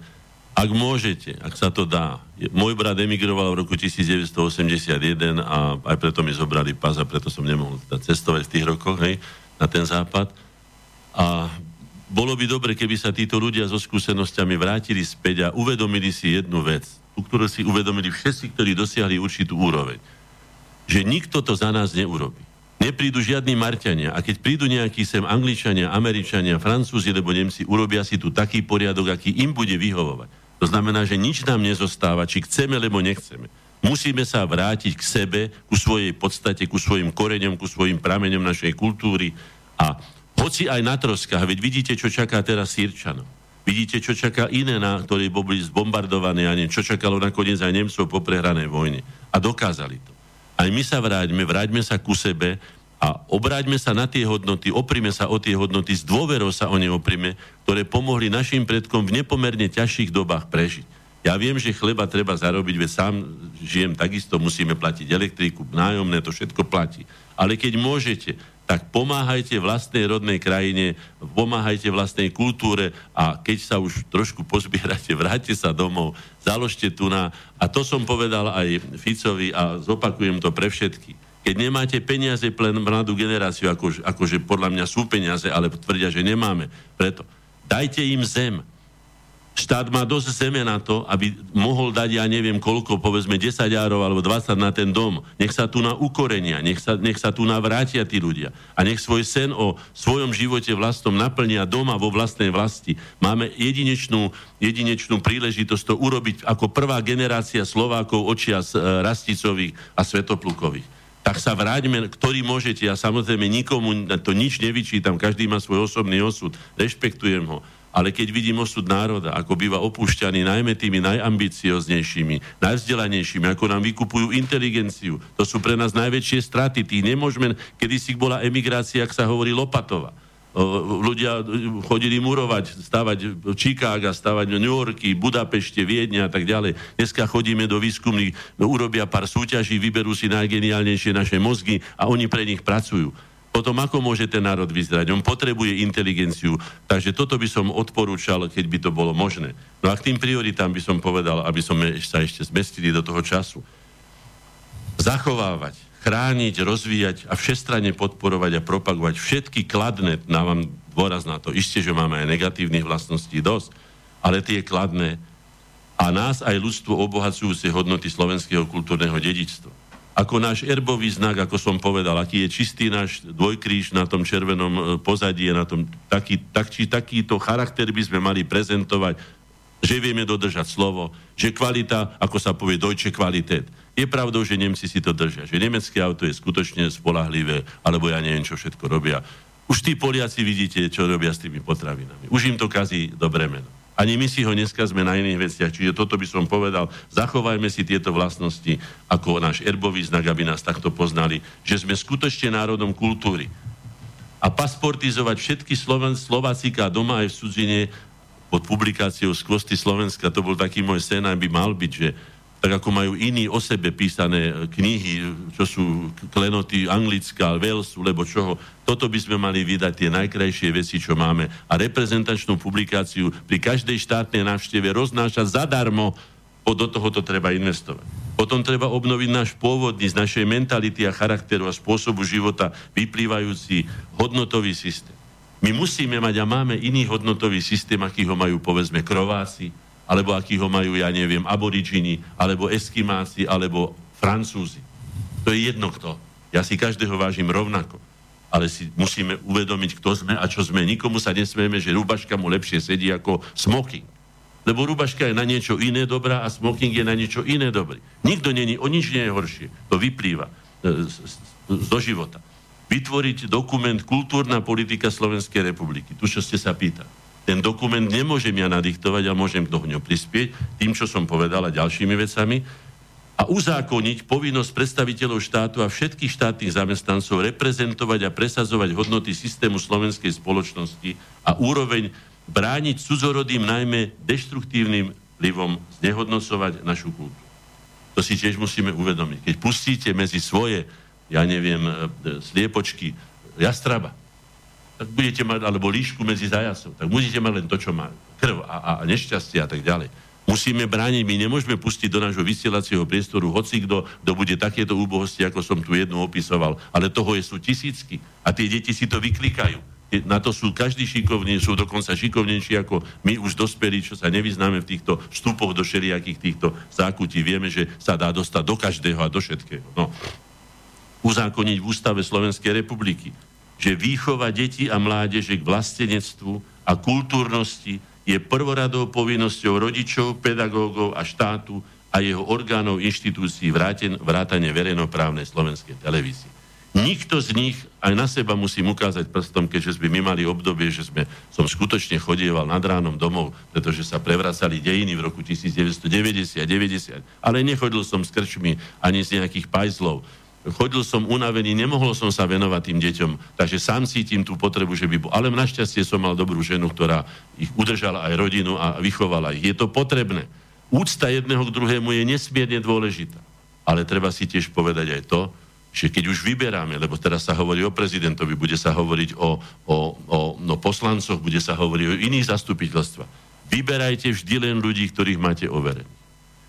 Ak môžete, ak sa to dá. Môj brat emigroval v roku 1981 a aj preto mi zobrali pas a preto som nemohol cestovať v tých rokoch hej, na ten západ a bolo by dobre, keby sa títo ľudia so skúsenosťami vrátili späť a uvedomili si jednu vec, tú, ktorú si uvedomili všetci, ktorí dosiahli určitú úroveň. Že nikto to za nás neurobi. Neprídu žiadni Marťania a keď prídu nejakí sem Angličania, Američania, Francúzi alebo Nemci, urobia si tu taký poriadok, aký im bude vyhovovať. To znamená, že nič nám nezostáva, či chceme, alebo nechceme. Musíme sa vrátiť k sebe, ku svojej podstate, ku svojim koreňom, ku svojim prameňom našej kultúry a hoci aj na troskách, veď vidíte, čo čaká teraz Sýrčanov. Vidíte, čo čaká iné, na ktorí boli zbombardované a čo čakalo nakoniec aj Nemcov po prehranej vojne. A dokázali to. Aj my sa vráťme, vráťme sa ku sebe a obráťme sa na tie hodnoty, oprime sa o tie hodnoty, s dôverou sa o ne oprime, ktoré pomohli našim predkom v nepomerne ťažších dobách prežiť. Ja viem, že chleba treba zarobiť, veď sám žijem takisto, musíme platiť elektriku, nájomné, to všetko platí. Ale keď môžete, tak pomáhajte vlastnej rodnej krajine, pomáhajte vlastnej kultúre a keď sa už trošku pozbierate, vráťte sa domov, založte tu na... A to som povedal aj Ficovi a zopakujem to pre všetky. Keď nemáte peniaze pre mladú generáciu, ako, akože podľa mňa sú peniaze, ale tvrdia, že nemáme, preto dajte im zem, štát má dosť zeme na to, aby mohol dať, ja neviem koľko, povedzme 10 árov alebo 20 na ten dom. Nech sa tu na ukorenia, nech sa, nech sa tu navrátia tí ľudia. A nech svoj sen o svojom živote vlastnom naplnia doma vo vlastnej vlasti. Máme jedinečnú, jedinečnú príležitosť to urobiť ako prvá generácia Slovákov očias e, Rasticových a Svetoplukových tak sa vráťme, ktorý môžete. Ja samozrejme nikomu to nič nevyčítam, každý má svoj osobný osud, rešpektujem ho ale keď vidím osud národa, ako býva opúšťaný najmä tými najambicioznejšími, najvzdelanejšími, ako nám vykupujú inteligenciu, to sú pre nás najväčšie straty. Tých nemôžeme, kedy si bola emigrácia, ak sa hovorí Lopatova. Ľudia chodili murovať, stavať Chicago, stavať New Yorky, Budapešte, Viedne a tak ďalej. Dneska chodíme do výskumných, no, urobia pár súťaží, vyberú si najgeniálnejšie naše mozgy a oni pre nich pracujú potom ako môže ten národ vyzerať? On potrebuje inteligenciu. Takže toto by som odporúčal, keď by to bolo možné. No a k tým prioritám by som povedal, aby sme sa ešte zmestili do toho času. Zachovávať, chrániť, rozvíjať a všestranne podporovať a propagovať všetky kladné, dávam dôraz na to, isté, že máme aj negatívnych vlastností dosť, ale tie kladné a nás aj ľudstvo obohacujúce hodnoty slovenského kultúrneho dedičstva ako náš erbový znak, ako som povedal, aký je čistý náš dvojkríž na tom červenom e, pozadí, na tom, taký, tak, či takýto charakter by sme mali prezentovať, že vieme dodržať slovo, že kvalita, ako sa povie, dojče kvalitet. Je pravdou, že Nemci si to držia, že nemecké auto je skutočne spolahlivé, alebo ja neviem, čo všetko robia. Už tí Poliaci vidíte, čo robia s tými potravinami. Už im to kazí dobré meno. Ani my si ho neskazme na iných veciach. Čiže toto by som povedal, zachovajme si tieto vlastnosti ako náš erbový znak, aby nás takto poznali, že sme skutočne národom kultúry. A pasportizovať všetky Sloven, Slovácika doma aj v cudzine pod publikáciou Skvosty Slovenska, to bol taký môj sen, by mal byť, že tak ako majú iní o sebe písané knihy, čo sú klenoty Anglická, Walesu, lebo čoho. Toto by sme mali vydať tie najkrajšie veci, čo máme. A reprezentačnú publikáciu pri každej štátnej návšteve roznášať zadarmo, bo do toho to treba investovať. Potom treba obnoviť náš pôvodný z našej mentality a charakteru a spôsobu života vyplývajúci hodnotový systém. My musíme mať a máme iný hodnotový systém, aký ho majú povedzme krováci, alebo aký ho majú, ja neviem, aborigini, alebo eskimáci, alebo francúzi. To je jedno kto. Ja si každého vážim rovnako. Ale si musíme uvedomiť, kto sme a čo sme. Nikomu sa nesmieme, že rubaška mu lepšie sedí ako smoking. Lebo rubaška je na niečo iné dobrá a smoking je na niečo iné dobrý. Nikto není, o nič nie je horšie. To vyplýva e, zo života. Vytvoriť dokument Kultúrna politika Slovenskej republiky. Tu, čo ste sa pýtali ten dokument nemôžem ja nadiktovať a môžem do ňom prispieť tým, čo som povedal a ďalšími vecami a uzákoniť povinnosť predstaviteľov štátu a všetkých štátnych zamestnancov reprezentovať a presazovať hodnoty systému slovenskej spoločnosti a úroveň brániť cudzorodým najmä deštruktívnym vplyvom znehodnocovať našu kultúru. To si tiež musíme uvedomiť. Keď pustíte medzi svoje, ja neviem, e, sliepočky jastraba, tak budete mať, alebo líšku medzi zajacov, tak musíte mať len to, čo má krv a, a nešťastie a tak ďalej. Musíme brániť, my nemôžeme pustiť do nášho vysielacieho priestoru hoci kto, kto bude takéto úbohosti, ako som tu jednu opisoval, ale toho je sú tisícky a tie deti si to vyklikajú. Na to sú každý šikovní, sú dokonca šikovnejší ako my už dospelí, čo sa nevyznáme v týchto vstupoch do všelijakých týchto zákutí. Vieme, že sa dá dostať do každého a do všetkého. No. Uzákoniť v ústave Slovenskej republiky že výchova detí a mládeže k vlastenectvu a kultúrnosti je prvoradou povinnosťou rodičov, pedagógov a štátu a jeho orgánov inštitúcií vrátane verejnoprávnej slovenskej televízie. Nikto z nich aj na seba musím ukázať prstom, keďže sme my mali obdobie, že sme, som skutočne chodieval nad ránom domov, pretože sa prevracali dejiny v roku 1990 90, ale nechodil som s krčmi ani z nejakých pajzlov chodil som unavený, nemohol som sa venovať tým deťom, takže sám cítim tú potrebu, že by bol. Ale našťastie som mal dobrú ženu, ktorá ich udržala aj rodinu a vychovala ich. Je to potrebné. Úcta jedného k druhému je nesmierne dôležitá. Ale treba si tiež povedať aj to, že keď už vyberáme, lebo teraz sa hovorí o prezidentovi, bude sa hovoriť o, o, o no, poslancoch, bude sa hovoriť o iných zastupiteľstvách. Vyberajte vždy len ľudí, ktorých máte overených.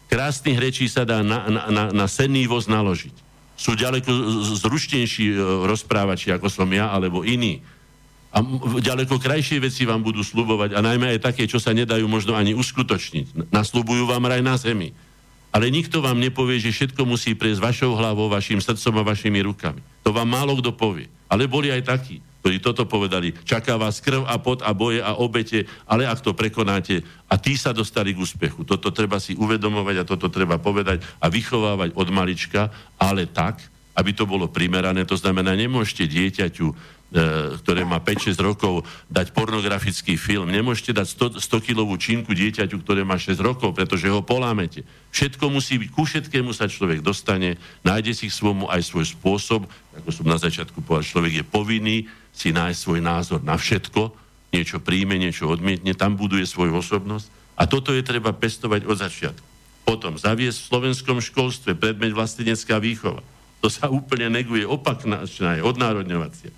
Krásnych rečí sa dá na, na, na, na senný voz naložiť sú ďaleko zručnejší e, rozprávači, ako som ja, alebo iní. A ďaleko krajšie veci vám budú slubovať a najmä aj také, čo sa nedajú možno ani uskutočniť. Nasľubujú vám raj na zemi. Ale nikto vám nepovie, že všetko musí prejsť vašou hlavou, vašim srdcom a vašimi rukami. To vám málo kto povie. Ale boli aj takí, ktorí toto povedali. Čaká vás krv a pot a boje a obete, ale ak to prekonáte a tí sa dostali k úspechu. Toto treba si uvedomovať a toto treba povedať a vychovávať od malička, ale tak, aby to bolo primerané. To znamená, nemôžete dieťaťu E, ktoré má 5-6 rokov, dať pornografický film. Nemôžete dať 100-kilovú 100 činku dieťaťu, ktoré má 6 rokov, pretože ho polámete. Všetko musí byť, ku všetkému sa človek dostane, nájde si k svojmu aj svoj spôsob, ako som na začiatku povedal, človek je povinný si nájsť svoj názor na všetko, niečo príjme, niečo odmietne, tam buduje svoju osobnosť a toto je treba pestovať od začiatku. Potom zaviesť v slovenskom školstve predmeť vlastenecká výchova. To sa úplne neguje, opakná je, odnárodňovacia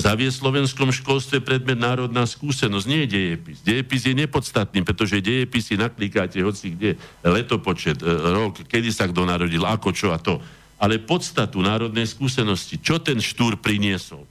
Zavie v slovenskom školstve predmet národná skúsenosť, nie je dejepis. Dejepis je nepodstatný, pretože dejepisy naklikáte hoci kde, letopočet, e, rok, kedy sa kto narodil, ako, čo a to. Ale podstatu národnej skúsenosti, čo ten štúr priniesol.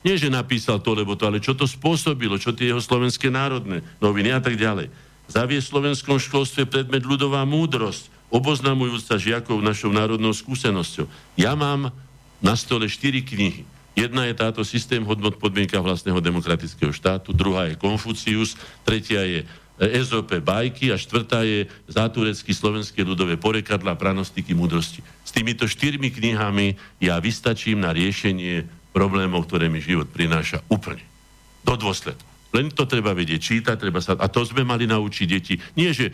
Nie, že napísal to, lebo to, ale čo to spôsobilo, čo tie jeho slovenské národné noviny a tak ďalej. Zavie v slovenskom školstve predmet ľudová múdrosť, oboznamujúca žiakov našou národnou skúsenosťou. Ja mám na stole štyri knihy Jedna je táto systém hodnot podmienka vlastného demokratického štátu, druhá je Konfucius, tretia je EZOP bajky a štvrtá je záturecký slovenské ľudové porekadla, pranostiky, múdrosti. S týmito štyrmi knihami ja vystačím na riešenie problémov, ktoré mi život prináša úplne. Do dôsledku. Len to treba vedieť čítať, treba sa... A to sme mali naučiť deti. Nie, že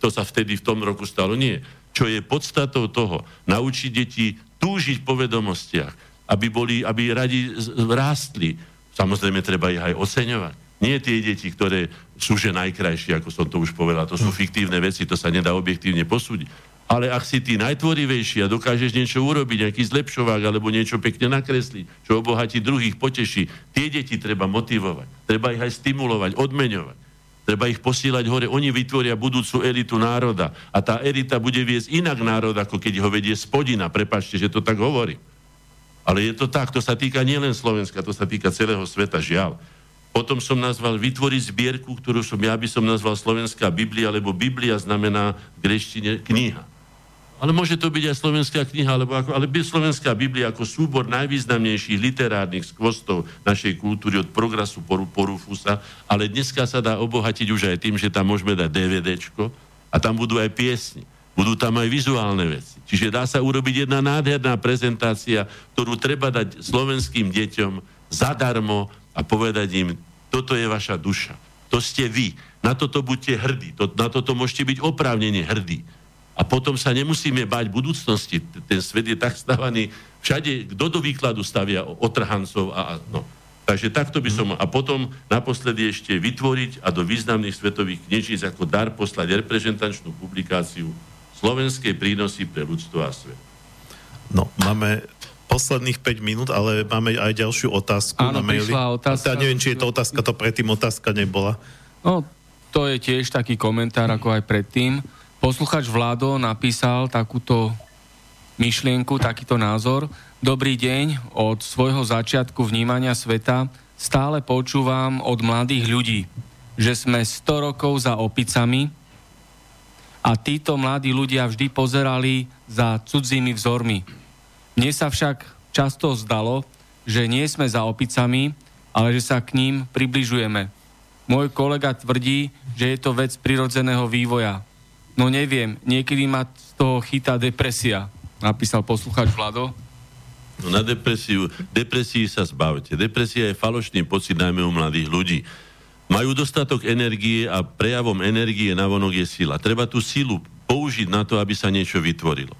to sa vtedy v tom roku stalo, nie. Čo je podstatou toho, naučiť deti túžiť po vedomostiach, aby, boli, aby radi rástli. Samozrejme, treba ich aj oceňovať. Nie tie deti, ktoré sú že najkrajšie, ako som to už povedal, to sú hm. fiktívne veci, to sa nedá objektívne posúdiť. Ale ak si ty najtvorivejší a dokážeš niečo urobiť, nejaký zlepšovák alebo niečo pekne nakresliť, čo obohatí druhých, poteší, tie deti treba motivovať, treba ich aj stimulovať, odmeňovať. Treba ich posílať hore. Oni vytvoria budúcu elitu národa. A tá elita bude viesť inak národ, ako keď ho vedie spodina. Prepačte, že to tak hovorím. Ale je to tak, to sa týka nielen Slovenska, to sa týka celého sveta, žiaľ. Potom som nazval vytvoriť zbierku, ktorú som, ja by som nazval Slovenská Biblia, lebo Biblia znamená v greštine kniha. Ale môže to byť aj slovenská kniha, alebo ako, ale by slovenská Biblia ako súbor najvýznamnejších literárnych skvostov našej kultúry od prograsu poru, Porufusa, ale dneska sa dá obohatiť už aj tým, že tam môžeme dať DVDčko a tam budú aj piesni. Budú tam aj vizuálne veci. Čiže dá sa urobiť jedna nádherná prezentácia, ktorú treba dať slovenským deťom zadarmo a povedať im, toto je vaša duša. To ste vy. Na toto buďte hrdí. To, na toto môžete byť oprávnene hrdí. A potom sa nemusíme báť budúcnosti. Ten svet je tak stavaný. Všade, kto do výkladu stavia otrhancov a, no. Takže takto by som... A potom naposledy ešte vytvoriť a do významných svetových knižníc ako dar poslať reprezentačnú publikáciu slovenské prínosy pre ľudstvo a svet. No, máme posledných 5 minút, ale máme aj ďalšiu otázku Áno, na maili. otázka. Ja neviem, či je to otázka, to predtým otázka nebola. No, to je tiež taký komentár, ako aj predtým. Posluchač Vlado napísal takúto myšlienku, takýto názor. Dobrý deň, od svojho začiatku vnímania sveta stále počúvam od mladých ľudí, že sme 100 rokov za opicami, a títo mladí ľudia vždy pozerali za cudzími vzormi. Mne sa však často zdalo, že nie sme za opicami, ale že sa k ním približujeme. Môj kolega tvrdí, že je to vec prirodzeného vývoja. No neviem, niekedy ma z toho chytá depresia, napísal poslucháč Vlado. No na depresiu, depresii sa zbavte. Depresia je falošný pocit najmä u mladých ľudí majú dostatok energie a prejavom energie na vonok je sila. Treba tú silu použiť na to, aby sa niečo vytvorilo.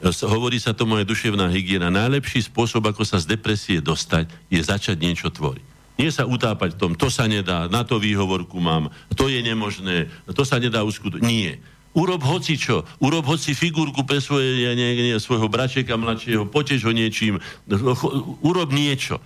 Hovorí sa tomu aj duševná hygiena. Najlepší spôsob, ako sa z depresie dostať, je začať niečo tvoriť. Nie sa utápať v tom, to sa nedá, na to výhovorku mám, to je nemožné, to sa nedá uskutočniť. Nie. Urob hoci čo, urob hoci figurku pre svoje, ja nie, nie, svojho bračeka mladšieho, potež ho niečím, urob niečo.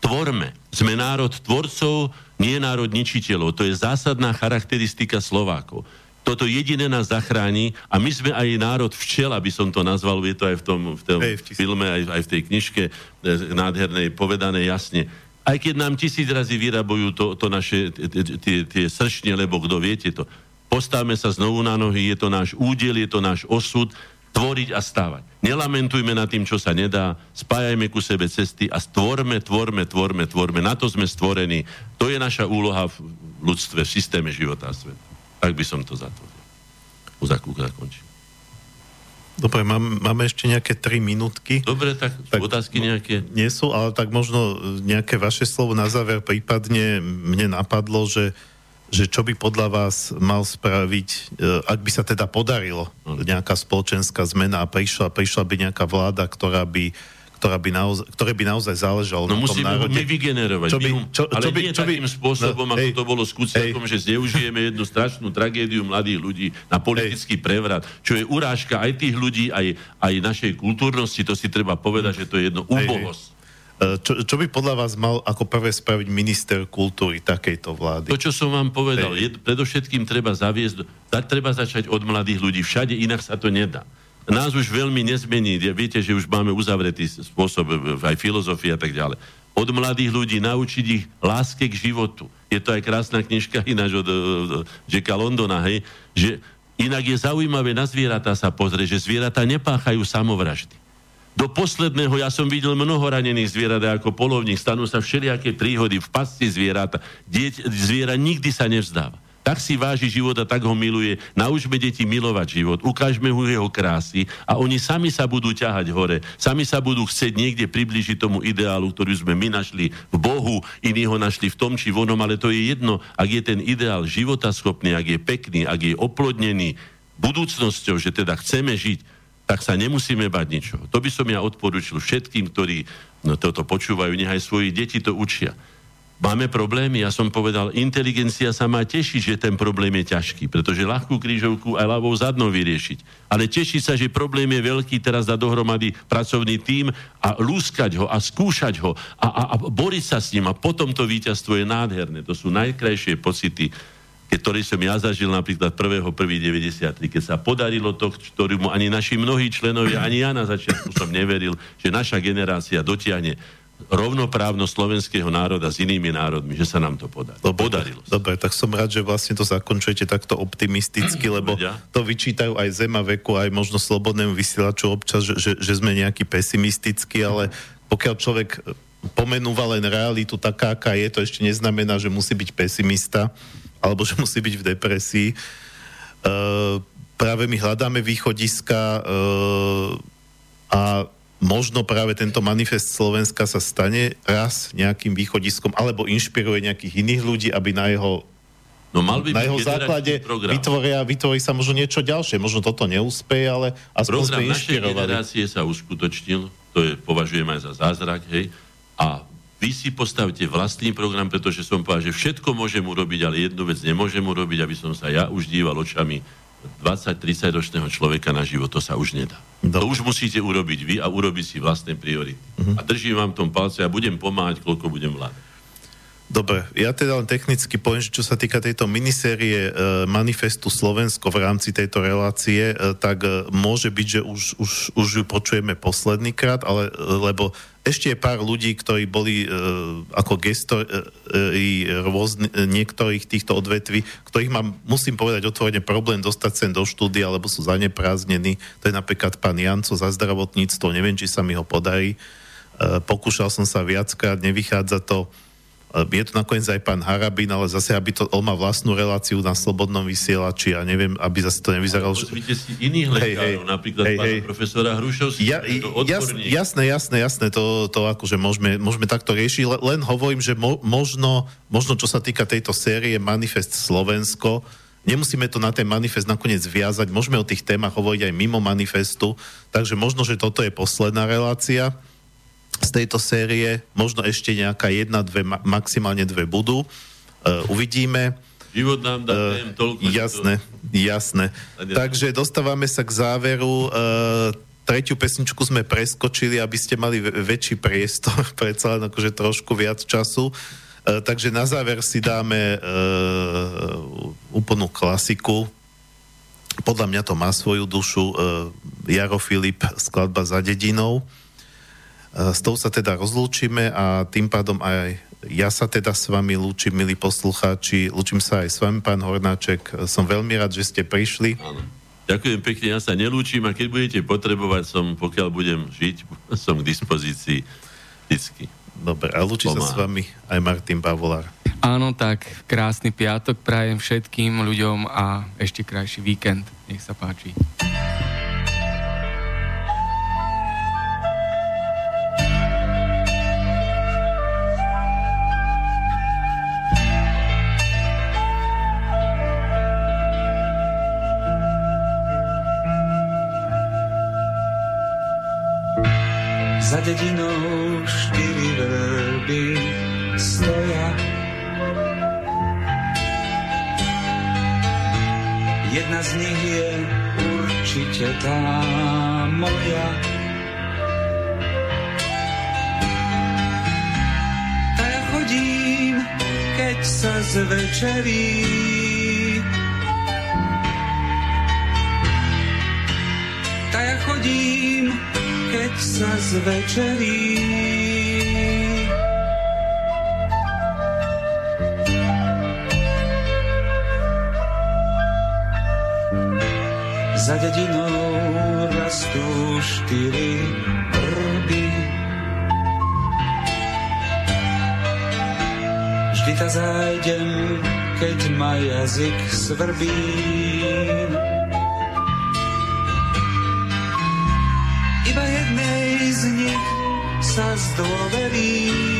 Tvorme. Sme národ tvorcov, nie národ ničiteľov. To je zásadná charakteristika Slovákov. Toto jediné nás zachráni a my sme aj národ včel, aby som to nazval, je to aj v tom, v tom hey, filme, aj, aj v tej knižke e, nádhernej povedané jasne. Aj keď nám tisíc razy vyrabujú to, to naše, tie, tie sršne, lebo kto viete to. Postavme sa znovu na nohy, je to náš údel, je to náš osud, tvoriť a stávať. Nelamentujme nad tým, čo sa nedá, spájajme ku sebe cesty a stvorme, tvorme, tvorme, tvorme. Na to sme stvorení. To je naša úloha v ľudstve, v systéme života a sveta. Tak by som to zatvoril. Uzakúka zakončím. Dobre, mám, máme ešte nejaké tri minútky. Dobre, tak, tak otázky nejaké? Nie sú, ale tak možno nejaké vaše slovo na záver. Prípadne mne napadlo, že že čo by podľa vás mal spraviť, e, ak by sa teda podarilo nejaká spoločenská zmena a prišla, prišla by nejaká vláda, ktorá by ktorá by naozaj, ktoré by naozaj záležalo no na tom národe. my vygenerovať. Čo by, čo, ale čo by, nie čo by, takým spôsobom, no, ako hej, to bolo s Kuciakom, že zneužijeme jednu strašnú tragédiu mladých ľudí na politický hej. prevrat, čo je urážka aj tých ľudí, aj, aj našej kultúrnosti, to si treba povedať, že to je jedno úbohosť. E, čo, čo by podľa vás mal ako prvé spraviť minister kultúry takejto vlády? To, čo som vám povedal, je, predovšetkým treba zaviesť, treba začať od mladých ľudí. Všade inak sa to nedá. Nás už veľmi nezmení. Viete, že už máme uzavretý spôsob aj filozofie a tak ďalej. Od mladých ľudí naučiť ich láske k životu. Je to aj krásna knižka ináč od, od Jacka Londona, hej, že inak je zaujímavé na zvieratá sa pozrieť, že zvieratá nepáchajú samovraždy do posledného ja som videl mnoho ranených zvierat ako polovník, stanú sa všelijaké príhody v pasci zvieratá. Dieť, zviera nikdy sa nevzdáva. Tak si váži život a tak ho miluje. Naučme deti milovať život, ukážme mu jeho krásy a oni sami sa budú ťahať hore. Sami sa budú chcieť niekde približiť tomu ideálu, ktorý sme my našli v Bohu, iní ho našli v tom či vonom, ale to je jedno, ak je ten ideál životaschopný, ak je pekný, ak je oplodnený budúcnosťou, že teda chceme žiť, tak sa nemusíme bať ničoho. To by som ja odporučil všetkým, ktorí no, toto počúvajú, nech aj svoji deti to učia. Máme problémy, ja som povedal, inteligencia sa má tešiť, že ten problém je ťažký, pretože ľahkú krížovku aj ľavou zadnou vyriešiť. Ale teší sa, že problém je veľký, teraz dá dohromady pracovný tím a lúskať ho a skúšať ho a, a, a boriť sa s ním a potom to víťazstvo je nádherné. To sú najkrajšie pocity ktorý som ja zažil napríklad 1.1.93, keď sa podarilo to, ktorému ani naši mnohí členovia, ani ja na začiatku som neveril, že naša generácia dotiahne rovnoprávnosť slovenského národa s inými národmi, že sa nám to podarí. Dobre, podarilo sa. Dobre, tak som rád, že vlastne to zakončujete takto optimisticky, lebo to vyčítajú aj Zema veku, aj možno slobodnému vysielaču občas, že, že, že sme nejaký pesimistickí, ale pokiaľ človek pomenúva len realitu taká, aká je, to ešte neznamená, že musí byť pesimista alebo že musí byť v depresii. Uh, práve my hľadáme východiska uh, a možno práve tento manifest Slovenska sa stane raz nejakým východiskom, alebo inšpiruje nejakých iných ľudí, aby na jeho No mal by na jeho základe vytvoria, vytvorí sa možno niečo ďalšie. Možno toto neúspeje, ale aspoň program sme inšpirovali. našej generácie sa uskutočnil, to je, považujem aj za zázrak, hej, a vy si postavte vlastný program, pretože som povedal, že všetko môžem urobiť, ale jednu vec nemôžem urobiť, aby som sa ja už díval očami 20-30 ročného človeka na život, to sa už nedá. Dobre. To už musíte urobiť vy a urobiť si vlastné priority. Uh-huh. A držím vám tom palce a budem pomáhať, koľko budem vládať. Dobre, ja teda len technicky poviem, že čo sa týka tejto minisérie e, Manifestu Slovensko v rámci tejto relácie, e, tak e, môže byť, že už, už, už ju počujeme posledný krát, ale, e, lebo ešte je pár ľudí, ktorí boli e, ako gestori e, rôzny, niektorých týchto odvetví, ktorých mám, musím povedať otvorene, problém dostať sem do štúdia, alebo sú zaneprázdnení. To je napríklad pán Janco za zdravotníctvo, neviem, či sa mi ho podarí. E, pokúšal som sa viackrát, nevychádza to je to nakoniec aj pán Harabin, ale zase, aby to, on má vlastnú reláciu na slobodnom vysielači a neviem, aby zase to nevyzeralo... Že... si iných lekárov, hej, hej, napríklad hej, pána hej. profesora Hrušovského, ja, jas, Jasné, jasné, jasné, to, to akože môžeme, môžeme takto riešiť, len hovorím, že mo, možno, možno, čo sa týka tejto série Manifest Slovensko, nemusíme to na ten manifest nakoniec viazať, môžeme o tých témach hovoriť aj mimo manifestu, takže možno, že toto je posledná relácia z tejto série. Možno ešte nejaká jedna, dve, maximálne dve budú. Uh, uvidíme. Život nám dá uh, toľko. Jasné, to... jasné. Takže dostávame sa k záveru. Uh, tretiu pesničku sme preskočili, aby ste mali väčší priestor, predsa len akože trošku viac času. Uh, takže na záver si dáme uh, úplnú klasiku. Podľa mňa to má svoju dušu. Uh, Jaro Filip, skladba za dedinou. S tou sa teda rozlúčime a tým pádom aj Ja sa teda s vami lúčim, milí poslucháči, lúčim sa aj s vami, pán Hornáček. Som veľmi rád, že ste prišli. Áno. Ďakujem pekne, ja sa nelúčim a keď budete potrebovať, som, pokiaľ budem žiť, som k dispozícii vždycky. Dobre, a lúči sa s vami aj Martin Bavolár. Áno, tak krásny piatok prajem všetkým ľuďom a ešte krajší víkend. Nech sa páči. Za dedinou štyri verby stoja. Jedna z nich je určite tá moja. A ja chodím, keď sa zvečerí. Ta ja chodím, keď sa zvečerí. Za dedinou rastú štyri vrby. Vždy ta zájdem, keď ma jazyk svrbí. Sa